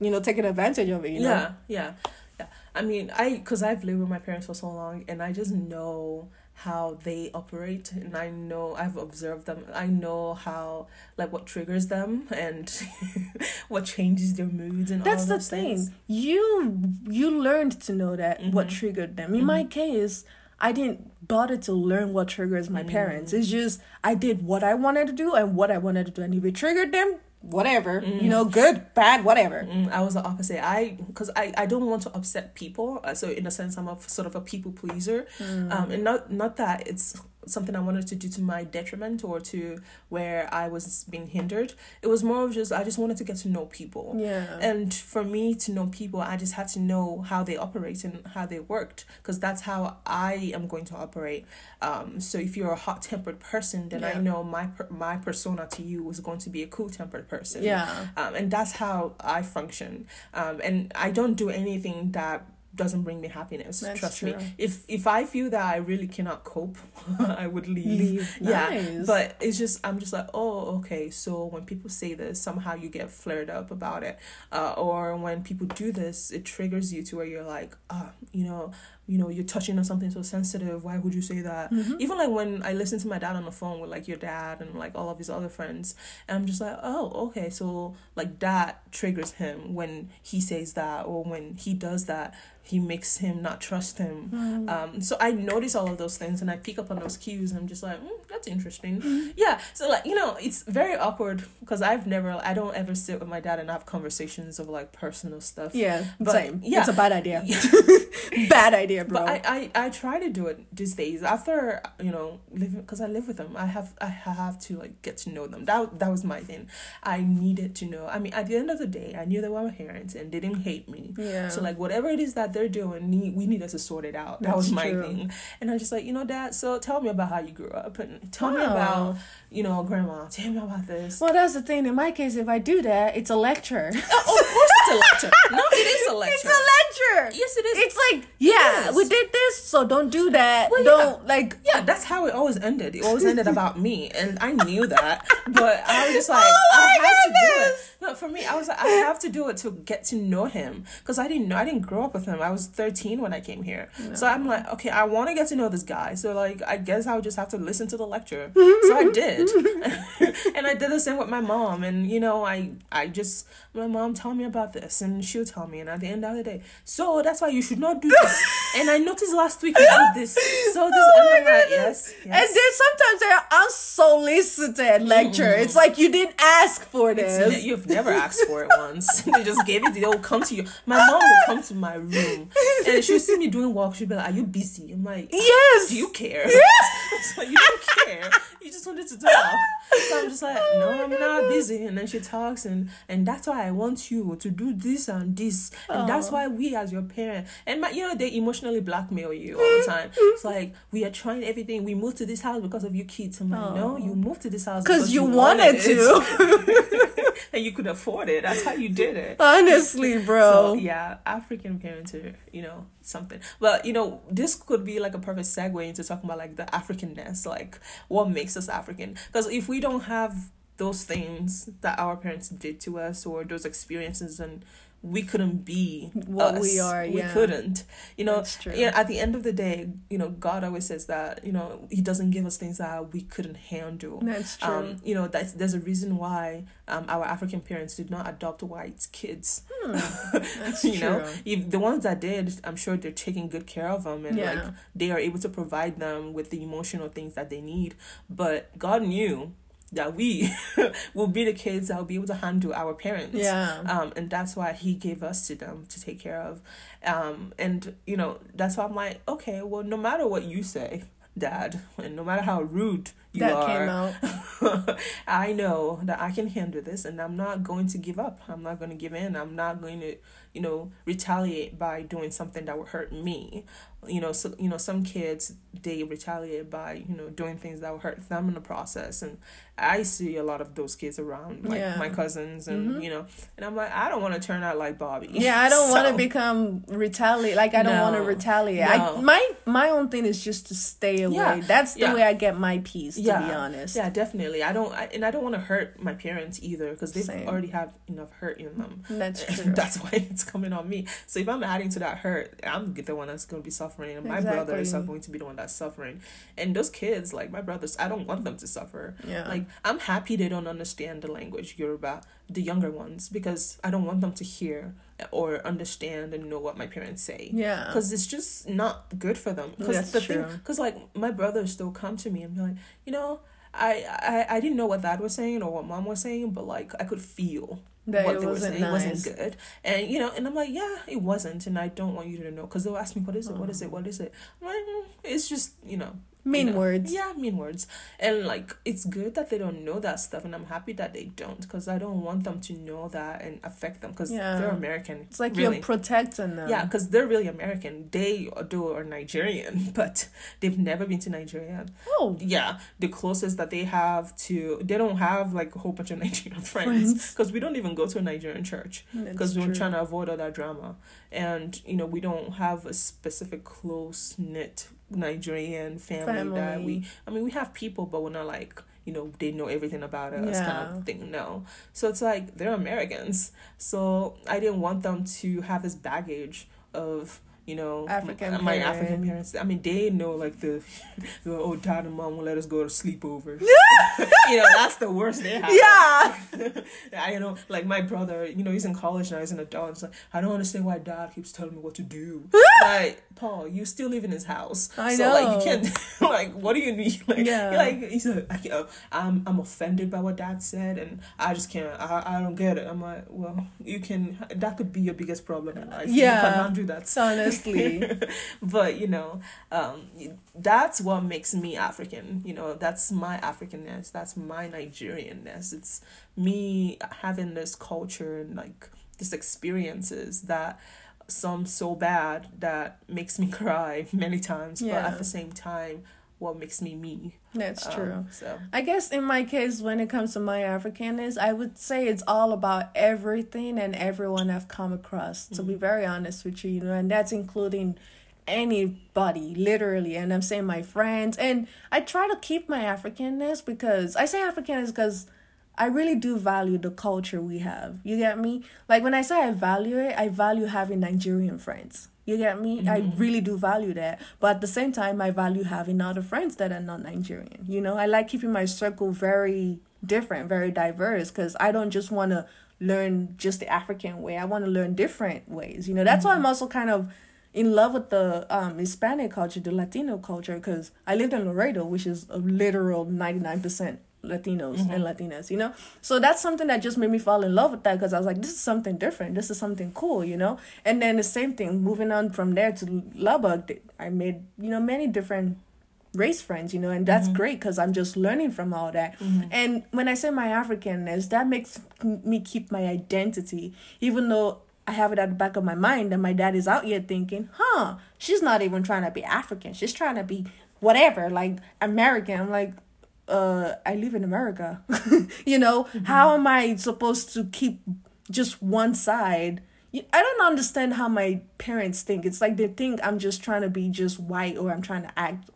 You know, taking advantage of it. You know. yeah yeah yeah i mean i because i've lived with my parents for so long and i just know how they operate and i know i've observed them i know how like what triggers them and [LAUGHS] what changes their moods and That's all the those thing. things. You you learned to know that what mm-hmm. triggered them. In my mm-hmm. case, I didn't bother to learn what triggers my parents. It's just I did what I wanted to do and what I wanted to do, and if it triggered them, whatever. You know, good, bad, whatever. Mm, I was the opposite. I because I, I don't want to upset people. Uh, so in a sense, I'm a sort of a people pleaser, um, and not not that it's something I wanted to do to my detriment or to where I was being hindered. It was more of just I just wanted to get to know people. Yeah. And for me to know people, I just had to know how they operate and how they worked because that's how I am going to operate. Um, so if you're a hot tempered person, then I know my my persona to you is going to be a cool tempered person Yeah. um, and that's how I function. Um, and I don't do anything that doesn't bring me happiness. That's Trust true. me. If if I feel that I really cannot cope, [LAUGHS] I would leave. Leave. Yeah, but it's just I'm just like, oh, okay. So when people say this, somehow you get flared up about it, uh, or when people do this, it triggers you to where you're like, ah, you know, you know, you're touching on something so sensitive. Why would you say that? Mm-hmm. Even like when I listen to my dad on the phone with like your dad and like all of his other friends, and I'm just like, oh, okay, so like that triggers him when he says that or when he does that he makes him not trust him. Mm-hmm. Um, so I notice all of those things and I pick up on those cues. And I'm just like, mm, that's interesting. Mm-hmm. Yeah. So like you know, it's very awkward because I've never, I don't ever sit with my dad and have conversations of like personal stuff. Yeah, But, same. yeah. It's a bad idea. [LAUGHS] bad idea, bro. But I, I, I try to do it these days after you know living because I live with them. I have I have to like get to know them. That that was my thing. I needed to know. I mean, at the end of the day, I knew they were my parents and they didn't hate me. yeah. So like whatever it is that they're doing, ne- we needed to sort it out. That was my true. thing. And I'm just like, you know, Dad. So tell me about how you grew up, and tell me oh. about you know, Grandma. Tell me about this. well, that's the thing. In my case, if I do that, it's a lecture. oh, it's a lecture. [LAUGHS] No, it is a lecture. It's a lecture. Yes, it is. It's like, yeah, Yes. we did this, so don't do that. Well, don't like. Yeah, that's how it always ended. It always ended about me, and I knew that. But I was just [LAUGHS] oh like, Oh I have to do it. No, for me, I was like, I have to do it to get to know him because I didn't know. I didn't grow up with him. I was thirteen when I came here, so I'm like, okay, I want to get to know this guy. So like, I guess I would just have to listen to the lecture. [LAUGHS] so I did, and I did the same with my mom. And you know, I I just my mom tell me about this, and she'll tell me, and at the end of the day, so that's why you should not do [LAUGHS] this. And I noticed last week you did this. So this, [LAUGHS] Oh and like, goodness. yes, And then sometimes they're unsolicited lecture. It's like you didn't ask for this. you've never asked for it once. [LAUGHS] they just gave it. They'll come to you. My mom will come to my room and she'll see me doing work. She'll be like, "Are you busy?" I'm like, yes. "Do you care?" It's [LAUGHS] like, you don't care. You just wanted to talk. So I'm just like, "No, I'm not oh busy." And then she talks, and and that's why I want you to do this and this, and that's why we as your parent and my, you know they emotionally blackmail you all the time. It's like we are trying everything. We moved to this house because of you kids. I'm like, no, oh. you moved to this house because you wanted wanted to. [LAUGHS] [LAUGHS] and you could afford it. That's how you did it. Honestly, So bro. yeah, African parents are you know something. But you know this could be like a perfect segue into talking about like the Africanness, like what makes us African. Because if we don't have those things that our parents did to us or those experiences, and we couldn't be What we us. are, We yeah. couldn't. You know. True. Yeah. At the end of the day, you know, God always says that you know He doesn't give us things that we couldn't handle. That's true. Um, you know, that's there's a reason why um, our African parents did not adopt white kids. Hmm, [LAUGHS] That's you know, if the ones that did, I'm sure they're taking good care of them and Yeah. like they are able to provide them with the emotional things that they need. But God knew that we [LAUGHS] will be the kids that will be able to handle our parents. Yeah. Um, and that's why he gave us to them to take care of. Um, and you know, that's why I'm like, okay, well, no matter what you say, Dad, and no matter how rude you that are, came [LAUGHS] out. I know that I can handle this and I'm not going to give up. I'm not going to give in. I'm not going to, you know, retaliate by doing something that would hurt me. You know, so you know, some kids they retaliate by, you know, doing things that will hurt them in the process. And I see a lot of those kids around, like Yeah. my cousins and Mhm. you know, and I'm like, I don't want to turn out like Bobby. [LAUGHS] Yeah, I don't [LAUGHS] want to become retaliate. Like I don't want to retaliate. No. I my my own thing is just to stay away. Yeah, That's the yeah. way I get my peace. To Yeah, be honest. Yeah, definitely. I don't, I, and I don't want to hurt my parents either because they've already have enough hurt in them. That's [LAUGHS] true. that's why it's coming on me. So if I'm adding to that hurt, I'm the one that's going to be suffering, and my brothers are Exactly. going to be the one that's suffering. And those kids, like my brothers, I don't want them to suffer. yeah. Like I'm happy they don't understand the language Yoruba, the younger ones, because I don't want them to hear or understand and know what my parents say yeah. because it's just not good for them. Because That's the true. because like my brothers still come to me and be like, you know, I, I I didn't know what dad was saying or what mom was saying, but like I could feel That what it they were wasn't saying nice. wasn't good, and you know, and I'm like, yeah, it wasn't, and I don't want you to know because they'll ask me, what is it, what is it, what is it? I'm like, mm, it's just you know. Mean you know, words. Yeah, mean words. And like it's good that they don't know that stuff and I'm happy that they don't because I don't want them to know that and affect them because Yeah. they're American. It's like really. you're protecting them. Yeah, because they're really American. They do are Nigerian, [LAUGHS] but they've never been to Nigeria. Oh. Yeah, the closest that they have to, they don't have like a whole bunch of [LAUGHS] Nigerian friends Friends. because we don't even go to a Nigerian church because we're trying to avoid all that drama. And, you know, we don't have a specific close knit Nigerian family, that we, I mean, we have people, but we're not like, you know, they know everything about us kind of thing. No. So it's like they're Americans. So I didn't want them to have this baggage of you know African my, my. African parents. I mean, they know like the, [LAUGHS] the oh dad and mom will let us go to sleepover. [LAUGHS] you know, that's the worst they have. Yeah. [LAUGHS] I you know, like my brother, you know, he's in college now, he's an adult. It's like, I don't understand why dad keeps telling me what to do. like, Paul, you still live in his house. I so like you can't like what do you need? Like Yeah. like he's like I can't, I'm I'm offended by what dad said and I just can't I, I don't get it. I'm like, well, you can that could be your biggest problem in life. Yeah. You can do that Honestly. [LAUGHS] but you know um that's what makes me african you know that's my africanness that's my nigerianness. It's me having this culture and like these experiences that some so bad that makes me [LAUGHS] cry many times but at the same time what makes me me That's Um, true. so I guess in my case, when it comes to my Africanness, I would say it's all about everything and everyone I've come across. To be very honest with you, you know, and that's including anybody, literally. And I'm saying my friends, and I try to keep my Africanness because I say Africanness because I really do value the culture we have. You get me? Like when I say I value it, I value having Nigerian friends. You get me? Mm-hmm. I really do value that. But at the same time, I value having other friends that are not Nigerian. You know, I like keeping my circle very different, very diverse, because I don't just want to learn just the African way. I want to learn different ways. You know, that's mm-hmm. why I'm mm-hmm. also kind of in love with the um, Hispanic culture, the Latino culture, because I lived in Laredo, which is a literal 99% Latinos mm-hmm. and Latinas, you know? So that's something that just made me fall in love with that because I was like, this is something different. This is something cool, you know? And then the same thing, moving on from there to Lubbock, I made, you know, many different race friends, you know? And that's mm-hmm. great because I'm just learning from all that. Mm-hmm. And when I say my Africanness, that makes me keep my identity, even though I have it at the back of my mind that my dad is out here thinking, huh, she's not even trying to be African. She's trying to be whatever, like American. I'm like, uh, I live in America. [LAUGHS] you know, how am I supposed to keep just one side? I don't understand how my parents think. It's like they think I'm just trying to be just white or I'm trying to act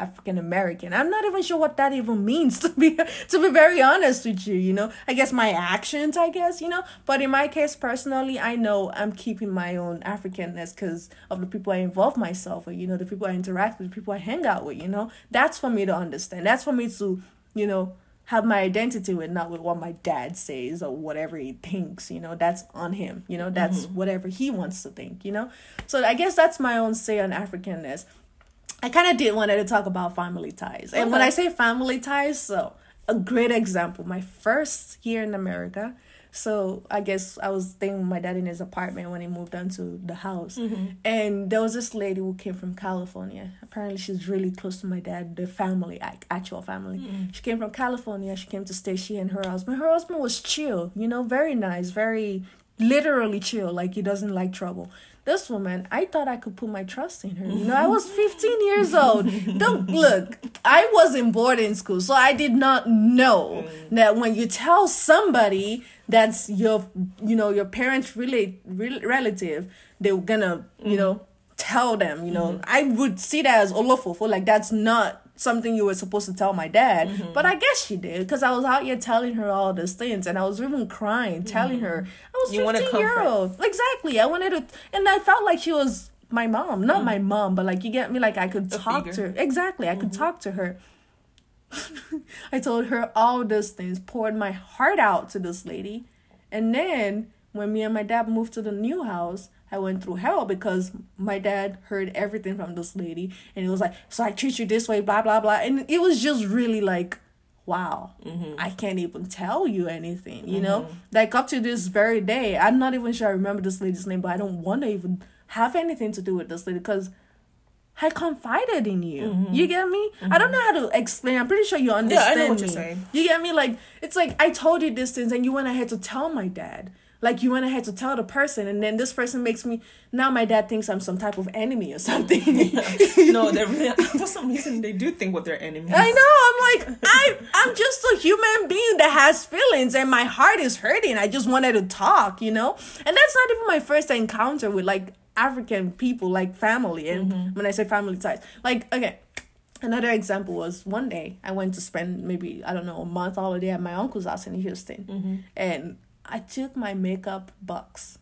African American. I'm not even sure what that even means [LAUGHS] to be to be very honest with you, you know. I guess my actions, I guess, you know. But in my case personally, I know I'm keeping my own Africanness because of the people I involve myself with, you know, the people I interact with, the people I hang out with, you know. That's for me to understand. That's for me to, you know, have my identity with, not with what my dad says or whatever he thinks, you know, that's on him, you know, that's mm-hmm. whatever he wants to think, you know. So I guess that's my own say on Africanness. I kind of did wanted to talk about family ties. And when I say family ties, so a great example, my first year in America. So I guess I was staying with my dad in his apartment when he moved onto the house. Mm-hmm. And there was this lady who came from California. Apparently she's really close to my dad, the family, like actual family. Mm. She came from California. She came to stay, she and her husband. Her husband was chill, you know, very nice, very literally chill, like he doesn't like trouble. This woman, I thought I could put my trust in her. You know, I was 15 years old. Don't look, I wasn't bored in boarding school, so I did not know mm. that when you tell somebody that's your, you know, your parents' relate, rel- relative, they're gonna, you mm. know, tell them, you know. Mm-hmm. I would see that as olofofo, like that's not something you were supposed to tell my dad. Mm-hmm. But I guess she did because I was out here telling her all these things, and I was even crying, telling her mm-hmm. I was You wanted 15 year old. Exactly, I wanted to, and I felt like she was my mom, not my mm-hmm. mom, but like you get me, like I could A talk figure. to her. Exactly, I could talk to her. [LAUGHS] I told her all those things, poured my heart out to this lady. And then when me and my dad moved to the new house, I went through hell because my dad heard everything from this lady and it was like, so I treat you this way, blah blah blah. And it was just really like, wow, I can't even tell you anything, you know? Like up to this very day, I'm not even sure I remember this lady's name, but I don't want to even have anything to do with this lady because I confided in you. You get me? I don't know how to explain. I'm pretty sure you understand what me. you're saying. You get me? Like it's like I told you this things and you went ahead to tell my dad. Like you went ahead to tell the person and then this person makes me now my dad thinks I'm some type of enemy or something. [LAUGHS] no, they're [LAUGHS] really, for some reason they do think what their enemies. I know. I'm like, I I'm just a human being that has feelings and my heart is hurting. I just wanted to talk, you know? And that's not even my first encounter with like African people, like family. And mm-hmm. when I say family ties, like okay. Another example was one day I went to spend maybe, I don't know, a month holiday at my uncle's house in Houston. Mm-hmm. And I took my makeup box.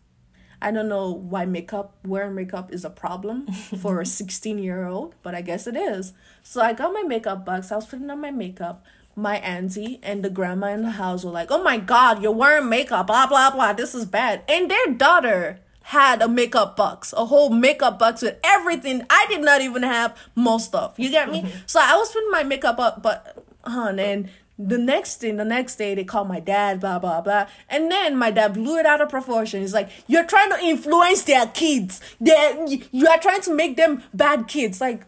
I don't know why makeup wearing makeup is a problem [LAUGHS] for a 16 year old, but I guess it is. So I got my makeup box. I was putting on my makeup. My auntie and the grandma in the house were like, "Oh my god, you're wearing makeup, blah blah blah. This is bad." And their daughter had a makeup box, a whole makeup box with everything. I did not even have most of. You get me? [LAUGHS] so I was putting my makeup up, but hon, and the next thing, the next day, they called my dad, blah, blah, blah. And then my dad blew it out of proportion. He's like, You're trying to influence their kids. They're, you are trying to make them bad kids. Like,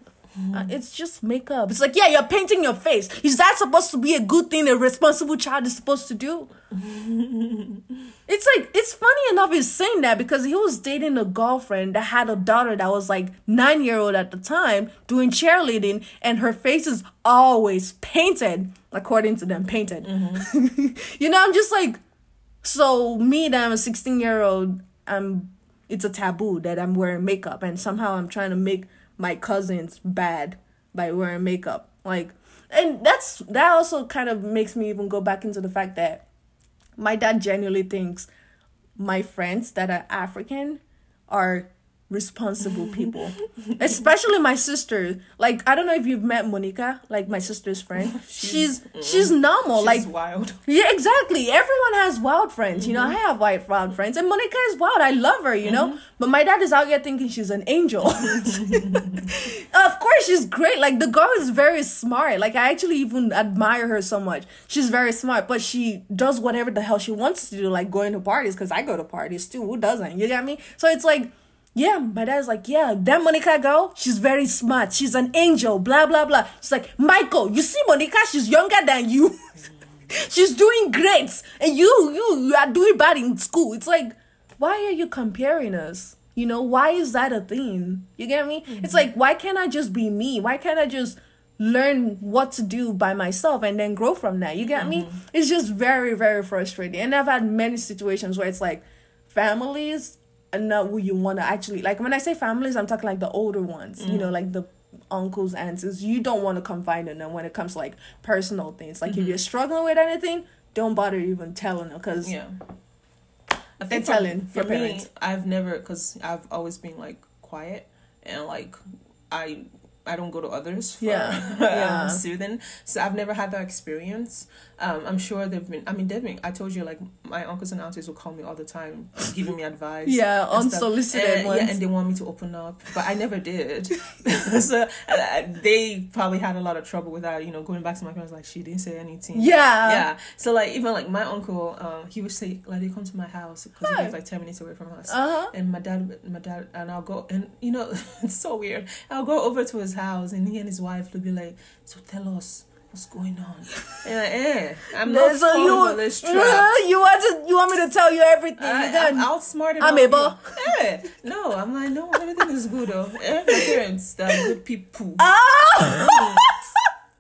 uh, it's just makeup. It's like, yeah, you're painting your face. Is that supposed to be a good thing a responsible child is supposed to do? [LAUGHS] it's like, it's funny enough he's saying that because he was dating a girlfriend that had a daughter that was like nine year old at the time doing cheerleading, and her face is always painted, according to them, painted. Mm-hmm. [LAUGHS] you know, I'm just like, so me that I'm a 16 year old, I'm, it's a taboo that I'm wearing makeup, and somehow I'm trying to make my cousins bad by wearing makeup. Like, and that's that also kind of makes me even go back into the fact that my dad genuinely thinks my friends that are African are responsible people, especially my sister. Like, I don't know if you've met Monica, like my sister's friend. [LAUGHS] She's she's, normal. She's like wild. [LAUGHS] yeah, exactly. Everyone has wild friends. You know, mm-hmm. I have wild, wild friends, and Monica is wild. I love her, you know. Mm-hmm. But my dad is out here thinking she's an angel. [LAUGHS] of course, she's great. Like the girl is very smart. Like I actually even admire her so much. She's very smart, but she does whatever the hell she wants to do, like going to parties. Because I go to parties too. Who doesn't? You get me? So it's like. Yeah, my dad's like, yeah, that Monica girl, she's very smart. She's an angel, blah, blah, blah. She's like, Michael, you see Monica, she's younger than you. [LAUGHS] she's doing great. And you, you, you are doing bad in school. It's like, why are you comparing us? You know, why is that a thing? You get me? It's mm-hmm. like, why can't I just be me? Why can't I just learn what to do by myself and then grow from that? You get me? Mm-hmm. It's just very, very frustrating. And I've had many situations where it's like families not who you want to actually like when I say families, I'm talking like the older ones, you know, like the uncles, aunts. You don't want to confide in them when it comes to like personal things. Like if you're struggling with anything, don't bother even telling them because Yeah. I They're for- telling for, me, parents. I've never because I've always been like quiet and like I I don't go to others for Yeah, [LAUGHS] yeah. um, soothing. So I've never had that experience. Um, I'm sure they've been. I mean, they've been. I told you like my uncles and aunties will call me all the time, giving me advice. Yeah, unsolicited and. Yeah, and they want me to open up, but I never did. [LAUGHS] so uh, they probably had a lot of trouble with that. You know, going back to my parents, like she didn't say anything. yeah, Yeah. So like even like my uncle, um, he would say like they come to my house because he lives like ten minutes away from us. Uh huh. And my dad, my dad, and I'll go, and you know, [LAUGHS] it's so weird. I'll go over to his house, and he and his wife will be like, "So tell us what's going on." And like, eh, I'm not So you, this [LAUGHS] trap. you want to you want me to tell you everything? I, you I'm outsmarted. I'm able. Eh, no, I'm like, no, everything is good though. Eh, my parents, they're good people. Ah! [LAUGHS]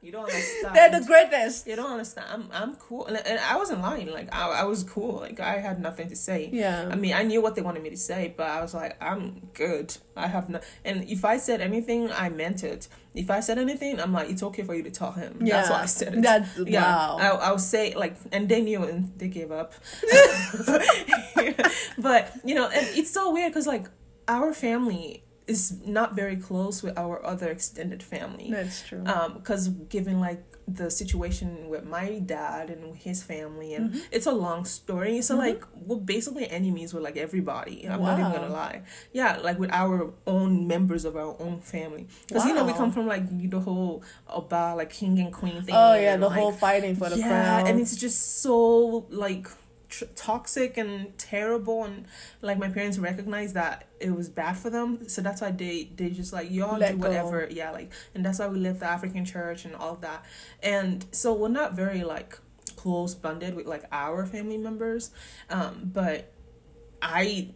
You don't understand. They're the greatest. You don't understand. I'm I'm cool, and, and I wasn't lying. Like I, I was cool. Like I had nothing to say. Yeah. I mean, I knew what they wanted me to say, but I was like, I'm good. I have no. And if I said anything, I meant it. If I said anything, I'm like, it's okay for you to tell him. Yeah. That's why I said it. That's- [LAUGHS] yeah. wow. I I'll say like, and they knew, and they gave up. [LAUGHS] [LAUGHS] but you know, and it's so weird because like our family is not very close with our other extended family. That's true. um because given like the situation with my dad and his family and Mm-hmm. it's a long story. So like we're basically enemies with like everybody. I'm not even gonna lie. Yeah like with our own members of our own family. Because you know we come from like the whole about like king and queen thing oh yeah, and, the like, whole fighting for the yeah crown. and it's just so like tr- toxic and terrible and like my parents recognized that it was bad for them so that's why they they just like y'all Let do go. whatever yeah like and that's why we left the african church and all of that and so we're not very like close bonded with like our family members um but i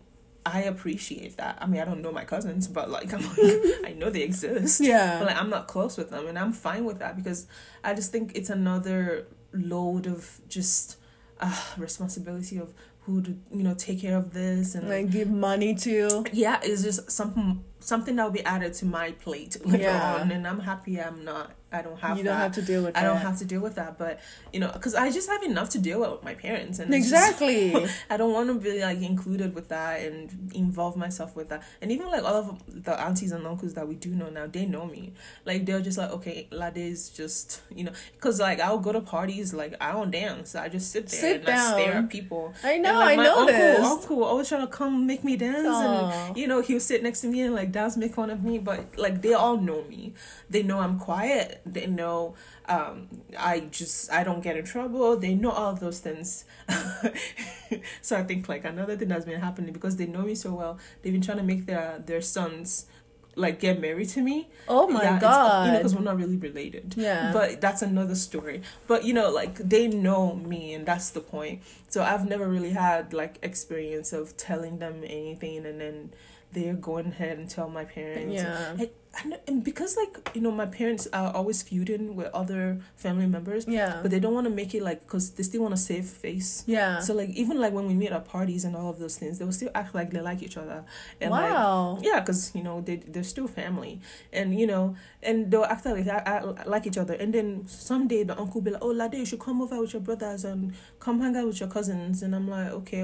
I appreciate that. I mean, I don't know my cousins, but like, I'm like, [LAUGHS] I know they exist. Yeah. But like, I'm not close with them, and I'm fine with that because I just think it's another load of just uh, responsibility of who to you know take care of this and like give money to. yeah, it's just something something that will be added to my plate later Yeah. on, and I'm happy I'm not. I don't have. you don't that. have to deal with I don't that. have to deal with that, but you know, because I just have enough to deal with with my parents, and it's just- Exactly. [LAUGHS] I don't want to be like included with that and involve myself with that. And even like all of the aunties and uncles that we do know now, they know me. Like they're just like, okay, Lade is just you know, because like I'll go to parties, like I don't dance, I just sit there Sit and I stare at people. I know, and, like, I my noticed. Uncle, uncle always trying to come make me dance, Aw. and you know he'll sit next to me and like dance, make fun of me. But like they all know me. They know I'm quiet. They know um I just I don't get in trouble. They know all those things. [LAUGHS] so I think like another thing that's been happening because they know me so well. They've been trying to make their their sons like get married to me. Oh my Yeah, god. You know, because we're not really related. yeah. But that's another story. But you know, like they know me, and that's the point. So I've never really had like experience of telling them anything, and then they're going ahead and tell my parents. yeah. Like, Know, and because like you know, my parents are always feuding with other family members, Yeah. but they don't want to make it like because they still want to save face. yeah. So like even like when we meet at parties and all of those things, they will still act like they like each other. And like yeah, because you know they they're still family, and you know, and they'll act like I, I, like each other. And then someday the uncle will be like, "Oh, Lade, you should come over with your brothers and come hang out with your cousins." And I'm like, "Okay."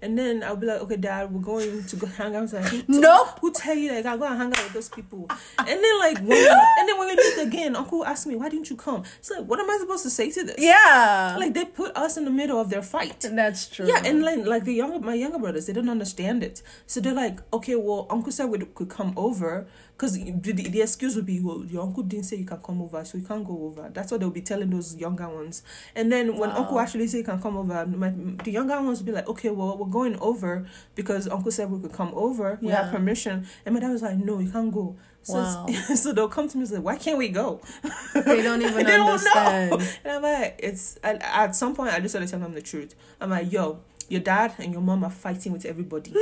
And then I'll be like, "Okay, Dad, we're going to go [LAUGHS] hang out." Like, Nope. Who tell you like I go and hang out with those people? And then like when we, and then when we meet again, Uncle asked me, "Why didn't you come?" It's like, what am I supposed to say to this? Yeah. Like they put us in the middle of their fight. that's true. Yeah, and like like the younger my younger brothers, they don't understand it. So they're like, okay, well, Uncle said we could come over, because the, the, the excuse would be, well, your uncle didn't say you can come over, so you can't go over. That's what they'll be telling those younger ones. And then when Wow. Uncle actually say you can come over, my, the younger ones will be like, okay, well, we're going over because Uncle said we could come over. We have permission. And my dad was like, no, you can't go. So, Wow. [LAUGHS] so they'll come to me and say, why can't we go? They don't even [LAUGHS] they don't understand. know. [LAUGHS] And I'm like, it's at, at some point I just had to tell them the truth. I'm like, yo, your dad and your mom are fighting with everybody.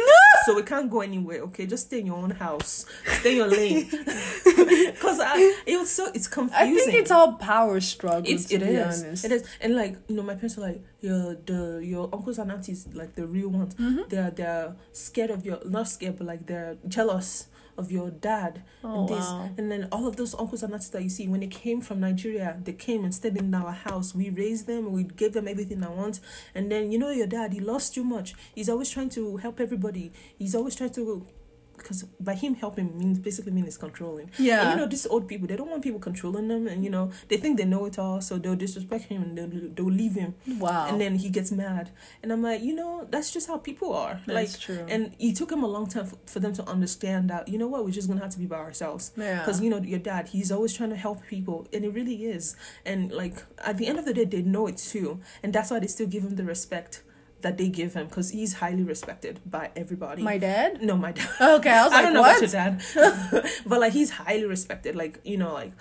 so we can't go anywhere, okay? Just stay in your own house. Stay in your lane. [LAUGHS] Cause I, it was so it's confusing. I think it's all power struggle. It's, to it be is. honest. It is. And like, you know, my parents are like, your the your uncles and aunties, like the real ones, Mhm. they're they're scared of your not scared, but like they're jealous of your dad Oh and this wow. and then all of those uncles and aunts that you see when they came from Nigeria, they came and stayed in our house. We raised them, we gave them everything I want. And then you know your dad, he lost too much. He's always trying to help everybody. He's always trying to because by him helping means basically means controlling. Yeah. And, you know, these old people, they don't want people controlling them and you know, they think they know it all, so they'll disrespect him and they'll they'll leave him wow. and then he gets mad. And I'm like, you know, that's just how people are. like That's true. and it took him a long time for, for them to understand that, you know what, we're just gonna have to be by ourselves yeah. because you know your dad he's always trying to help people and it really is and like at the end of the day they know it too and that's why they still give him the respect that they give him because he's highly respected by everybody My dad? no my dad Okay, I was [LAUGHS] like, I don't know what? about your dad, [LAUGHS] but like he's highly respected. Like you know, like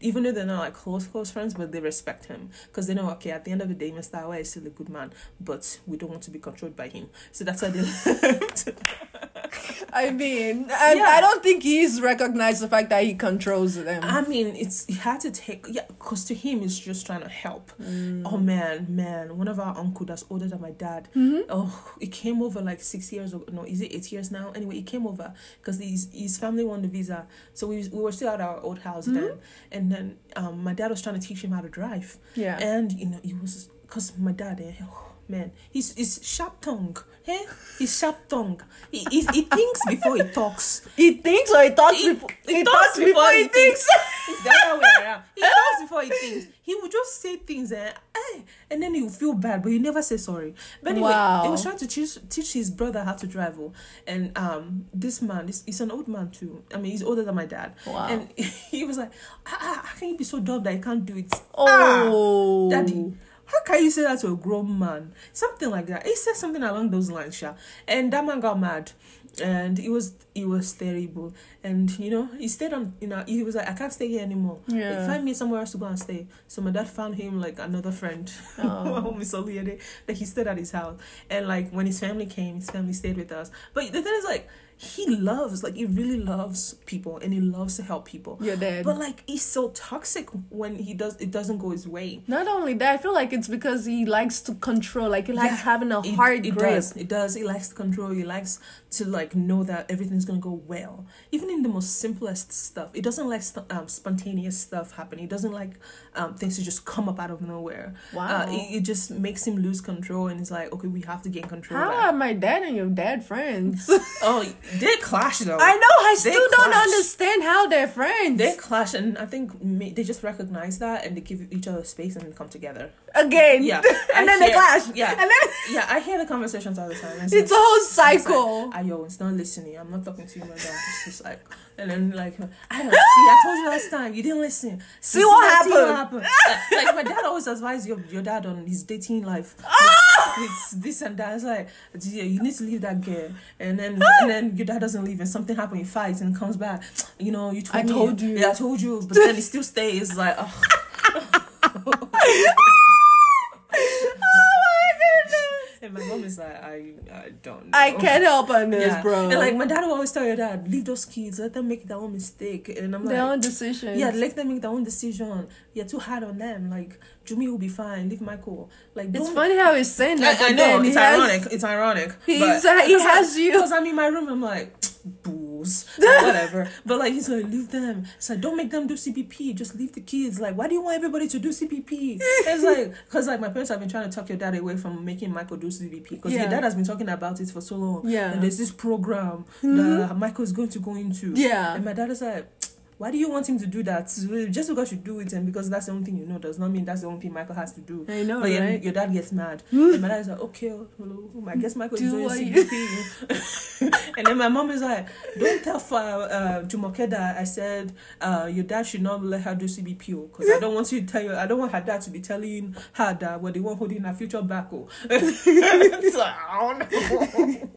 even though they're not like close close friends, but they respect him because they know okay. At the end of the day, Mr. Awa is still a good man, but we don't want to be controlled by him. So that's why they [LAUGHS] left. I mean, I, Yeah. I don't think he's recognized the fact that he controls them. I mean, it's he had to take yeah, cause to him it's just trying to help. Mm. Oh man, man, one of our uncle that's older than my dad. Mhm. Oh, he came over like six years ago. No, is it eight years now? Anyway, he came over because his his family won the visa, so we we were still at our old house then. And then um, my dad was trying to teach him how to drive, Yeah. and you know he was because my dad. Eh, oh, man, he's he's sharp tongue. Hey, he's sharp tongue. He, he he thinks before he talks. [LAUGHS] he thinks or he talks He- before he he, talks talks before, before he he thinks. [LAUGHS] It's the other way around. He talks before he thinks. He would just say things and eh, and then you feel bad, but he never say sorry. But anyway, Wow. he was trying to teach teach his brother how to drive. oh, And um, this man, this he's an old man too. I mean, he's older than my dad. Wow. And [LAUGHS] he was like, ah, ah, how can you be so dumb that you can't do it? oh. Ah, daddy. How can you say that to a grown man? Something like that. He said something along those lines, Sha. And that man got mad. And it was it was terrible. And you know, he stayed on you know, he was like, I can't stay here anymore. Yeah. Like, find me somewhere else to go and stay. So my dad found him like another friend. [LAUGHS] Oh. Miss Oliade, that he stayed at his house. And like when his family came, his family stayed with us. But the thing is like he loves, like he really loves people and he loves to help people. Your dad. But like he's so toxic when he does it doesn't go his way. Not only that, I feel like it's because he likes to control. Like he likes Yeah, having a It- hard it, grip. does it does he likes to control he likes to like know that everything's gonna go well. Even in the most simplest stuff, it doesn't like st- um, spontaneous stuff happen. He doesn't like um, things to just come up out of nowhere. Wow. Uh, it, it just makes him lose control, and it's like, okay, we have to gain control. How back. are my dad and your dad friends? [LAUGHS] Oh, they clash though. I know. I They still don't understand how they're friends. They clash, and I think they just recognize that, and they give each other space and come together. Again. Yeah, [LAUGHS] and I then they clash. yeah. And then [LAUGHS] Yeah, I hear the conversations all the time. it's a like- whole it's like, cycle. "Ah, yo, it's not listening. I'm not talking to you, my dad. It's just like, and then like, I don't see. I told you last time. You didn't listen. See what happened." happened. like, like, my dad always advised your your dad on his dating life. [LAUGHS] Ah! It's this and that. It's like, yeah, you need to leave that girl, and then ah! and then your dad doesn't leave, and something happens, he fights, and comes back. You know, you told I me. told you. Yeah, I told you, but then he still stays. Like, [LAUGHS] oh. oh [LAUGHS] my goodness. And my mom is like, I, I don't know. I can't help on this, yeah. bro. And like my dad will always tell your dad, leave those kids, let them make their own mistake. And I'm their like, own decision. yeah, let them make their own decision. You're too hard on them. Like Jummy will be fine. Leave Michael. Like It's funny how he's saying that. I, I know it's has- ironic. It's ironic. He's, but, uh, he has you. Because I'm in my room. I'm like, booze, [LAUGHS] whatever. but like he's like, leave them. It's like, don't make them do CBP. Just leave the kids. Like, why do you want everybody to do CBP? it's like, [LAUGHS] because like my parents have been trying to talk your dad away from making Michael do CBP. Because Yeah. your dad has been talking about it for so long. Yeah. And there's this program mm-hmm. that Michael is going to go into. Yeah. And my dad is like. Why do you want him to do that? Just because you do it and because that's the only thing you know does not mean that's the only thing Michael has to do. I know, But right? your dad gets mad. [LAUGHS] and my dad is like, okay, hello. I guess Michael Do is doing what CBP. [LAUGHS] and then my mom is like, don't tell for, uh, Jumoke that I said uh, your dad should not let her do CBP because I don't want you to tell you, I don't want her dad to be telling her that we're the one holding her future back. oh." [LAUGHS] It's like, I don't know.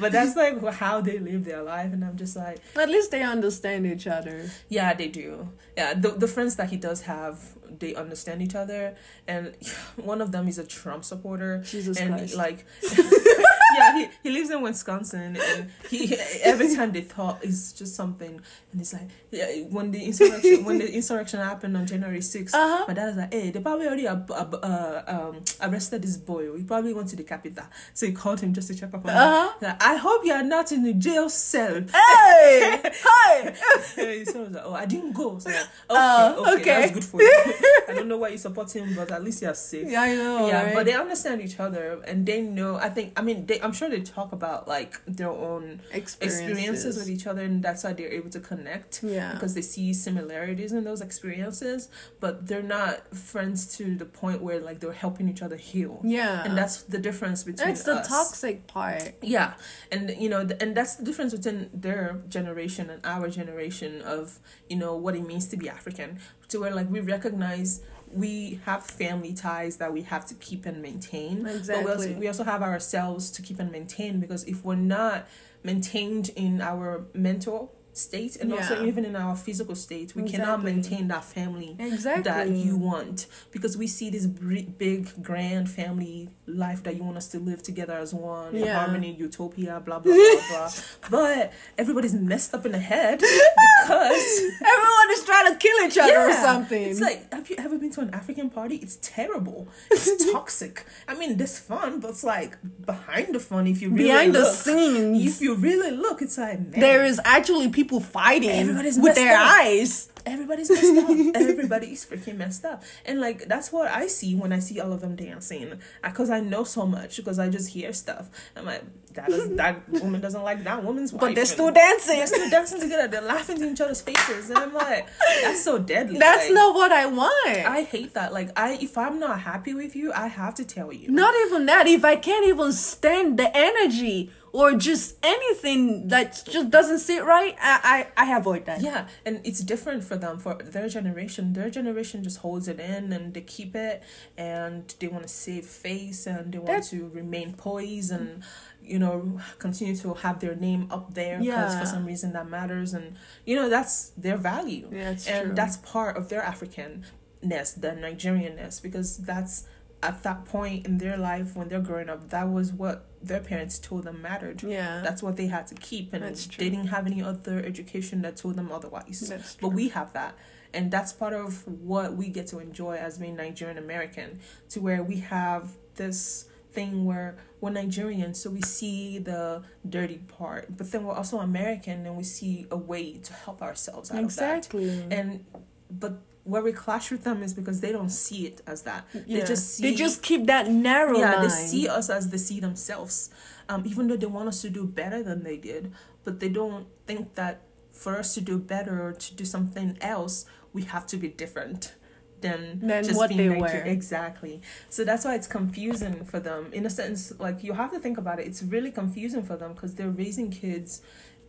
but that's like how they live their life. And I'm just like, At least they understand each other. Yeah, they do. Yeah, the the friends that he does have, they understand each other, and [LAUGHS] one of them is a Trump supporter. Jesus and Christ. like, [LAUGHS] [LAUGHS] yeah, he, he lives in Wisconsin, and he every time they talk, it's just something, and it's like, yeah, when the insurrection when the insurrection happened on January 6th Uh-huh. my dad is like, hey, they probably already ab- ab- uh, um, arrested this boy. He probably went to the capital, so he called him just to check up on Uh-huh. him. Like, I hope you are not in the jail cell. Hey! [LAUGHS] Hi! so I was like, oh, I didn't go. So like, okay, Oh, okay, okay. that's good for you. I don't know why you support him, but at least you're safe. Yeah, I know. Yeah, right? but they understand each other and they know. I think. I mean, they, I'm sure they talk about like their own experiences with each other, and that's why they're able to connect Yeah. because they see similarities in those experiences. But they're not friends to the point where like they're helping each other heal. yeah. and that's the difference between. It's the us. toxic part. Yeah, and you know, th- and that's the difference between their generation and our generation of you know what it means to be African. To where like we recognize we have family ties that we have to keep and maintain, Exactly. but we also, we also have ourselves to keep and maintain because if we're not maintained in our mental state and also even in our physical state, we cannot maintain that family Exactly. that you want because we see this big grand family life that you want us to live together as one Yeah. harmony utopia blah blah blah blah [LAUGHS] but everybody's messed up in the head [LAUGHS] because Everyone is trying to kill each other or something. it's like have you ever been to an african party? It's terrible. [LAUGHS] It's toxic. I mean there's fun but it's like behind the fun if you really behind the look, scenes. if you really look it's like man, there is actually people fighting Everybody's with their up. eyes. everybody's messed up. [LAUGHS] everybody's freaking messed up. And like that's what I see when I see all of them dancing. Uh, because I know so much. Because I just hear stuff. I'm like, that is [LAUGHS] that woman doesn't like that woman's. But they're still dancing. They're still dancing together. They're laughing in each other's faces, and I'm like, that's so deadly. That's Like, not what I want. I hate that. Like I, if I'm not happy with you, I have to tell you. Not even that. If I can't even stand the energy or just anything that just doesn't sit right, I I, I avoid that. Yeah, and it's different for them for their generation. Their generation just holds it in and they keep it, and they want to save face and they want That's- to remain poised and you know continue to have their name up there because Yeah. for some reason that matters and you know that's their value Yeah, it's and true. that's part of their Africanness, the Nigerianness, because that's at that point in their life when they're growing up, that was what their parents told them mattered. Yeah. That's what they had to keep, and they didn't have any other education that told them otherwise. That's But we have that, and that's part of what we get to enjoy as being Nigerian American, to where we have this thing where we're Nigerian, so we see the dirty part, but then we're also American, and we see a way to help ourselves out Exactly. of that. And but where we clash with them is because they don't see it as that. Yeah. They just see they just keep that narrow yeah, line. they see us as they see themselves. Um, even though they want us to do better than they did, but they don't think that for us to do better or to do something else, we have to be different than, Than just what being they were. Exactly. So that's why it's confusing for them. In a sense, like you have to think about it. It's really confusing for them because they're raising kids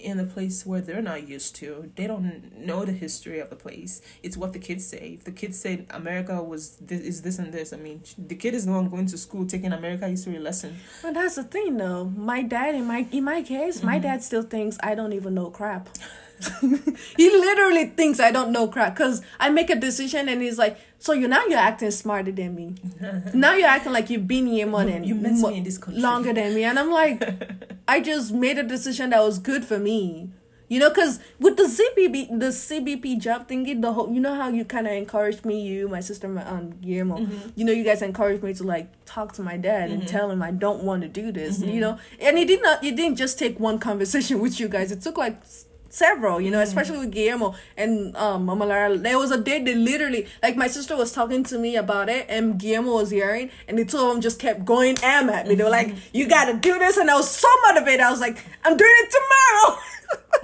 in a place where they're not used to. They don't know the history of the place. It's what the kids say. If the kids say America was this, is this and this, I mean, the kid is the one going to school taking America history lesson. But that's the thing, though. My dad, in my in my case, my Mm-hmm. dad still thinks I don't even know crap. [LAUGHS] [LAUGHS] he literally thinks I don't know crap because I make a decision and he's like, "So you now you're acting smarter than me. [LAUGHS] now you're acting like you've been here more than You met mo- me in this country. longer than me." And I'm like, [LAUGHS] I just made a decision that was good for me. You know, because with the CBP, the CBP job thingy, the whole, you know how you kind of encouraged me, you, my sister, my aunt Guillermo, Mm-hmm. you know, you guys encouraged me to like talk to my dad and tell him I don't want to do this, Mm-hmm. you know, and it did not, it didn't just take one conversation [LAUGHS] with you guys. It took like several, you know, Mm-hmm. especially with Guillermo and um Mama Lara. There was a day they literally, like my sister was talking to me about it, and Guillermo was hearing, and the two of them just kept going am at me. They were like, Mm-hmm. "You got to do this," and I was so motivated. I was like, "I'm doing it tomorrow." [LAUGHS]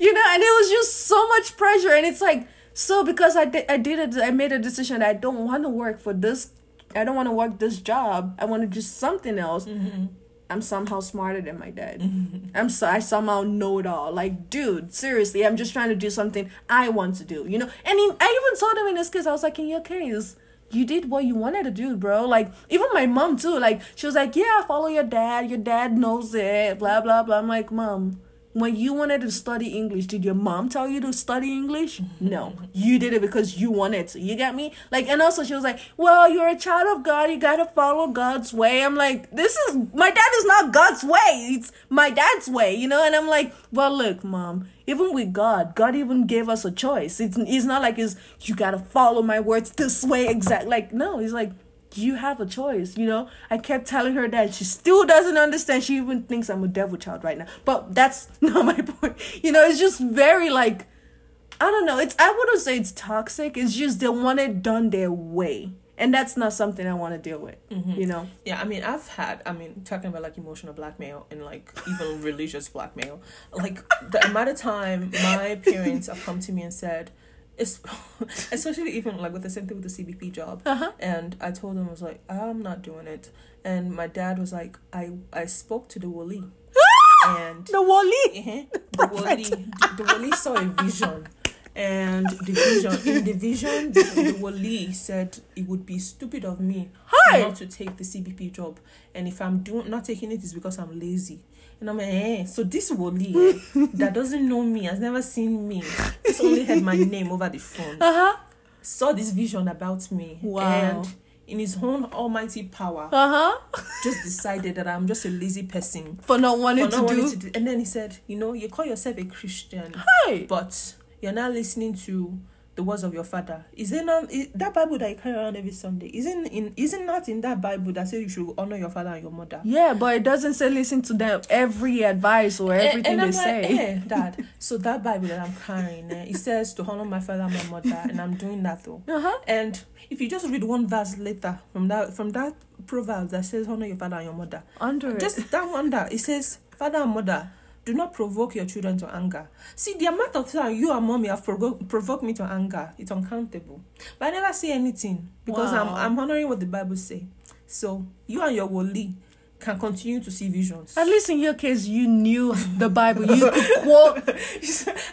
you know, and it was just so much pressure, and it's like so because I did I did it I made a decision that I don't want to work for this I don't want to work this job I want to do something else I'm somehow smarter than my dad [LAUGHS] I'm so I somehow know it all like dude seriously I'm just trying to do something I want to do you know and he, I even told him in his case I was like in your case you did what you wanted to do, bro. Like even my mom too. Like she was like, "Yeah, follow your dad. Your dad knows it." Blah blah blah. I'm like, "Mom, when you wanted to study English, did your mom tell you to study English? No, you did it because you wanted to. You get me? Like, and also she was like, "Well, you're a child of God. You gotta follow God's way." I'm like, "This is my dad is not God's way. It's my dad's way, you know." And I'm like, "Well, look, mom." Even with God, God even gave us a choice. It's, it's not like it's you gotta follow my words this way exact. Like no, he's like you have a choice, you know. I kept telling her that she still doesn't understand. She even thinks I'm a devil child right now. But that's [LAUGHS] not my point. You know, it's just very like I don't know. It's I wouldn't say it's toxic. It's just they want it done their way. And that's not something I want to deal with. Mm-hmm. You know? Yeah, I mean, I've had, I mean, talking about like emotional blackmail and like even [LAUGHS] religious blackmail, like the amount of time my parents have come to me and said, [LAUGHS] especially even like with the same thing with the CBP job, Uh-huh. and I told him I was like, I'm not doing it, and my dad was like, I I spoke to the wali, [GASPS] and The Wally. [LAUGHS] uh the [LAUGHS] wali, the, the wali saw a vision. And the vision, in the vision, the, the wali said it would be stupid of me Hi. not to take the CBP job. And if I'm doing not taking it, it's because I'm lazy. And I'm like, eh. So this wali eh, that [LAUGHS] doesn't know me, has never seen me, just only heard my name over the phone, Uh-huh. saw this vision about me, Wow. and in his own almighty power, Uh-huh. just decided that I'm just a lazy person. For not wanting for to not do. to do. And then he said, you know, you call yourself a Christian, Hi. but you're not listening to the words of your father. Is it not is, that Bible that you carry around every Sunday? Isn't in isn't not in that Bible that says you should honor your father and your mother? Yeah, but it doesn't say listen to them every advice or everything and, they like, say. eh, [LAUGHS] Dad. So that Bible that I'm carrying, eh, it says to honor my father and my mother, and I'm doing that though. Uh-huh. And if you just read one verse later from that from that proverb that says honor your father and your mother, Under it. just that one that it says father and mother do not provoke your children to anger see the amount of time you and mommy have provo- provoked me to anger it's uncountable but i never say anything because Wow. i'm i'm honoring what the bible say so you and your woli can continue to see visions At least in your case, you knew the Bible. You could [LAUGHS] quote.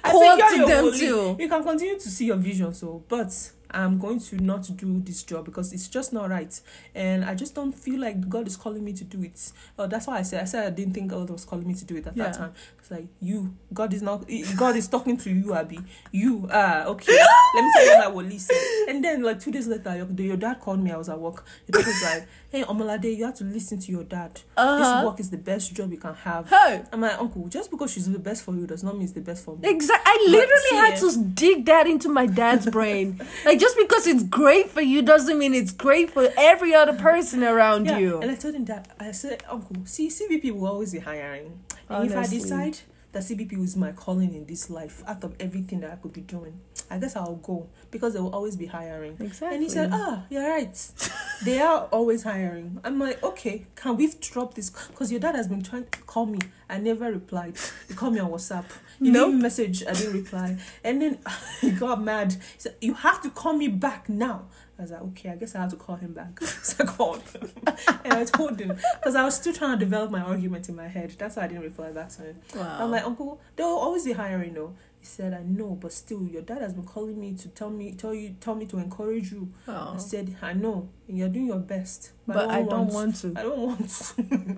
I quote you to your them woli, too. you can continue to see your vision so oh, but i'm going to not do this job because it's just not right. And i just don't feel like god is calling me to do it. Oh that's why i said i said i didn't think god was calling me to do it at Yeah. that time it's like you god is not god is talking to you abby you ah okay [LAUGHS] let me tell you what my woli said and then like two days later your, your dad called me i was at work dad was like [LAUGHS] hey Omolade you have to listen to your dad Uh-huh. this work is the best job you can have Hey. i'm like uncle just because she's the best for you does not mean it's the best for me Exactly. I literally had eh. to dig that into my dad's [LAUGHS] brain. Like just because it's great for you doesn't mean it's great for every other person around Yeah, you. and I told him that I said, Uncle, see, CBP will always be hiring. And if I decide that CBP is my calling in this life, out of everything that I could be doing, I guess I'll go because they will always be hiring. Exactly. And he said, Ah, you're right. [LAUGHS] they are always hiring. I'm like, Okay, can we drop this? Because your dad has been trying to call me. I never replied. He called me on WhatsApp. He Nope. message. I didn't reply. And then [LAUGHS] he got mad. He said, You have to call me back now. I was like, okay, I guess I have to call him back. [LAUGHS] So I called him. [LAUGHS] and I told him, because I was still trying to develop my argument in my head. That's why I didn't reply back to him. wow. I'm like, Uncle, they'll always be hiring, though. He said, I know, but still, your dad has been calling me to tell me, tell you, tell me to encourage you. Oh. I said, I know, and you're doing your best, but I don't want to. I don't want to.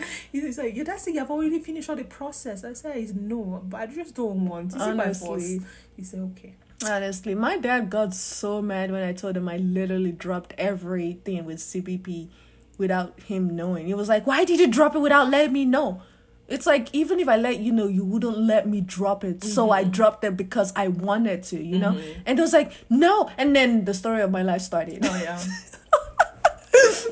[LAUGHS] He's like, your dad said you've already finished all the process. I said, no, but I just don't want. Is it by force? Honestly. He said, okay. Honestly, my dad got so mad when I told him I literally dropped everything with CBP without him knowing. He was like, Why did you drop it without letting me know? It's like, even if I let you know, you wouldn't let me drop it. So I mm-hmm. dropped it because I wanted to, you know? Mm-hmm. And it was like, No. And then the story of my life started. Oh, yeah. [LAUGHS]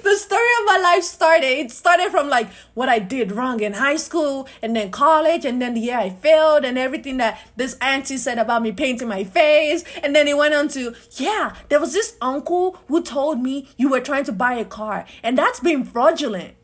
the story of my life started. It started from like what I did wrong in high school and then college and then the year I failed and everything that this auntie said about me painting my face. And then it went on to, yeah, there was this uncle who told me you were trying to buy a car and that's being fraudulent.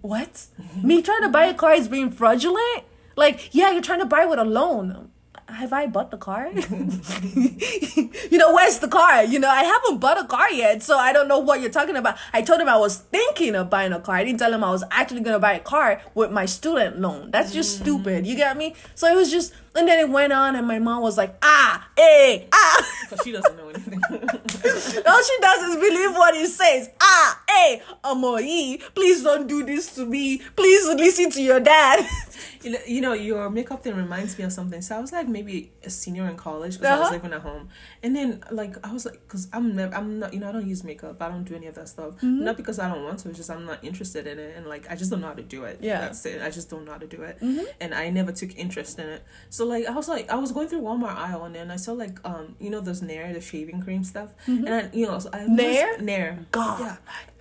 What? me trying to buy a car is being fraudulent? Like, yeah, you're trying to buy with a loan. Have I bought the car? [LAUGHS] you know, where's the car? You know, I haven't bought a car yet, so I don't know what you're talking about. I told him I was thinking of buying a car. I didn't tell him I was actually gonna buy a car with my student loan. That's just mm. stupid. You get me? So it was just, and then it went on, and my mom was like, ah, eh, ah. Because she doesn't know anything. [LAUGHS] All she does is believe what he says. Ah, hey, Amoyi, please don't do this to me. Please listen to your dad. [LAUGHS] You know, your makeup thing reminds me of something. So I was like maybe a senior in college because I was Uh-huh. living at home, and then like I was like, because I'm never, I'm not, you know, I don't use makeup. I don't do any of that stuff. Mm-hmm. Not because I don't want to. It's just I'm not interested in it, and like I just don't know how to do it. Yeah. Mm-hmm. that's it. I just don't know how to do it, and I never took interest in it. So like I was like I was going through Walmart aisle, and then I saw like um you know those Nair the shaving cream stuff, and I, you know so I Mm-hmm. Nair? Nair God, yeah.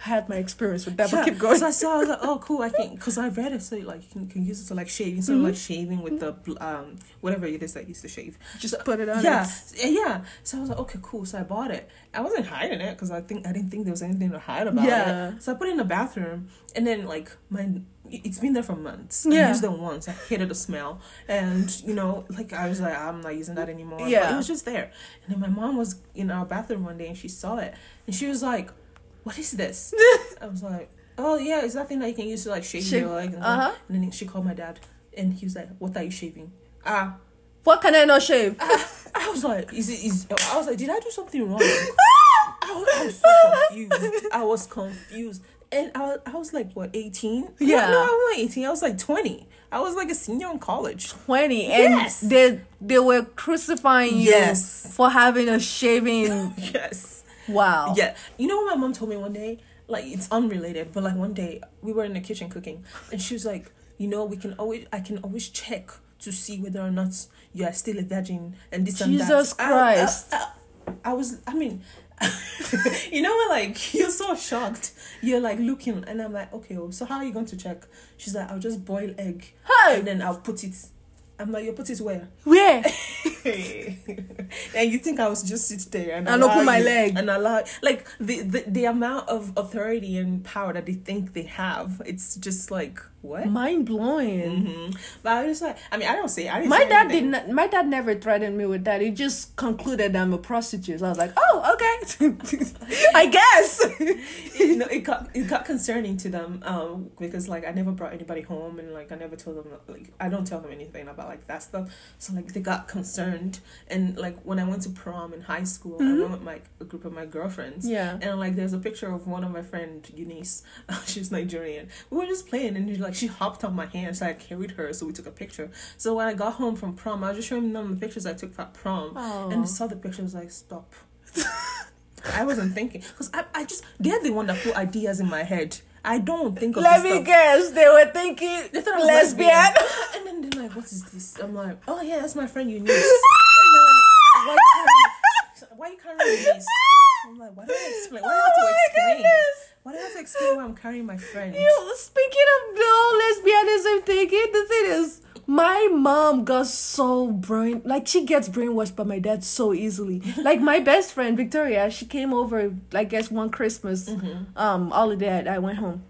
I had my experience with that, Yeah. but keep going. So I saw, I was like, oh, cool. I think because I read it, so like you can, can use it to like shave instead of like shaving with the um whatever it is that you used to shave. Just put it on. Yeah, yeah, yeah. So I was like, okay, cool. So I bought it. I wasn't hiding it because I think I didn't think there was anything to hide about Yeah. it. So I put it in the bathroom, and then like my it's been there for months. Yeah. I used it once. I hated the smell, and you know, like I was like, I'm not using that anymore. But Yeah. it was just there. And then my mom was in our bathroom one day, and she saw it, and she was like, "What is this?" [LAUGHS] I was like, "Oh yeah, it's that thing that you can use to like shave, Shave. your leg." And, Uh-huh. and then she called my dad, and he was like, "What are you shaving?" Ah, What can I not shave? I was like, "Is it? Is I was like, did I do something wrong?" [LAUGHS] I was, I was so confused. I was confused, and I was, I was like, what, eighteen? Yeah. no, I was not eighteen. I was like twenty. I was like a senior in college. 20 and Yes. they they were crucifying you Yes. for having a shaving [LAUGHS] Yes. wow Yeah. You know what my mom told me one day? Like it's unrelated, but like one day we were in the kitchen cooking and she was like, you know, we can always I can always check to see whether or not you are still a virgin and this and that. Jesus I- I- Christ. I, I was I mean [LAUGHS] you know what like [LAUGHS] you're so shocked. You're like looking and I'm like, okay, well, so how are you going to check? She's like, I'll just boil egg Hey! and then I'll put it I'm like, you put it where? where [LAUGHS] and you think I was just sit there and, And open my you- leg. and allow like the, the the amount of authority and power that they think they have. It's just like what? mind blowing hmm But I was like, I mean, I don't say. I didn't my say dad did not my dad never threatened me with that he just concluded that i'm a prostitute i was like oh okay [LAUGHS] i guess [LAUGHS] you know, it got it got concerning to them um because like I never brought anybody home and like I never told them like I don't tell them anything about like that stuff. So like they got concerned and like when I went to prom in high school, I went with my a group of my girlfriends. Yeah. And like there's a picture of one of my friend Eunice. [LAUGHS] She's Nigerian. We were just playing and like she hopped on my hand, so I carried her. So we took a picture. So when I got home from prom, I was just showing them the pictures I took at prom, Aw. and they saw the picture. I was like, stop. [LAUGHS] I wasn't thinking because I, I just they're the one that put ideas in my head. I don't think of let me stuff. guess they were thinking They thought I was lesbian, [LAUGHS] and then they're like, "What is this?" I'm like, "Oh yeah, that's my friend Eunice." [LAUGHS] And they're like, why you why you carrying this. I'm like, why do I explain? Why do I have to Oh explain? goodness. Why do I have to explain why I'm carrying my friend? You speaking of whole lesbianism thing, the thing is, my mom got so brain like she gets brainwashed by my dad so easily. [LAUGHS] like my best friend Victoria, she came over I guess one Christmas um holiday. I went home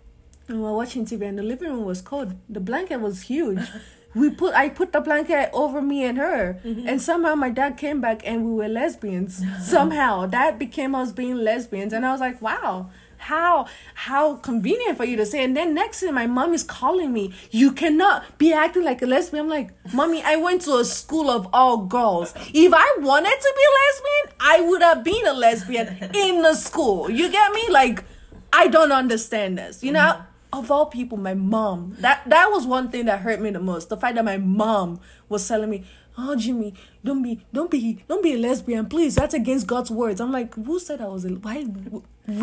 and we were watching TV and the living room was cold. The blanket was huge. [LAUGHS] We put I put the blanket over me and her, mm-hmm. and somehow my dad came back and we were lesbians. [LAUGHS] somehow that became us being lesbians, and I was like, wow, how how convenient for you to say. And then next thing, my mom is calling me. You cannot be acting like a lesbian. I'm like, mommy, I went to a school of all girls. If I wanted to be lesbian, I would have been a lesbian [LAUGHS] in the school. You get me? Like, I don't understand this. You know mm-hmm. Of all people, my mom. That that was one thing that hurt me the most. The fact that my mom was telling me, "Oh, Jummy, don't be, don't be, don't be a lesbian, please. That's against God's words." I'm like, who said I was a? Why?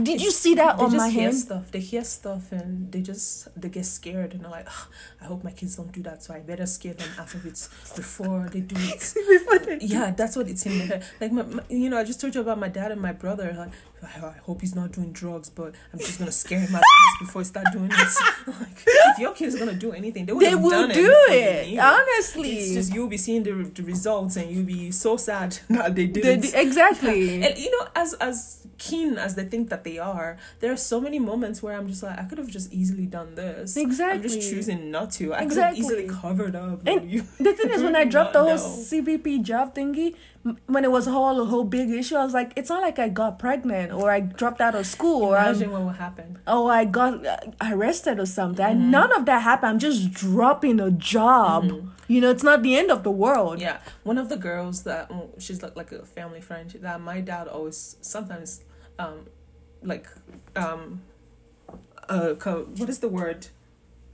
Did you see that they on just my hand? stuff. They hear stuff and they just they get scared and they're like, "Ugh, I hope my kids don't do that, so I better scare them out of it before they do it. [LAUGHS] Before they- yeah, that's what it's in their head. Like my, my, you know, I just told you about my dad and my brother. Like, I, I hope he's not doing drugs, but I'm just gonna scare him out before he start doing this. [LAUGHS] like, if your kid's are gonna do anything, they They have will done do you it. Honestly, It's just you'll be seeing the, the results and you'll be so sad [LAUGHS] that they didn't. they- exactly. [LAUGHS] And you know, as as keen as they think that they are, there are so many moments where I'm just like, I could have just easily done this. Exactly. I'm just choosing not to. I Exactly. could have easily covered up. And you. the thing is, when I dropped the whole know. CBP job thingy, when it was a whole a whole big issue, I was like, it's not like I got pregnant or I dropped out of school or I'm Imagine what will happen. oh I got uh, arrested or something. Mm-hmm. None of that happened. I'm just dropping a job. You know, it's not the end of the world. Yeah, one of the girls that mm, she's like like a family friend that my dad always sometimes, um, like, um, uh, co- what is the word?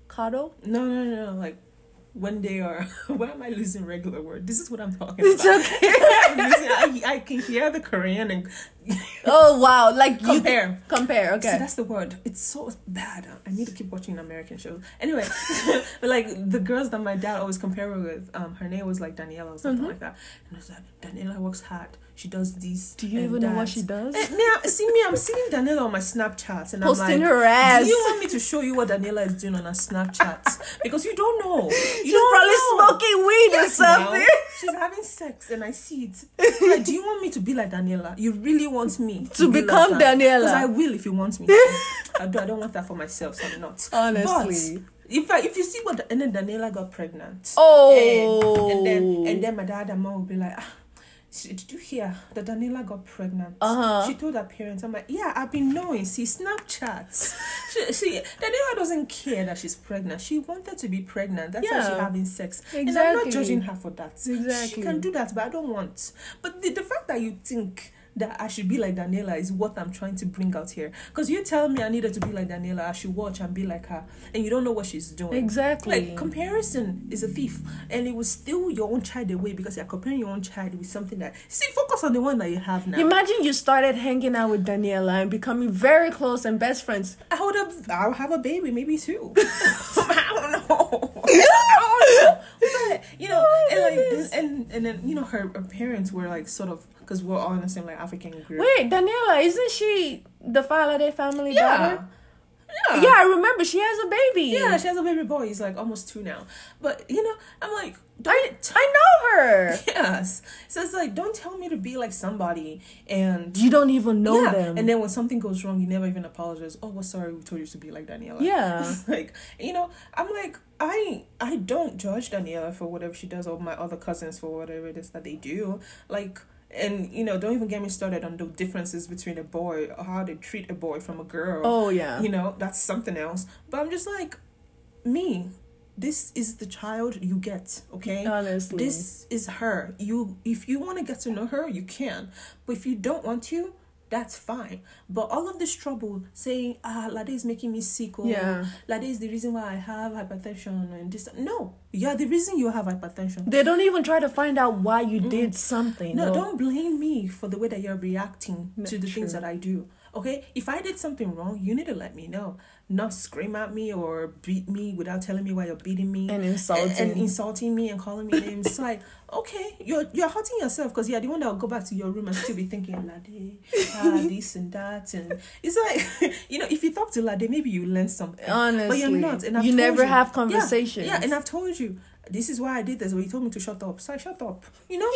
Cado? No, no, no, no, like. When they are, [LAUGHS] why am I losing regular word? This is what I'm talking It's about. okay. [LAUGHS] Losing- I, I can hear the Korean and [LAUGHS] oh wow! Like you compare. compare. See, Okay. that's the word. It's so bad. I need to keep watching American shows. Anyway, but like the girls that my dad always compare her with, um, her name was like Daniela or something Mhm. like that. And it's like Daniela works hard. She does this. Do you and even know what she does? Eh, Now, see me, I'm seeing Daniela on my Snapchat, and Posting I'm like, her ass. Do you want me to show you what Daniela is doing on her Snapchat? Because you don't know. You [LAUGHS] She's don't probably know. smoking weed or Yes, now. something. [LAUGHS] She's having sex and I see it. Like, do you want me to be like Daniela? You really want me To be become like? Daniela. Because I will if you want me. to. I, do, I don't want that for myself, so I'm not. [LAUGHS] Honestly. But if I, if you see what and then Daniela got pregnant. Oh. And, and then and then my dad and mom will be like, ah, "Sh- did you hear that Daniela got pregnant? Uh-huh. She told her parents. I'm like, yeah, I've been knowing. See, Snapchats. [LAUGHS] she, she Daniela doesn't care that she's pregnant. She wanted to be pregnant. That's why she's having sex. And I'm not judging her for that. Exactly. She can do that, but I don't want. But the, the fact that you think that I should be like Daniela is what I'm trying to bring out here. Because you tell me I needed to be like Daniela, I should watch and be like her, and you don't know what she's doing. Exactly. Like comparison is a thief, and it will steal your own child away because you're comparing your own child with something that. See, focus on the one that you have now. Imagine you started hanging out with Daniela and becoming very close and best friends. I would have. I'll have a baby, maybe two. [LAUGHS] I don't know. But [LAUGHS] you know, oh and like, and and then you know, her, her parents were like sort of because we're all in the same like African group. Wait, Daniela, isn't she the Falade family yeah. daughter? Yeah. Yeah, I remember she has a baby. Yeah, she has a baby boy. He's like almost two now. But you know, I'm like, I. I know her. [LAUGHS] yes. So it's like, don't tell me to be like somebody and You don't even know yeah. them. And then when something goes wrong, you never even apologize. Oh, well, sorry, we told you to be like Daniela. yeah. [LAUGHS] like you know, I'm like I I don't judge Daniela for whatever she does or my other cousins for whatever it is that they do. Like and you know, don't even get me started on the differences between a boy or how they treat a boy from a girl. Oh yeah. You know, that's something else. But I'm just like me. This is the child you get, okay? Honestly. This is her. You if you want to get to know her, you can. But if you don't want to, that's fine. But all of this trouble saying, ah, Lade is making me sick or Yeah. Lade is the reason why I have hypertension and this no. You're the reason you have hypertension. They don't even try to find out why you did something. Mm. No, or- don't blame me for the way that you're reacting No, to the things that I do. Okay, if I did something wrong, you need to let me know. Not scream at me or beat me without telling me why you're beating me And insulting. and, and insulting me and calling me names. It's like, okay, you're you're hurting yourself because you're the one that will go back to your room and still be thinking Lade, ah, [LAUGHS] this and that, and it's like, [LAUGHS] you know, if you talk to Lade, maybe you learn something. Honestly, but you're not. And I've you never you. have Yeah, conversations. Yeah, and I've told you. This is why I did this. You told me to shut up, so I shut up. You know,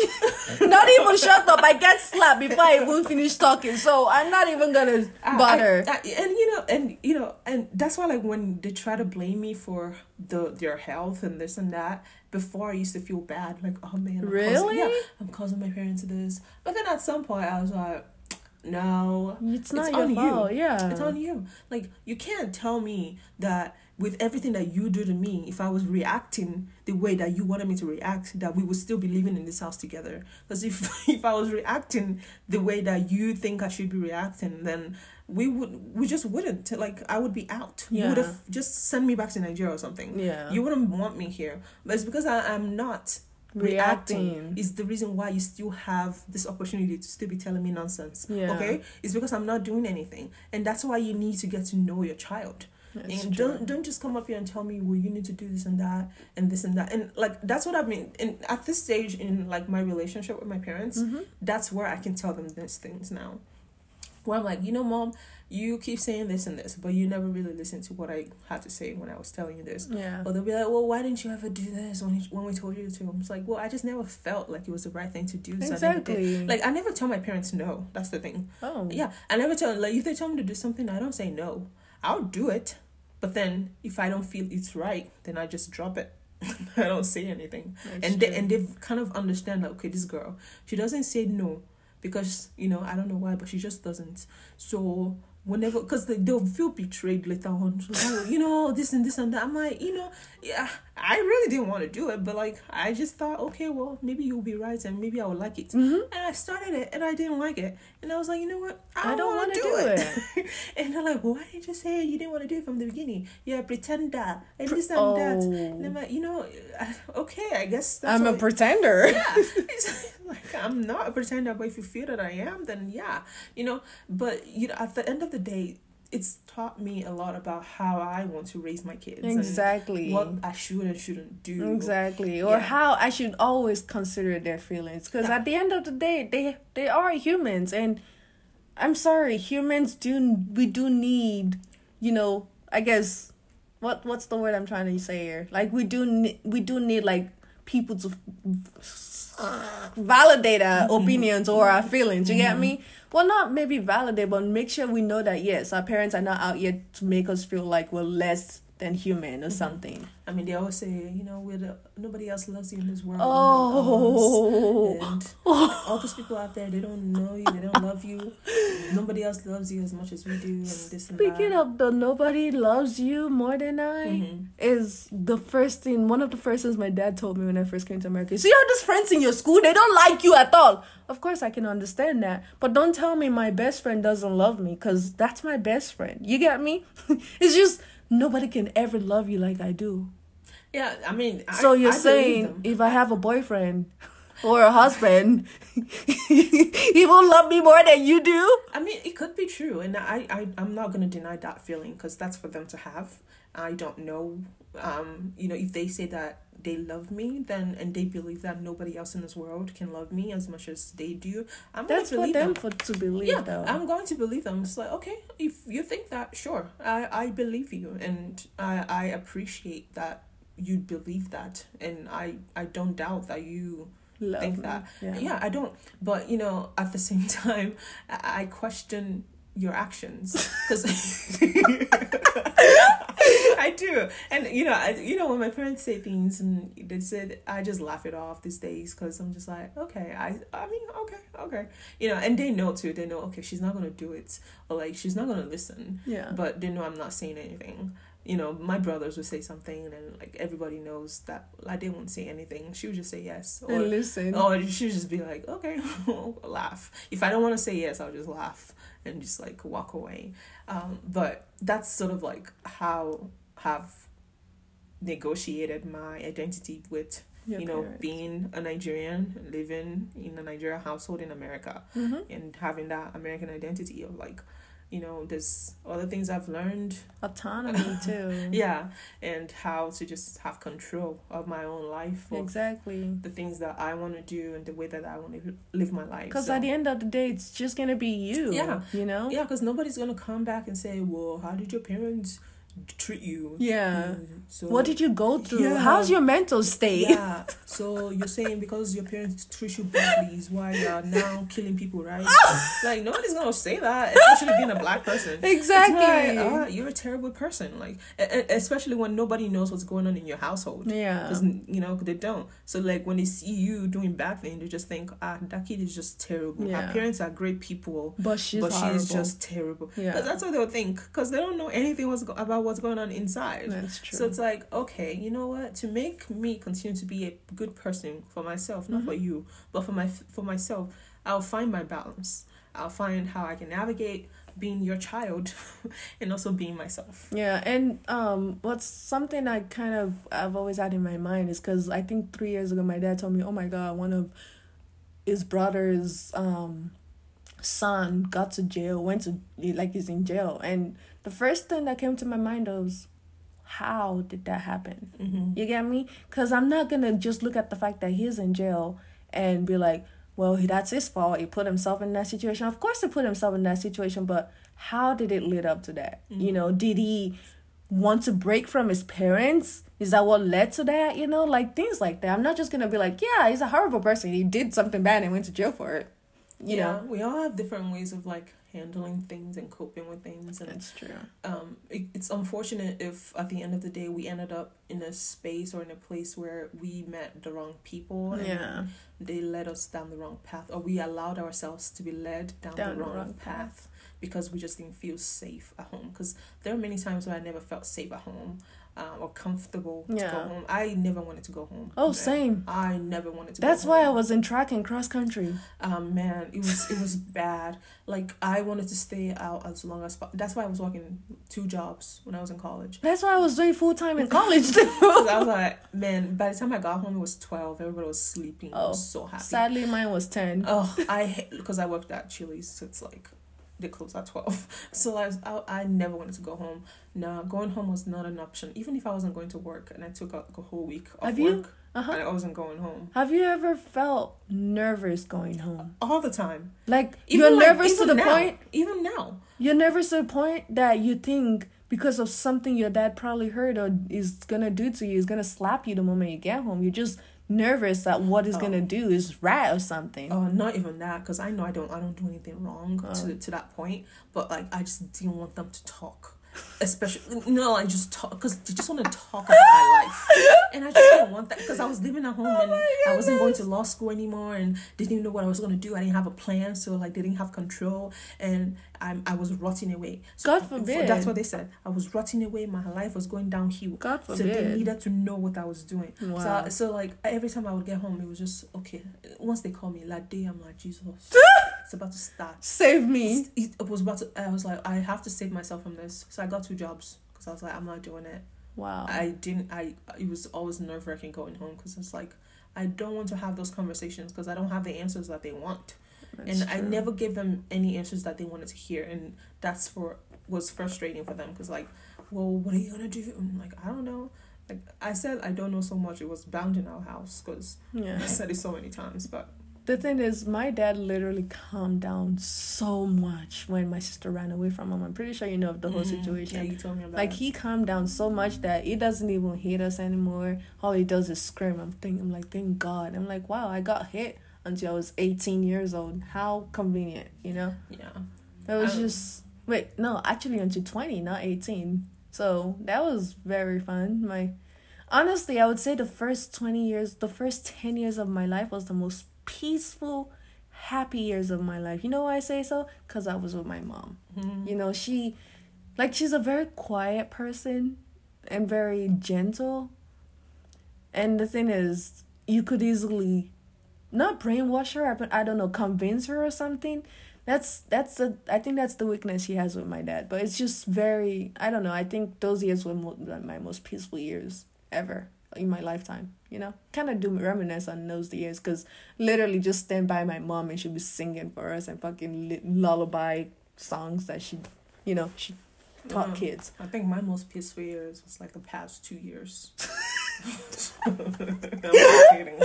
[LAUGHS] not even shut up. I get slapped before I even finish talking, so I'm not even gonna I- bother. I- I- and you know, and you know, and that's why like when they try to blame me for the their health and this and that, before I used to feel bad, like oh man, I'm Really? causing, yeah, I'm causing my parents this. But then at some point, I was like, no, it's not it's your on you. fault. Yeah, it's on you. Like you can't tell me that with everything that you do to me, if I was reacting the way that you wanted me to react, that we would still be living in this house together. Because if [LAUGHS] if I was reacting the way that you think I should be reacting, then we would we just wouldn't. Like I would be out. You would have just sent me back to Nigeria or something. Yeah. You wouldn't want me here. But it's because I am not reacting Reacting. is the reason why you still have this opportunity to still be telling me nonsense. Yeah. Okay? It's because I'm not doing anything. And that's why you need to get to know your child. And don't don't just come up here and tell me, well, you need to do this and that and this and that. And like that's what I mean. And at this stage in like my relationship with my parents, Mhm. that's where I can tell them these things now. Where I'm like, you know, mom, you keep saying this and this, but you never really listen to what I had to say when I was telling you this. Yeah. Or they'll be like, well, why didn't you ever do this when, when we told you to? I'm just like, well, I just never felt like it was the right thing to do. So I. Exactly. Like, I never tell my parents no. That's the thing. oh Yeah, I never tell, like, if they tell me to do something, I don't say no. I'll do it. But then if I don't feel it's right, then I just drop it. [LAUGHS] I don't say anything. That's and they, and they've kind of understand that, okay, this girl, she doesn't say no because, you know, I don't know why, but she just doesn't. So whenever because they, they'll feel betrayed later on so, oh, you know this and this and that i'm like you know yeah i really didn't want to do it but like i just thought okay well maybe you'll be right and maybe i would like it. Mhm. and i started it and i didn't like it. And i was like you know what? I i, don't want to do it, [LAUGHS] and they're like well, why didn't you say you didn't want to do it from the beginning? Yeah pretend that. And this and that. And i'm Oh, like you know [SIGHS] okay i guess that's I'm a pretender. [LAUGHS] yeah, [LAUGHS] like I'm not a pretender, but if you feel that I am, then yeah, you know. But you know, at the end of the day, it's taught me a lot about how I want to raise my kids Exactly. and what I should and shouldn't do. Exactly. Or Yeah. how I should always consider their feelings because Yeah. at the end of the day they they are humans and I'm sorry, humans do we do need, you know, I guess what what's the word I'm trying to say here? Like we do we do need like people to validate our mm-hmm. opinions or our feelings. You get me? Well, not maybe validate, but make sure we know that yes, our parents are not out yet to make us feel like we're less than human or something. I mean, they always say, you know, we're the, nobody else loves you in this world. Oh. And all those people out there, they don't know you, they don't love you. Nobody else loves you as much as we do, and this Speaking that. of the nobody loves you more than I Mhm. is the first thing one of the first things my dad told me when I first came to America. So you have these friends in your school, they don't like you at all. Of course I can understand that. But don't tell me my best friend doesn't love me, because that's my best friend. You get me? [LAUGHS] it's just nobody can ever love you like I do. Yeah, I mean, So you're I saying if I have a boyfriend or a husband, [LAUGHS] he will love me more than you do? I mean, it could be true, and I, I I'm not gonna deny that feeling because that's for them to have. I don't know, um, you know, if they say that they love me, then and they believe that nobody else in this world can love me as much as they do. I'm That's for believe them them. for to believe Yeah, though. I'm going to believe them. It's like okay, if you think that, sure, I I believe you, and I I appreciate that you believe that, and I I don't doubt that you Love think me. that. Yeah. Yeah, I don't. But you know, at the same [LAUGHS] time, I, I question your actions because [LAUGHS] I do. And you know, I, you know, when my parents say things and they said, I just laugh it off these days because I'm just like, okay, I, I mean, okay, okay, you know, and they know too. They know, okay, she's not gonna do it, or like she's not gonna listen. Yeah. But they know I'm not saying anything. You know, my brothers would say something, and like everybody knows that like they won't say anything. She would just say yes, or and listen. or she would just be like, okay, [LAUGHS] laugh. If I don't want to say yes, I'll just laugh and just like walk away. Um, but that's sort of like how have negotiated my identity with Your you know parents. being a Nigerian, living in a Nigerian household in America, Mhm. and having that American identity of like you know there's other things i've learned Autonomy [LAUGHS] too. yeah and how to just have control of my own life Exactly. the things that i want to do and the way that i want to live my life Because So- at the end of the day, it's just gonna be you. Yeah. You know. yeah because nobody's gonna come back and say well how did your parents treat you Yeah. Mm, so What did you go through? Yeah. How's your mental state? yeah [LAUGHS] so you're saying because your parents treat you badly is why you're now killing people right [LAUGHS] like nobody's gonna say that especially being a black person Exactly. It's like, ah, you're a terrible person. Like, especially when nobody knows what's going on in your household. yeah. Because you know they don't. So like when they see you doing bad things, they just think, ah, that kid is just terrible. Yeah. Her parents are great people, But she's but she's just terrible. Yeah. 'Cause that's what they'll think. Because they don't know anything what's go- about what's going on inside. That's true. So it's like, okay, you know what? To make me continue to be a good person for myself, not for Mm-hmm. you, but for my for myself, I'll find my balance. I'll find how I can navigate being your child [LAUGHS] and also being myself. Yeah, and um, what's something I kind of I've always had in my mind is because I think three years ago my dad told me, "Oh my God, one of his brother's um son got to jail, went to like he's in jail," and the first thing that came to my mind was, "How did that happen?" Mm-hmm. You get me? Because I'm not gonna just look at the fact that he's in jail and be like, well, he- that's his fault. He put himself in that situation. Of course, he put himself in that situation, but how did it lead up to that? You know, did he want to break from his parents? Is that what led to that? You know, like things like that. I'm not just gonna be like, yeah, he's a horrible person. He did something bad and went to jail for it. You yeah, know, we all have different ways of like handling things and coping with things and that's true. um it, it's unfortunate if at the end of the day we ended up in a space or in a place where we met the wrong people and Yeah, they led us down the wrong path or we allowed ourselves to be led down, Down the wrong, path, because we just didn't feel safe at home. Because there are many times where i never felt safe at home um, or comfortable to go home i never wanted to go home Oh, man. same. i never wanted to That's why I was in track and cross country. um man it was it was [LAUGHS] bad like i wanted to stay out as long as that's why i was working two jobs when i was in college That's why I was doing full time in [LAUGHS] college too. [LAUGHS] I was like, man, by the time I got home, it was 12. Everybody was sleeping. I Oh, was so happy. Sadly, mine was ten. Oh, I because I worked at Chili's, so it's like they close at twelve. [LAUGHS] So I, was, I I never wanted to go home. No, going home was not an option. Even if I wasn't going to work and I took a, a whole week off Have you- work, Uh huh. and I wasn't going home Have you ever felt nervous going home? all the time. Like Even you're like- nervous to the now, point Even now, you're nervous to the point that you think because of something your dad probably heard or is gonna do to you is gonna slap you the moment you get home. You're just nervous that what he's Oh. gonna do is rat or something. oh, not even that, because I know I don't I don't do anything wrong Oh. to to that point. But like I just didn't want them to talk. Especially no, I just talk because they just want to talk about my life, [LAUGHS] and I just didn't want that because I was living at home oh and I wasn't going to law school anymore, and they didn't even know what I was going to do. I didn't have a plan, so like they didn't have control, and I I was rotting away. So God for- forbid. That's what they said. I was rotting away. My life was going downhill. God forbid So they needed to know what I was doing. Wow. So, so like every time I would get home, it was just okay. Once they call me that day, I'm like Jesus, [LAUGHS] it's about to start. Save me. It, it was about to. I was like, I have to save myself from this. So I got two jobs because I was like, I'm not doing it. Wow. I didn't. I it was always nerve wracking going home because it's like I don't want to have those conversations because I don't have the answers that they want, That's and I never gave them any answers that they wanted to hear, and that's for was frustrating for them because like, well, what are you gonna do? I'm like, I don't know. Like I said, I don't know so much. It was bound in our house because Yeah. [LAUGHS] I said it so many times, but The thing is, my dad literally calmed down so much when my sister ran away from him. I'm pretty sure you know of the whole Mhm. situation. Yeah, you told me about Like it. he calmed down so much that he doesn't even hit us anymore. All he does is scream. I'm thinking, I'm like, thank God. I'm like, wow, I got hit until I was 18 years old. How convenient, you know? Yeah. It was Um, just wait, no, actually until 20, not 18. So that was very fun. My honestly, I would say the first 20 years, the first 10 years of my life was the most peaceful, happy years of my life. You know why I say so? Cuz I was with my mom. Mhm. You know, she like she's a very quiet person and very gentle. And the thing is, you could easily not brainwash her, but I don't know, convince her or something. That's that's the I think that's the weakness she has with my dad. But it's just very I don't know. I think those years were mo- my most peaceful years ever in my lifetime. You know, kind of do reminisce on those years because literally just stand by my mom and she'd be singing for us and fucking lullaby songs that she, you know, she taught Yeah. kids. I think my most peaceful years was like the past two years. [LAUGHS] I'm not kidding.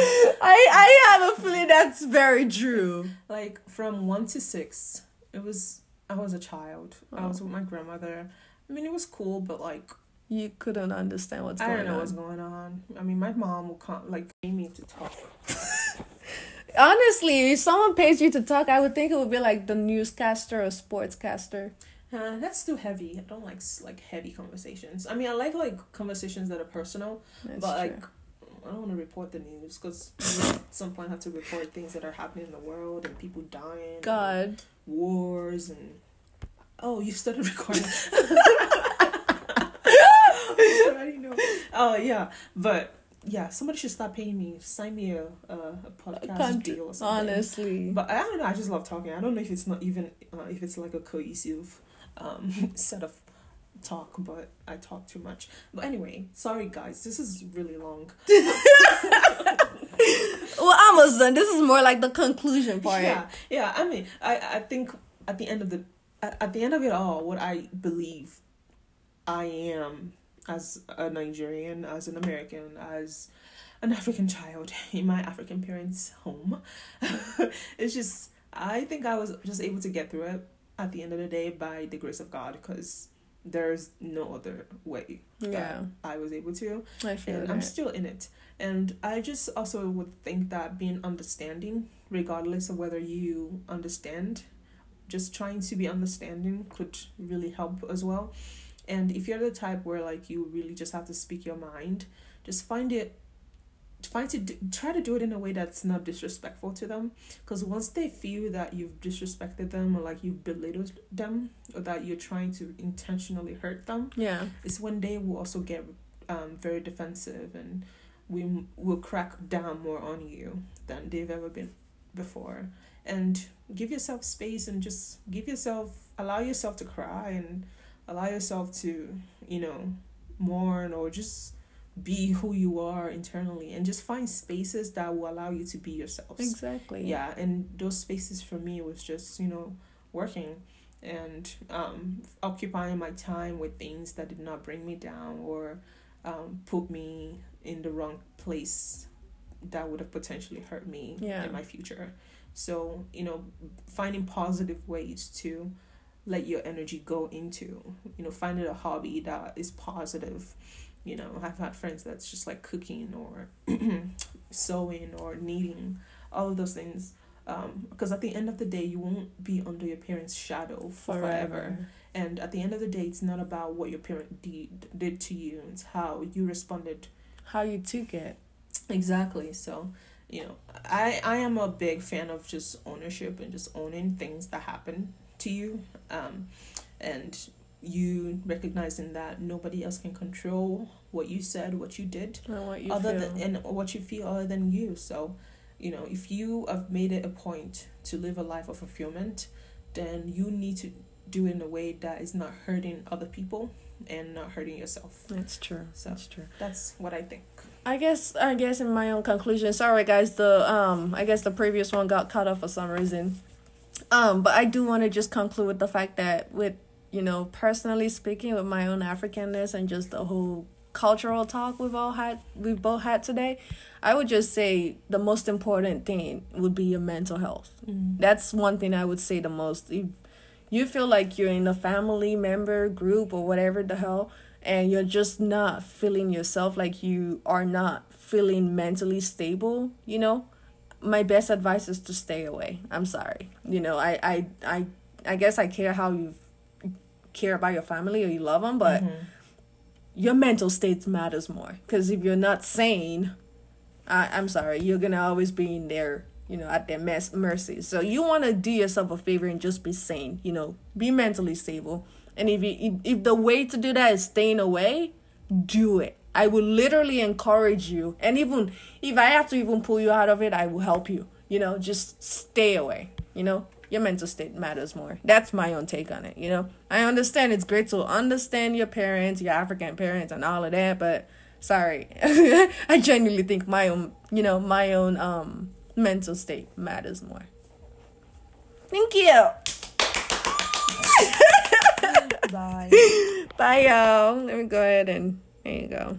I I have a feeling that's very true. Like from one to six, it was I was a child. I was oh. with my grandmother. I mean, it was cool, but like You couldn't understand what's I going don't know on. what's going on. I mean, my mom will come like pay me to talk. [LAUGHS] Honestly, if someone pays you to talk, I would think it would be like the newscaster or sportscaster. Uh, that's too heavy. I don't like like heavy conversations. I mean, I like like conversations that are personal, That's but true. like I don't want to report the news because at [LAUGHS] some point I have to report things that are happening in the world and people dying. and God. wars and oh you started [LAUGHS] recording [LAUGHS] I know. oh yeah but yeah somebody should stop paying me sign me a, a, a podcast deal or something Honestly. but i don't know i just love talking i don't know if it's not even uh, if it's like a cohesive um [LAUGHS] set of talk but i talk too much but anyway sorry guys this is really long [LAUGHS] Well, almost done. This is more like the conclusion part. Yeah, yeah. I mean, I I think at the end of the at the end of it all, what I believe I am as a Nigerian, as an American, as an African child [LAUGHS] in my African parents' home, [LAUGHS] it's just I think I was just able to get through it at the end of the day by the grace of God, because there's no other way that Yeah. I was able to I feel and that. I'm still in it. And I just also would think that being understanding, regardless of whether you understand, just trying to be understanding could really help as well. And if you're the type where like you really just have to speak your mind, just find it find to do, try to do it in a way that's not disrespectful to them because once they feel that you've disrespected them or like you've belittled them or that you're trying to intentionally hurt them yeah. is when they will also get um, very defensive and we will crack down more on you than they've ever been before and give yourself space and just give yourself allow yourself to cry and allow yourself to you know mourn or just be who you are internally and just find spaces that will allow you to be yourself Exactly. yeah and those spaces for me was just you know working and um, occupying my time with things that did not bring me down or um, put me in the wrong place that would have potentially hurt me Yeah. in my future so you know finding positive ways to let your energy go into you know finding a hobby that is positive you know i've had friends that's just like cooking or [CLEARS THROAT] sewing or knitting all of those things um, because at the end of the day you won't be under your parents shadow forever. Forever. and at the end of the day it's not about what your parent did did to you it's how you responded How you took it. exactly so you know i i am a big fan of just ownership and just owning things that happen to you um and you recognizing that nobody else can control what you said what you did And what you other feel. than and what you feel other than you so you know if you have made it a point to live a life of fulfillment then you need to do it in a way that is not hurting other people and not hurting yourself That's true. So- That's true. that's what i think I guess I guess in my own conclusion, sorry guys, the um I guess the previous one got cut off for some reason. Um, but I do want to just conclude with the fact that with you know, personally speaking with my own Africanness and just the whole cultural talk we've all had we've both had today, I would just say the most important thing would be your mental health. That's one thing I would say the most. If you feel like you're in a family member group or whatever the hell, and you're just not feeling yourself, like you are not feeling mentally stable, you know, my best advice is to stay away. I'm sorry. You know, I I I, I guess I care how you care about your family or you love them, but mm-hmm. your mental state matters more. Because if you're not sane, I, I'm sorry, you're gonna always be in there you know, at their mess mercy. So you want to do yourself a favor and just be sane. You know, be mentally stable. And if you if, if the way to do that is staying away, do it. I will literally encourage you, and even if I have to even pull you out of it, I will help you. You know, just stay away. You know, your mental state matters more. That's my own take on it. You know, I understand it's great to understand your parents, your African parents, and all of that, but sorry, [LAUGHS] I genuinely think my own, you know, my own um mental state matters more. Thank you. Bye. [LAUGHS] Bye, y'all. Let me go ahead and there you go.